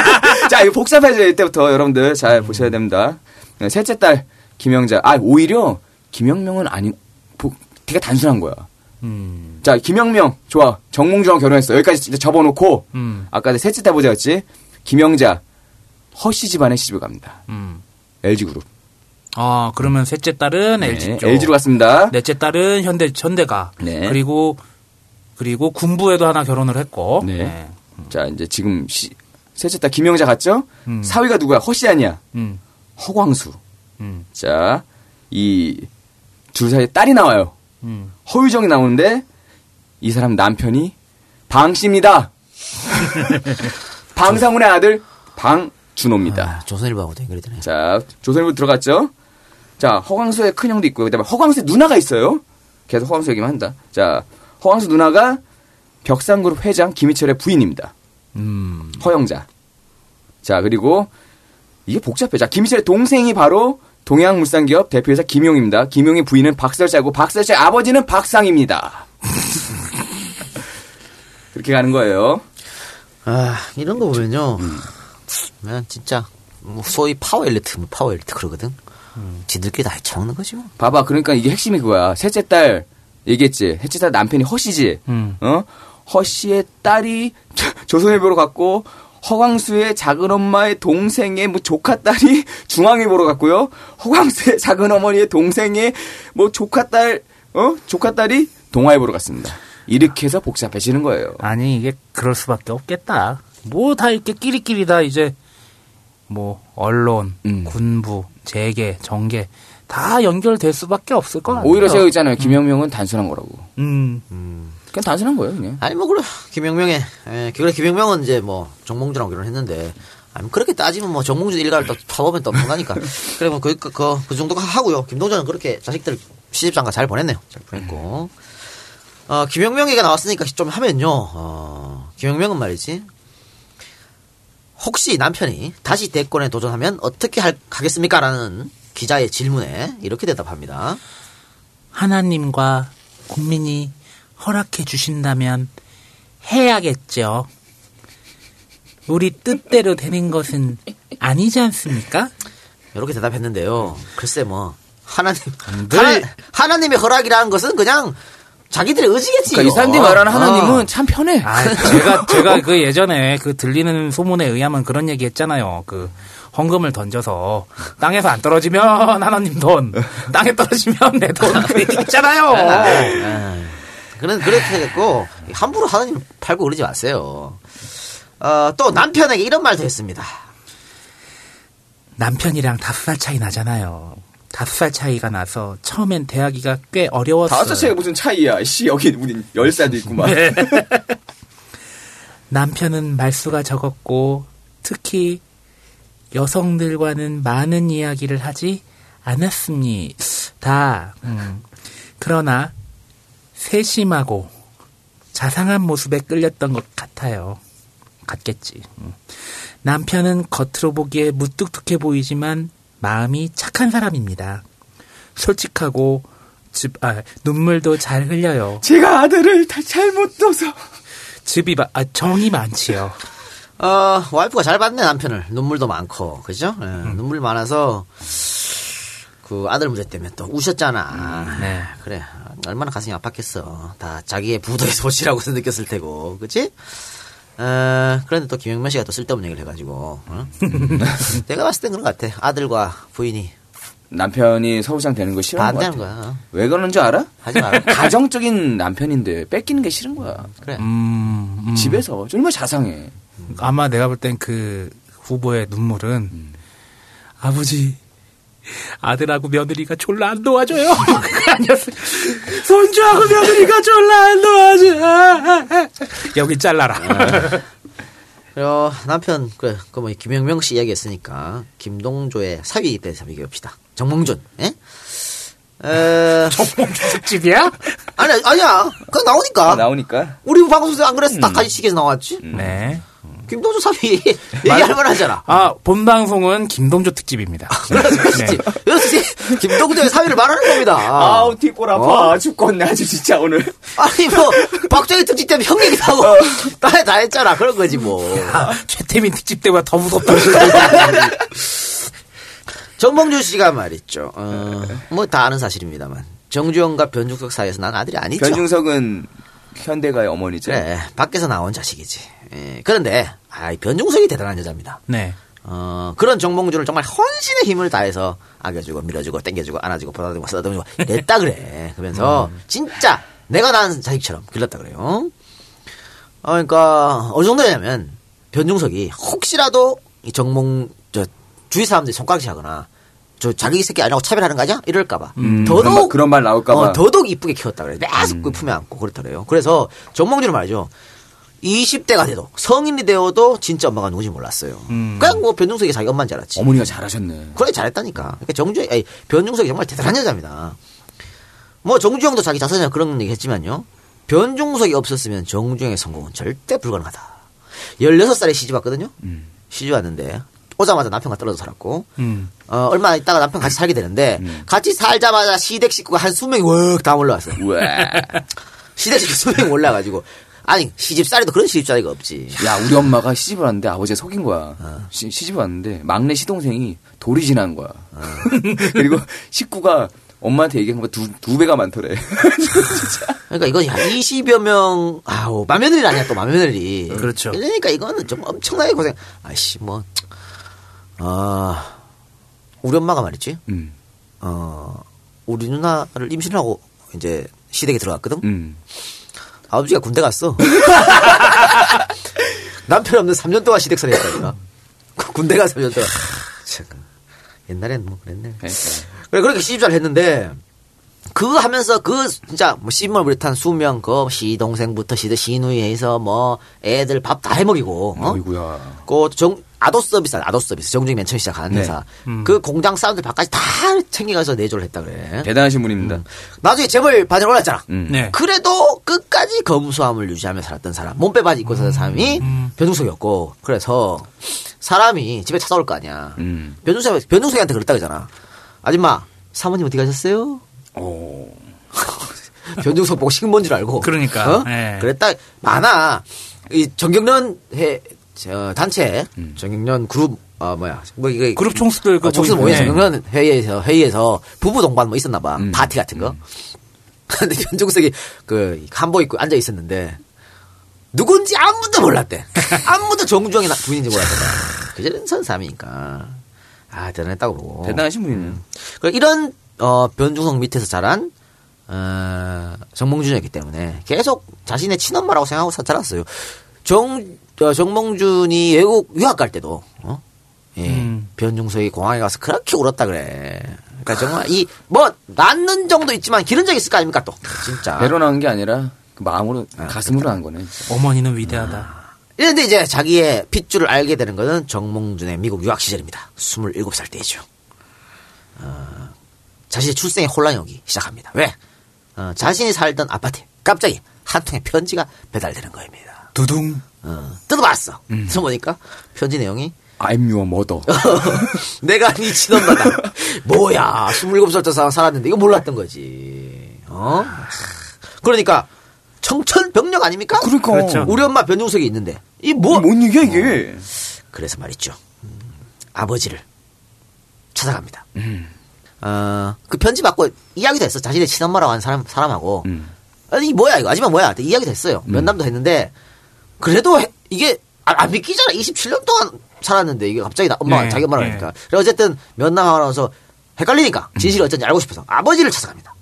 자, 이거 복잡해져 이때부터 여러분들 잘 보셔야 됩니다. 네, 셋째 딸 김영자. 아, 오히려 김영명은 아니 보- 되게 단순한 거야. 음. 자, 김영명 좋아. 정몽주랑 결혼했어. 여기까지 진짜 접어놓고 음. 아까 셋째 딸 보자였지. 김영자 허씨 집안에 시집을 갑니다. 음. LG 그룹. 아, 그러면 셋째 딸은 LG 쪽. LG로 갔습니다. 넷째 딸은 현대 현대가. 네. 그리고 그리고 군부에도 하나 결혼을 했고. 네. 자, 이제 지금 시- 셋째 딸 김영자 갔죠? 음. 사위가 누구야? 허씨 아니야. 음. 허광수. 음. 자, 이 둘 사이에 딸이 나와요. 음. 허유정이 나오는데 이 사람 남편이 방씨입니다. 방상훈의 아들 방준호입니다. 아, 조선일보하고도 연결이 되네. 자, 조선일보 들어갔죠? 자, 허광수의 큰 형도 있고요. 그 다음에 허광수의 누나가 있어요. 계속 허광수 얘기만 한다. 자, 허광수 누나가 벽상그룹 회장 김희철의 부인입니다. 음. 허영자. 자, 그리고 이게 복잡해. 자, 김희철의 동생이 바로 동양물산기업 대표이사 김용입니다. 김용의 부인은 박설자고 박설자의 아버지는 박상입니다. 그렇게 가는 거예요. 아, 이런 거 보면요. 그냥 진짜, 뭐 소위 파워 엘리트, 뭐 파워 엘리트 그러거든. 지들끼리 다 해쳐먹는 거지 뭐. 봐봐. 그러니까 이게 핵심이 그거야. 셋째 딸 얘기했지. 딸 남편이 허씨지. 음. 어? 허씨의 딸이 조선일보로 갔고 허광수의 작은 엄마의 동생의 뭐 조카 딸이 중앙일보로 갔고요. 허광수의 작은 어머니의 동생의 뭐 조카 딸, 어? 조카 딸이 동아일보로 갔습니다. 이렇게 해서 복잡해지는 거예요. 아니 이게 그럴 수밖에 없겠다. 뭐 다 이렇게 끼리끼리 다 이제 뭐 언론, 음. 군부, 재계, 정계 다 연결될 수밖에 없을 것 같아요. 오히려 제가 있잖아요. 김영명은 단순한 거라고. 음. 그냥 단순한 거예요, 그냥. 아니 뭐 그래 김영명의 예, 그래 김영명은 이제 뭐 정몽준하고 결혼했는데 아니 뭐 그렇게 따지면 뭐 정몽준 일가를 또 파보면 또 엄청나니까 그래 뭐그 그, 그, 그 정도 하고요 김동전은 그렇게 자식들 시집장가 잘 보냈네요 잘 보냈고 어 김영명이가 나왔으니까 좀 하면요 어 김영명은 말이지 혹시 남편이 다시 대권에 도전하면 어떻게 할, 하겠습니까 라는 기자의 질문에 이렇게 대답합니다 하나님과 국민이 허락해 주신다면 해야겠죠. 우리 뜻대로 되는 것은 아니지 않습니까? 이렇게 대답했는데요. 글쎄 뭐 하나님 하나, 하나 님의 허락이라는 것은 그냥 자기들의 의지겠지요. 그러니까 이 사람들이 말하는 하나님은 참 편해. 아, 제가 제가 그 예전에 그 들리는 소문에 의하면 그런 얘기 했잖아요. 그 헌금을 던져서 땅에서 안 떨어지면 하나님 돈, 땅에 떨어지면 내 돈. 그 얘기 있잖아요. 아, 그런 그렇게 됐고 함부로 하나님 팔고 그러지 마세요. 어, 또 남편에게 이런 말도 했습니다. 남편이랑 다섯 살 차이 나잖아요. 다섯 살 차이가 나서 처음엔 대하기가 꽤 어려웠어요. 다섯 살이 무슨 차이야. 씨, 여기 우린 열 살도 있구만. 네. 남편은 말수가 적었고 특히 여성들과는 많은 이야기를 하지 않았습니다. 음. 그러나 세심하고 자상한 모습에 끌렸던 것 같아요. 같겠지. 음. 남편은 겉으로 보기에 무뚝뚝해 보이지만 마음이 착한 사람입니다. 솔직하고 즙, 아, 눈물도 잘 흘려요. 제가 아들을 다 잘못 둬서. 마, 아, 정이 많지요. 어, 와이프가 잘 봤네, 남편을. 눈물도 많고, 그죠? 예, 눈물 많아서, 그 아들 문제 때문에 또 우셨잖아. 네. 그래. 얼마나 가슴이 아팠겠어. 다 자기의 부도의 소치라고 느꼈을 테고, 그치? 어, 그런데 또 김영면 씨가 또 쓸데없는 얘기를 해가지고, 어? 내가 봤을 땐 그런 것 같아. 아들과 부인이. 남편이 서울장 되는 거 같아. 거야. 왜 그러는 줄 알아? 하지 마라. 가정적인 남편인데 뺏기는 게 싫은 거야. 그래. 음, 음. 집에서 정말 자상해. 아마 내가 볼 땐 그 후보의 눈물은 아버지 아들하고 며느리가 졸라 안 도와줘요. 그거 아니었어. 손주하고 며느리가 졸라 안 도와줘. 여기 잘라라. 그리고 남편, 그, 그 뭐, 김영명 씨 이야기했으니까, 김동조의 사위에 대해서 얘기합시다. 정몽준, 예? 에... 정몽준 특집이야? 아니, 아니야. 그냥 나오니까. 아, 나오니까. 우리 방송에서 안 그랬어? 딱 가지치기에서 나왔지? 네. 김동조 사위 얘기할 만하잖아. 아, 본 방송은 김동조 특집입니다. 네. 역시 김동조의 사위를 말하는 겁니다. 아우, 뒷골 아파. 어? 죽겠네. 아주 진짜 오늘. 아니, 뭐, 박정희 특집 때문에 형 얘기도 하고, 다, 다 했잖아. 그런 거지, 뭐. 아, 최태민 특집 때보다 더 무섭다. 정봉준 씨가 말했죠. 어, 뭐다 아는 사실입니다만. 정주영과 변중석 사이에서 난 아들이 아니죠. 변중석은 현대가의 어머니죠. 그래, 밖에서 나온 자식이지. 예, 그런데, 아, 변중석이 대단한 여자입니다. 네. 어, 그런 정봉준을 정말 헌신의 힘을 다해서 안겨주고, 밀어주고, 땡겨주고, 안아주고, 보다듬고, 쓰다듬고, 냈다 그래. 그러면서, 진짜, 내가 낳은 자식처럼 길렀다 그래요. 어, 그러니까, 어느 정도냐면, 변중석이 혹시라도 이 정몽, 저, 주위 사람들이 손가락질 하거나, 저 자기 새끼 아니라고 차별하는 거 아니야? 이럴까봐. 음, 더더욱, 그런 말 나올까봐. 어, 더더욱 이쁘게 키웠다 그래. 계속 그 품에 안고 그렇다 그래요. 그래서 정몽준은 말이죠. 20대가 돼도, 성인이 되어도 진짜 엄마가 누군지 몰랐어요. 그냥 뭐 변중석이 자기 엄마인 줄 알았지. 어머니가 잘하셨네. 그래 잘했다니까. 그러니까 정주, 아니, 변중석이 정말 대단한 여자입니다. 뭐 정주영도 자기 자서전에 그런 얘기 했지만요. 변중석이 없었으면 정주영의 성공은 절대 불가능하다. 16살에 시집 왔거든요. 시집 왔는데 오자마자 남편과 떨어져 살았고 음. 어, 얼마 있다가 남편 같이 살게 되는데 같이 살자마자 시댁 식구가 한 수명이 웍 다 올라왔어요. 시댁 식구 수명이 올라가지고 아니 시집살이도 그런 시집살이가 없지. 야, 우리 엄마가 시집을 왔는데 아버지가 속인 거야. 시, 집을 왔는데 막내 시동생이 돌이 지난 거야. 그리고 식구가 엄마한테 얘기한 거 두, 두 배가 많더래. 그러니까 이건 한 20여 명, 아우, 맏며느리 아니야, 또 맏며느리. 그렇죠. 그러니까 이거는 좀 엄청나게 고생. 아이씨, 뭐, 아, 우리 엄마가 말했지. 음. 어, 우리 누나를 임신하고 이제 시댁에 들어갔거든. 음. 아버지가 군대 갔어. 남편 없는 3년 동안 시댁살이 했다니까. 군대 가 3년 동안. 참, 옛날엔 뭐 그랬네. 그래 그렇게 시집잘 했는데 그거 하면서 그 진짜 뭐 씹물 비롯한 수명 그 시동생부터 시드 시누이 해서 뭐 애들 밥 다 해먹이고 어? 어이구야. 그정 아도 서비스 아도 서비스 정중히 맨 처음 시작하는 네. 회사 음. 그 공장 사람들 밥까지 다 챙겨가서 내조를 했다 그래. 대단하신 분입니다. 나중에 재벌 반열 올랐잖아. 음. 네. 그래도 끝까지 검소함을 유지하며 살았던 사람, 몸빼 바지 입고 살던 사람이 변중석이었고, 그래서 사람이 집에 찾아올 거 아니야. 음. 변중석, 변중석이한테 그랬다 그러잖아. 아줌마, 사모님 어디 가셨어요? 어. 변중석 보고 식은 줄 알고. 그러니까, 어? 예. 그랬다, 많아. 이 정경련 해, 저, 단체, 음. 정경련 그룹, 어, 뭐야. 뭐, 이거. 그룹 총수들 그 어, 총수 모임. 네. 정경련 회의에서, 회의에서 부부 동반 뭐 있었나 봐. 음. 파티 같은 거. 근데 변종석이 그 한복 입고 앉아 있었는데 누군지 아무도 몰랐대. 아무도 정주영이 나- 부인인지 몰랐대. 그저는 선삼이니까 아 대단했다고 보고. 대단하신 분이네요. 그 이런 어, 변중석 밑에서 자란 어, 정몽준이었기 때문에 계속 자신의 친엄마라고 생각하고 사- 자랐어요. 정 어, 정몽준이 외국 유학 갈 때도 어? 예, 음. 변중석이 공항에 가서 그렇게 울었다 그래. 그러니까 정말 이 뭐 낳는 정도 있지만 기른 적 있을 거 아닙니까 또 진짜. 배로 나온 게 아니라 그 마음으로 가슴으로 난 거네. 진짜. 어머니는 위대하다. 이런데 이제 자기의 핏줄을 알게 되는 것은 정몽준의 미국 유학 시절입니다. 27살 때이죠. 어, 자신의 출생에 혼란이 오기 시작합니다. 왜? 어, 자신이 살던 아파트에 갑자기 한 통의 편지가 배달되는 겁니다. 두둥. 어, 뜯어봤어. 그래서 보니까 편지 내용이 I'm your mother. 내가 네 친엄마다. 뭐야, 27살 때 사- 살았는데 이거 몰랐던 거지. 어? 그러니까 청천벽력 아닙니까? 그러니까. 그렇죠. 우리 엄마 변종석이 있는데 이 뭐? 뭔 얘기야 이게? 그래서 말이죠. 음, 아버지를 찾아갑니다. 음. 어, 그 편지 받고 이야기도 했어. 자신의 친엄마라고 하는 사람, 사람하고. 음. 아니, 뭐야, 이거. 아줌마 뭐야. 이야기도 했어요. 면담도 했는데, 그래도 해- 이게, 아, 안 믿기잖아. 27년 동안 살았는데, 이게 갑자기 나, 엄마가, 네, 자기 엄마라 네. 하니까. 그래, 어쨌든, 면담하고 나서 헷갈리니까, 진실이 어쩐지 알고 싶어서 아버지를 찾아갑니다.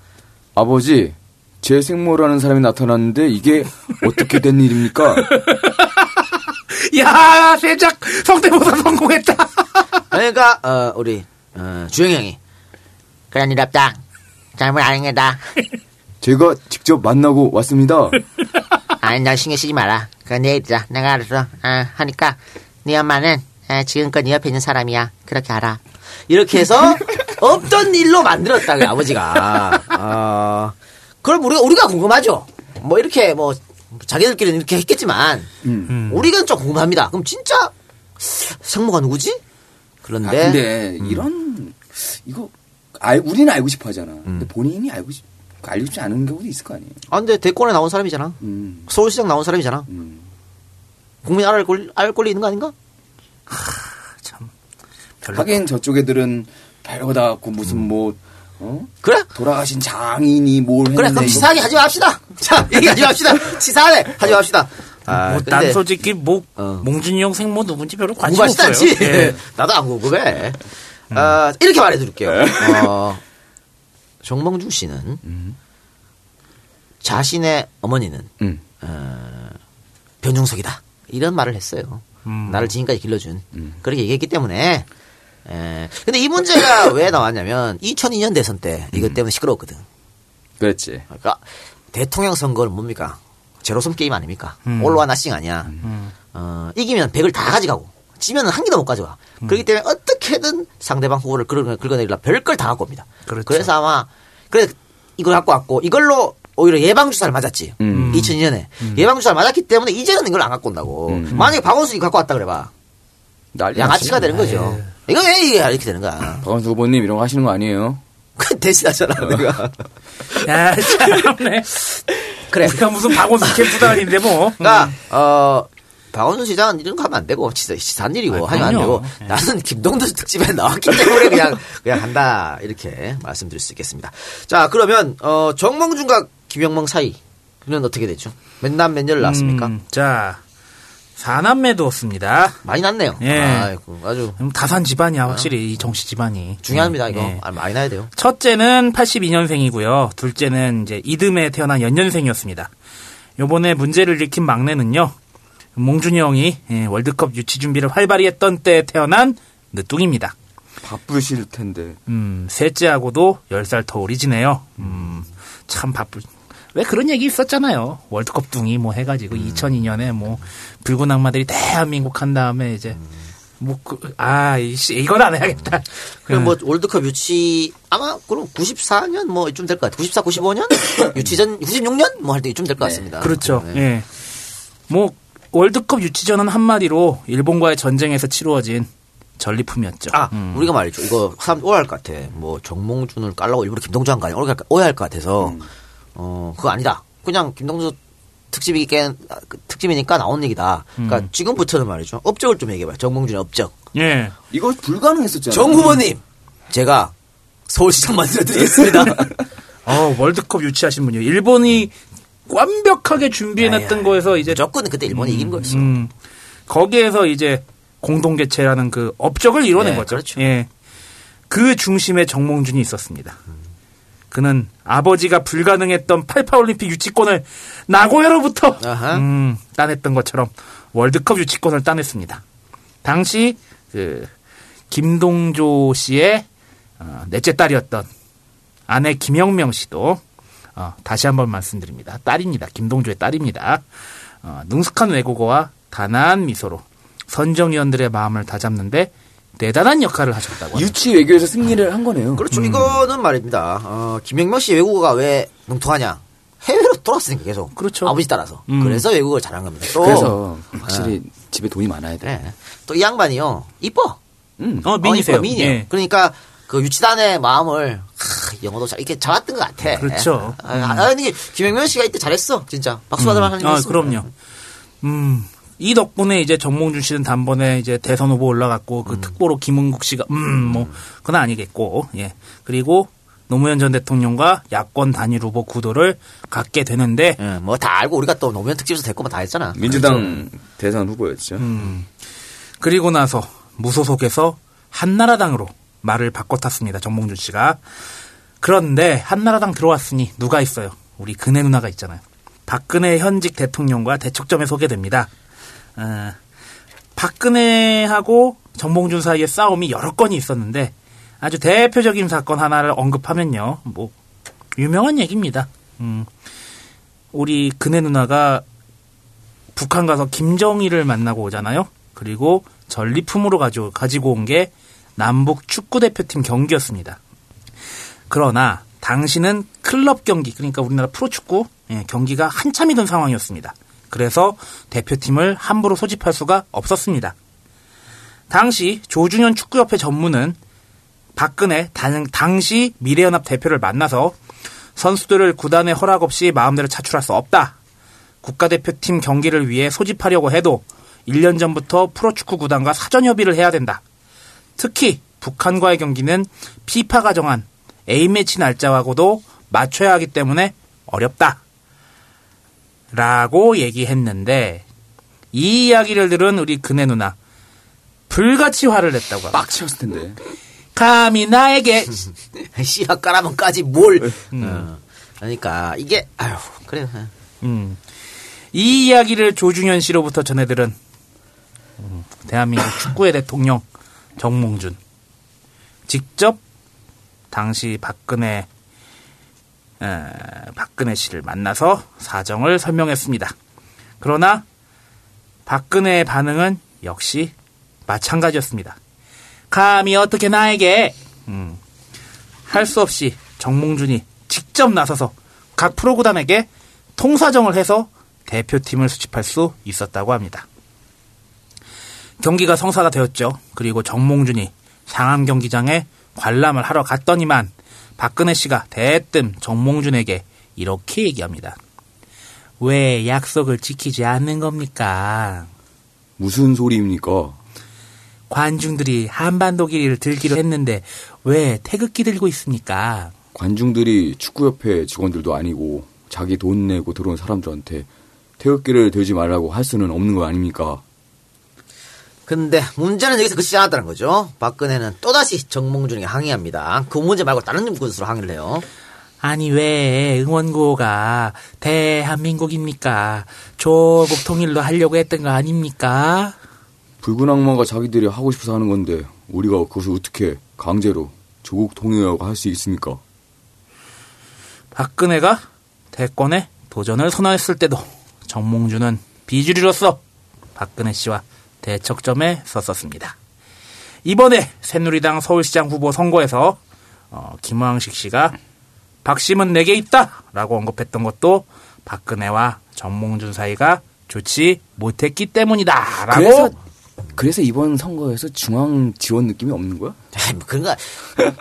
아버지, 제 생모라는 사람이 나타났는데 이게 어떻게 된 일입니까? 야, 세작 성대모사 성공했다. 그러니까, 어, 우리, 어, 주영이 형이. 그런 일 없다. 잘못 아는 게다. 제가 직접 만나고 왔습니다. 아니, 너 신경 쓰지 마라. 그건 내 일이다. 내가 알아서, 아, 하니까, 네 엄마는, 아, 지금껏 네 옆에 있는 사람이야. 그렇게 알아. 이렇게 해서, 없던 일로 만들었다, 그 아버지가. 어, 그럼 우리가, 우리가 궁금하죠? 뭐, 이렇게, 뭐, 자기들끼리는 이렇게 했겠지만, 음. 우리가 좀 궁금합니다. 그럼 진짜, 생모가 누구지? 그런데, 아, 근데 이런 이거 알 우리는 알고 싶어 하잖아. 근데 본인이 알고 싶 알고 싶지 않은 경우도 있을 거 아니에요. 아, 근데 대권에 나온 사람이잖아. 음. 서울시장 나온 사람이잖아. 음. 국민 알 권리, 알 권리 있는 거 아닌가? 하긴 저쪽 애들은 별거 다 갖고 무슨 뭐 어? 그래? 돌아가신 장인이 뭘 했는데 그래, 그럼 이거- 치사하게 하지 맙시다. 자, 얘기하지 맙시다. 치사하게 하지 맙시다. 아, 뭐, 난 솔직히 뭐 몽준이 형 생모 누군지 별로 관심 없어요. 예. 나도 안 궁금해. 아, 이렇게 말해드릴게요. 어, 정몽준 씨는 자신의 어머니는 음. 어, 변종석이다. 이런 말을 했어요. 음. 나를 지금까지 길러준. 그렇게 얘기했기 때문에. 에, 근데 이 문제가 왜 나왔냐면 2002년 대선 때 이것 때문에 시끄러웠거든. 그랬지. 그러니까 대통령 선거는 뭡니까? 제로섬 게임 아닙니까? 음. 올와 나싱 아니야. 어, 이기면 100을 다 가져가고 지면은 한 개도 못 가져가. 그렇기 때문에 어떻게든 상대방 후보를 긁어, 긁어내리려 별걸 다 갖고 옵니다. 그렇죠. 그래서 아마 그래 이걸 갖고 왔고 이걸로 오히려 예방 주사를 맞았지. 음. 2002년에 예방 주사를 맞았기 때문에 이제는 이걸 안 갖고 온다고. 음. 만약에 박원순이 갖고 왔다 그래봐. 양아치가. 되는 거죠. 이거 왜 이렇게 되는 거야? 박원순 후보님 이런 거 하시는 거 아니에요? 그 대신하잖아 내가. 야, 참네. 그래. 우리가 무슨 박원순 캠프도 아닌데 뭐. 그러니까 어 박원순 시장은 이런 거 하면 안 되고 진짜 시산 일이고 아, 하면 안. 되고 나는 김동도 특집에 나왔기 때문에 그냥 그냥 한다 이렇게 말씀드릴 수 있겠습니다. 자 그러면 어 정몽준과 김영梦사이는 어떻게 되죠? 몇 남 몇녀를 낳았습니까? 음, 자, 사남매 두었습니다. 많이 낳네요. 예. 아이고, 아주 음, 다산 집안이야, 확실히, 이 정씨 집안이. 중요합니다 이거 예. 아, 많이 낳아야 돼요. 첫째는 82년생이고요. 둘째는 이제 이듬해 태어난 연년생이었습니다. 요번에 문제를 일으킨 막내는요. 몽준이 형이 예, 월드컵 유치 준비를 활발히 했던 때에 태어난 늦둥입니다. 바쁘실 텐데. 음, 셋째하고도 10살 더 어리지네요. 음, 참 바쁘. 왜 그런 얘기 있었잖아요. 월드컵 둥이 뭐 해가지고 2002년에 뭐 붉은 악마들이 대한민국 한 다음에 이제 뭐 그, 아, 이씨 이건 안 해야겠다. 그럼 뭐 월드컵 유치 아마 그럼 94년 뭐 이쯤 될 것 같아요. 94, 95년 유치전 96년 뭐 할 때 이쯤 될 것 같습니다. 그렇죠. 네. 예. 뭐 월드컵 유치전은 한마디로 일본과의 전쟁에서 치루어진 전리품이었죠. 아, 음. 우리가 말이죠. 이거 사람 오해할 것 같아. 뭐 정몽준을 깔라고 일부러 김동주 한거 아니야? 오해할, 것- 오해할 것 같아서 어 그거 아니다. 그냥 김동주 특집이니까 특집이니까 나온 얘기다. 그러니까 음. 지금부터는 말이죠. 업적을 좀 얘기해봐요. 정몽준의 업적. 예. 이거 불가능했었잖아요. 정 후보님, 제가 서울시장 만들어드리겠습니다. 어, 월드컵 유치하신 분이요. 일본이 완벽하게 준비해놨던 거에서 이제 무조건 그때 일본이 이긴 거였어. 음, 거기에서 이제 공동 개최라는 그 업적을 이뤄낸 네, 거죠. 그렇죠. 예. 그 중심에 정몽준이 있었습니다. 그는 아버지가 불가능했던 88 올림픽 유치권을 나고야로부터 음, 따냈던 것처럼 월드컵 유치권을 따냈습니다. 당시 그 김동조 씨의 어, 넷째 딸이었던 아내 김영명 씨도 어, 다시 한번 말씀드립니다. 딸입니다. 김동조의 딸입니다. 어, 능숙한 외국어와 단아한 미소로 선정위원들의 마음을 다잡는데 대단한 역할을 하셨다고 합니다. 유치 외교에서 승리를 한 거네요. 그렇죠. 이거는 말입니다. 어, 김영명 씨 외국어가 왜 능통하냐? 해외로 돌았으니까 계속. 그렇죠. 아버지 따라서. 음. 그래서 외국어를 잘한 겁니다. 또, 그래서 확실히 집에 돈이 많아야 돼. 네. 또이 양반이요. 이뻐. 음. 어, 미니세요. 이뻐, 미니예요. 예. 그러니까 그 유치단의 마음을 하, 영어도 잘 이렇게 잡았던 것 같아. 그렇죠. 아, 아니 김영명 씨가 이때 잘했어. 진짜. 박수 받을 만한 아, 일이었어. 그럼요. 음, 이 덕분에 이제 정몽준 씨는 단번에 이제 대선 후보 올라갔고 그 특보로 김은국 씨가 음, 뭐 그건 아니겠고 예. 그리고 노무현 전 대통령과 야권 단일 후보 구도를 갖게 되는데 예, 뭐다 알고 우리가 또 노무현 특집에서 됐고 다 했잖아. 민주당 대선 후보였죠. 음. 그리고 나서 무소속에서 한나라당으로 말을 바꿔 탔습니다. 정몽준 씨가. 그런데 한나라당 들어왔으니 누가 있어요? 우리 근혜 누나가 있잖아요. 박근혜 현직 대통령과 대척점에 서게 됩니다. 어, 박근혜하고 정몽준 사이의 싸움이 여러 건이 있었는데 아주 대표적인 사건 하나를 언급하면요. 뭐 유명한 얘기입니다. 음, 우리 근혜 누나가 북한 가서 김정일을 만나고 오잖아요. 그리고 전리품으로 가지고, 가지고 온 게 남북 축구 대표팀 경기였습니다. 그러나 당시는 클럽 경기, 그러니까 우리나라 프로축구 예, 경기가 한참이던 상황이었습니다. 그래서 대표팀을 함부로 소집할 수가 없었습니다. 당시 조중현 축구협회 전무는 박근혜 당, 당시 미래연합 대표를 만나서 선수들을 구단의 허락 없이 마음대로 차출할 수 없다. 국가대표팀 경기를 위해 소집하려고 해도 1년 전부터 프로축구 구단과 사전 협의를 해야 된다. 특히 북한과의 경기는 피파가 정한 A매치 날짜하고도 맞춰야 하기 때문에 어렵다. 라고 얘기했는데 이 이야기를 들은 우리 그네 누나 불같이 화를 냈다고 합니다. 빡치었을 텐데. 감히 나에게 씨가 까라면까지 뭘. 어. 그러니까 이게 아휴 그래. 음. 이 이야기를 조중현 씨로부터 전해들은 음, 대한민국 축구의 대통령 정몽준 직접 당시 박근혜 에, 박근혜 씨를 만나서 사정을 설명했습니다. 그러나 박근혜의 반응은 역시 마찬가지였습니다. 감히 어떻게 나에게 음, 할 수 없이 정몽준이 직접 나서서 각 프로구단에게 통사정을 해서 대표팀을 수집할 수 있었다고 합니다. 경기가 성사가 되었죠. 그리고 정몽준이 상암 경기장에 관람을 하러 갔더니만 박근혜 씨가 대뜸 정몽준에게 이렇게 얘기합니다. 왜 약속을 지키지 않는 겁니까? 무슨 소리입니까? 관중들이 한반도 길이를 들기로 했는데 왜 태극기 들고 있습니까? 관중들이 축구협회 직원들도 아니고 자기 돈 내고 들어온 사람들한테 태극기를 들지 말라고 할 수는 없는 거 아닙니까? 근데 문제는 여기서 그치지 않았다는 거죠. 박근혜는 또다시 정몽준에게 항의합니다. 그 문제 말고 다른 곳으로 항의를 해요. 아니 왜 응원구호가 대한민국입니까? 조국 통일로 하려고 했던 거 아닙니까? 붉은 악마가 자기들이 하고 싶어서 하는 건데 우리가 그것을 어떻게 강제로 조국 통일이라고 할 수 있습니까? 박근혜가 대권에 도전을 선언했을 때도 정몽주는 비주류로서 박근혜 씨와 대척점에 섰었습니다. 이번에 새누리당 서울시장 후보 선거에서 어, 김황식 씨가 박심은 내게 있다라고 언급했던 것도 박근혜와 정몽준 사이가 좋지 못했기 때문이다라고 그래서 그래서 이번 선거에서 중앙 지원 느낌이 없는 거야? 그런가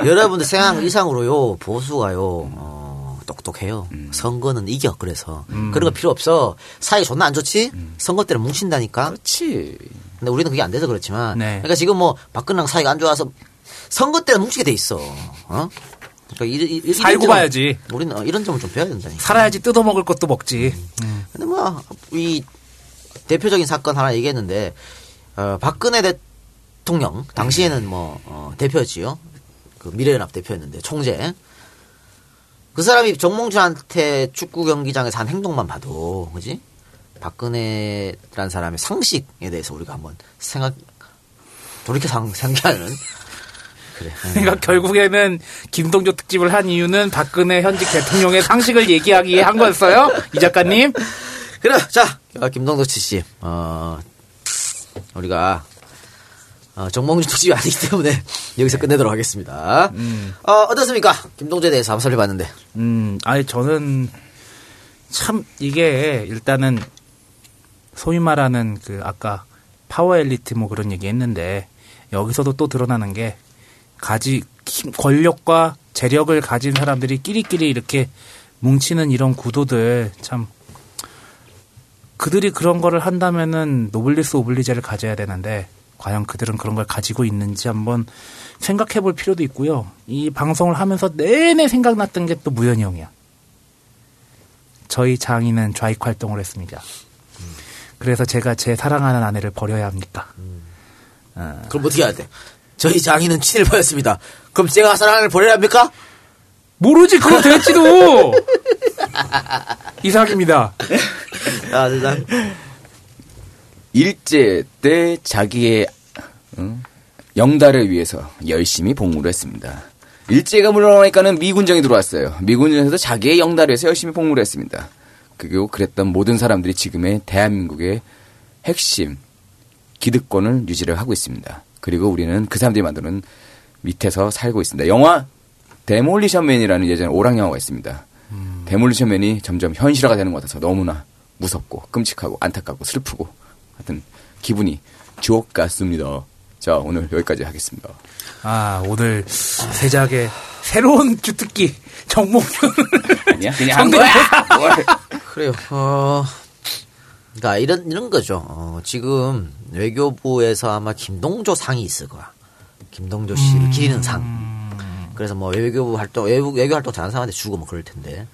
여러분들 생각 이상으로요 보수가요 어, 똑똑해요. 선거는 이겨 그래서 그런 거 필요 없어. 사이 존나 안 좋지? 선거 때는 뭉친다니까. 그렇지. 근데 우리는 그게 안 돼서 그렇지만. 네. 그러니까 지금 뭐 박근혜랑 사이가 안 좋아서 선거 때는 뭉치게 돼 있어. 어? 그러니까 이, 이, 이, 살고 점은- 봐야지. 우리는 어, 이런 점을 좀 배워야 된다니까. 살아야지 뜯어 먹을 것도 먹지. 근데 뭐 이 대표적인 사건 하나 얘기했는데 어, 박근혜 대통령 당시에는 뭐 어, 대표였지요. 그 미래연합 대표였는데 총재. 그 사람이 정몽준한테 축구 경기장에서 한 행동만 봐도 그지? 박근혜라는 사람의 상식에 대해서 우리가 한번 생각 돌이켜 상- 생각하는 그래. 그러니까 결국에는 김동조 특집을 한 이유는 박근혜 현직 대통령의 상식을 얘기하기 위해 한 거였어요? 이 작가님? 그래, 자, 어, 김동덕치 씨, 어, 우리가, 어, 정몽준 특집이 아니기 때문에 여기서 끝내도록 하겠습니다. 어, 어떻습니까? 김동주에 대해서 한번 살펴봤는데. 음, 아니, 저는 참 이게 일단은 소위 말하는 그 아까 파워 엘리트 뭐 그런 얘기 했는데 여기서도 또 드러나는 게 가지 힘, 권력과 재력을 가진 사람들이 끼리끼리 이렇게 뭉치는 이런 구도들 참 그들이 그런 거를 한다면은 노블리스 오블리제를 가져야 되는데 과연 그들은 그런 걸 가지고 있는지 한번 생각해 볼 필요도 있고요. 이 방송을 하면서 내내 생각났던 게 또 무현이 형이야. 저희 장인은 좌익 활동을 했습니다. 그래서 제가 제 사랑하는 아내를 버려야 합니까? 어, 그럼 어떻게 해야 돼? 저희 장인은 친일파였습니다. 그럼 제가 사랑을 버려야 합니까? 모르지, 그거 될지도! 이삭입니다. 아, 세상. 일제 때 자기의 어? 영달을 위해서 열심히 복무를 했습니다. 일제가 물러나니까는 미군정이 들어왔어요. 미군정에서 자기의 영달을 위해서 열심히 복무를 했습니다. 그리고 그랬던 모든 사람들이 지금의 대한민국의 핵심 기득권을 유지를 하고 있습니다. 그리고 우리는 그 사람들이 만드는 밑에서 살고 있습니다. 영화 데몰리션맨이라는 예전에 오락 영화가 있습니다. 데몰리션맨이 점점 현실화가 되는 것 같아서 너무나 무섭고 끔찍하고 안타깝고 슬프고 하여튼 기분이 주옥 같습니다. 자 오늘 여기까지 하겠습니다. 아, 오늘 세작의 새로운 주특기, 정몽준. 아니야 그냥 한 거야. 그래요. 어, 그러니까 이런 이런 거죠. 어, 지금 외교부에서 아마 김동조 상이 있을 거야. 김동조 씨를 기리는 상. 그래서 뭐 외교부 활동, 외부, 외교 활동 잘하는 사람한테 주고 뭐 그럴 텐데.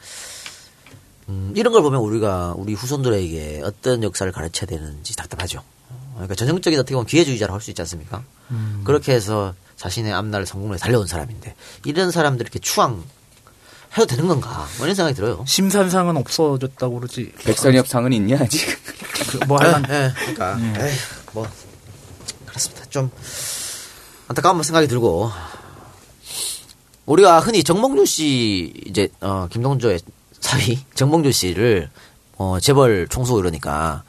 음, 이런 걸 보면 우리가 우리 후손들에게 어떤 역사를 가르쳐야 되는지 답답하죠. 그러니까 전형적인 어떻게 보면 기회주의자라고 할 수 있지 않습니까? 음. 그렇게 해서 자신의 앞날을 성공에 달려온 사람인데 이런 사람들 이렇게 추앙 해도 되는 건가? 뭐 이런 생각이 들어요. 심산상은 없어졌다고 그러지. 백선엽 상은 있냐 아직? 그, 뭐 할란. 예, 예, 그러니까 에이, 뭐 그렇습니다. 좀 안타까운 생각이 들고 우리가 흔히 정몽준 씨 이제 어, 김동조의 사위 정몽준 씨를 어, 재벌 총수 이러니까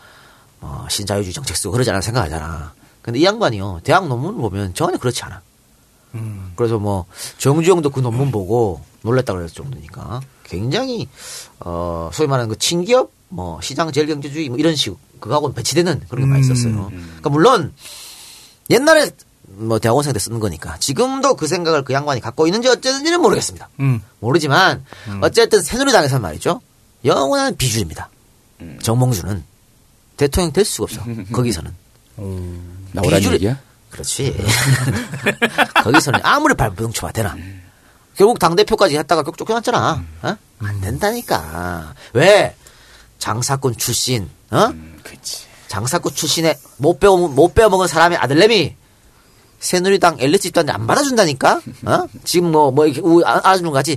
어, 신자유주의 정책 쓰고 그러지 않아 생각하잖아. 근데 이 양반이요 대학 논문을 보면 전혀 그렇지 않아. 그래서 뭐 정주영도 그 논문 보고 놀랬다 그랬을 정도니까 굉장히 어 소위 말하는 그 친기업 뭐 시장 제일 경제주의 뭐 이런 식 그거하고는 배치되는 그런 게 많이 있었어요. 그러니까 물론 옛날에 뭐 대학원생 때 쓰는 거니까 지금도 그 생각을 그 양반이 갖고 있는지 어쨌는지는 모르겠습니다. 음. 모르지만 어쨌든 새누리당에서는 말이죠 영원한 비주입니다. 정몽주는 대통령 될 수가 없어. 거기서는 나오란 비주를- 얘기야? 그렇지. 거기서는 아무리 발부동쳐봐 되나. 결국 당대표까지 했다가 격 쫓겨났잖아. 어? 안 된다니까. 왜? 장사꾼 출신, 어? 장사꾼 출신에 못 빼어, 못 빼어먹은 사람의 아들내미 새누리당 엘리트 집단이 안 받아준다니까? 어? 지금 뭐, 뭐, 이렇게 우- 아- 알아주는 거 같이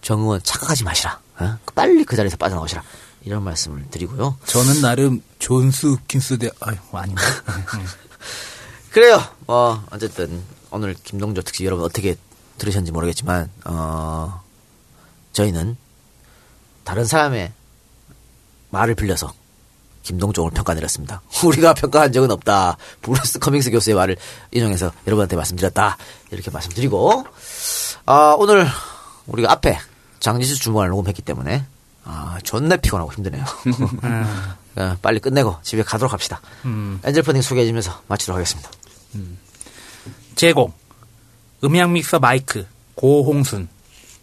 정의원 착각하지 마시라. 어? 빨리 그 자리에서 빠져나오시라. 이런 말씀을 드리고요. 저는 나름 존스 킨스 대, 아유, 아닙니다. 그래요. 어, 어쨌든 오늘 김동조 특집 여러분 어떻게 들으셨는지 모르겠지만 어, 저희는 다른 사람의 말을 빌려서 김동조를 평가내렸습니다. 우리가 평가한 적은 없다. 브루스 커밍스 교수의 말을 인용해서 여러분한테 말씀드렸다. 이렇게 말씀드리고 아, 오늘 우리가 앞에 장지수 주문을 녹음했기 때문에 아, 존나 피곤하고 힘드네요. 아, 빨리 끝내고 집에 가도록 합시다. 음. angel funding 소개해주면서 마치도록 하겠습니다. 제공 음향 믹서 마이크 고홍순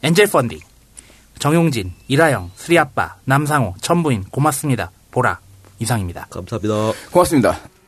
엔젤 펀딩 정용진 이라영 수리아빠 남상호 천부인 고맙습니다 보라 이상입니다. 감사합니다. 고맙습니다.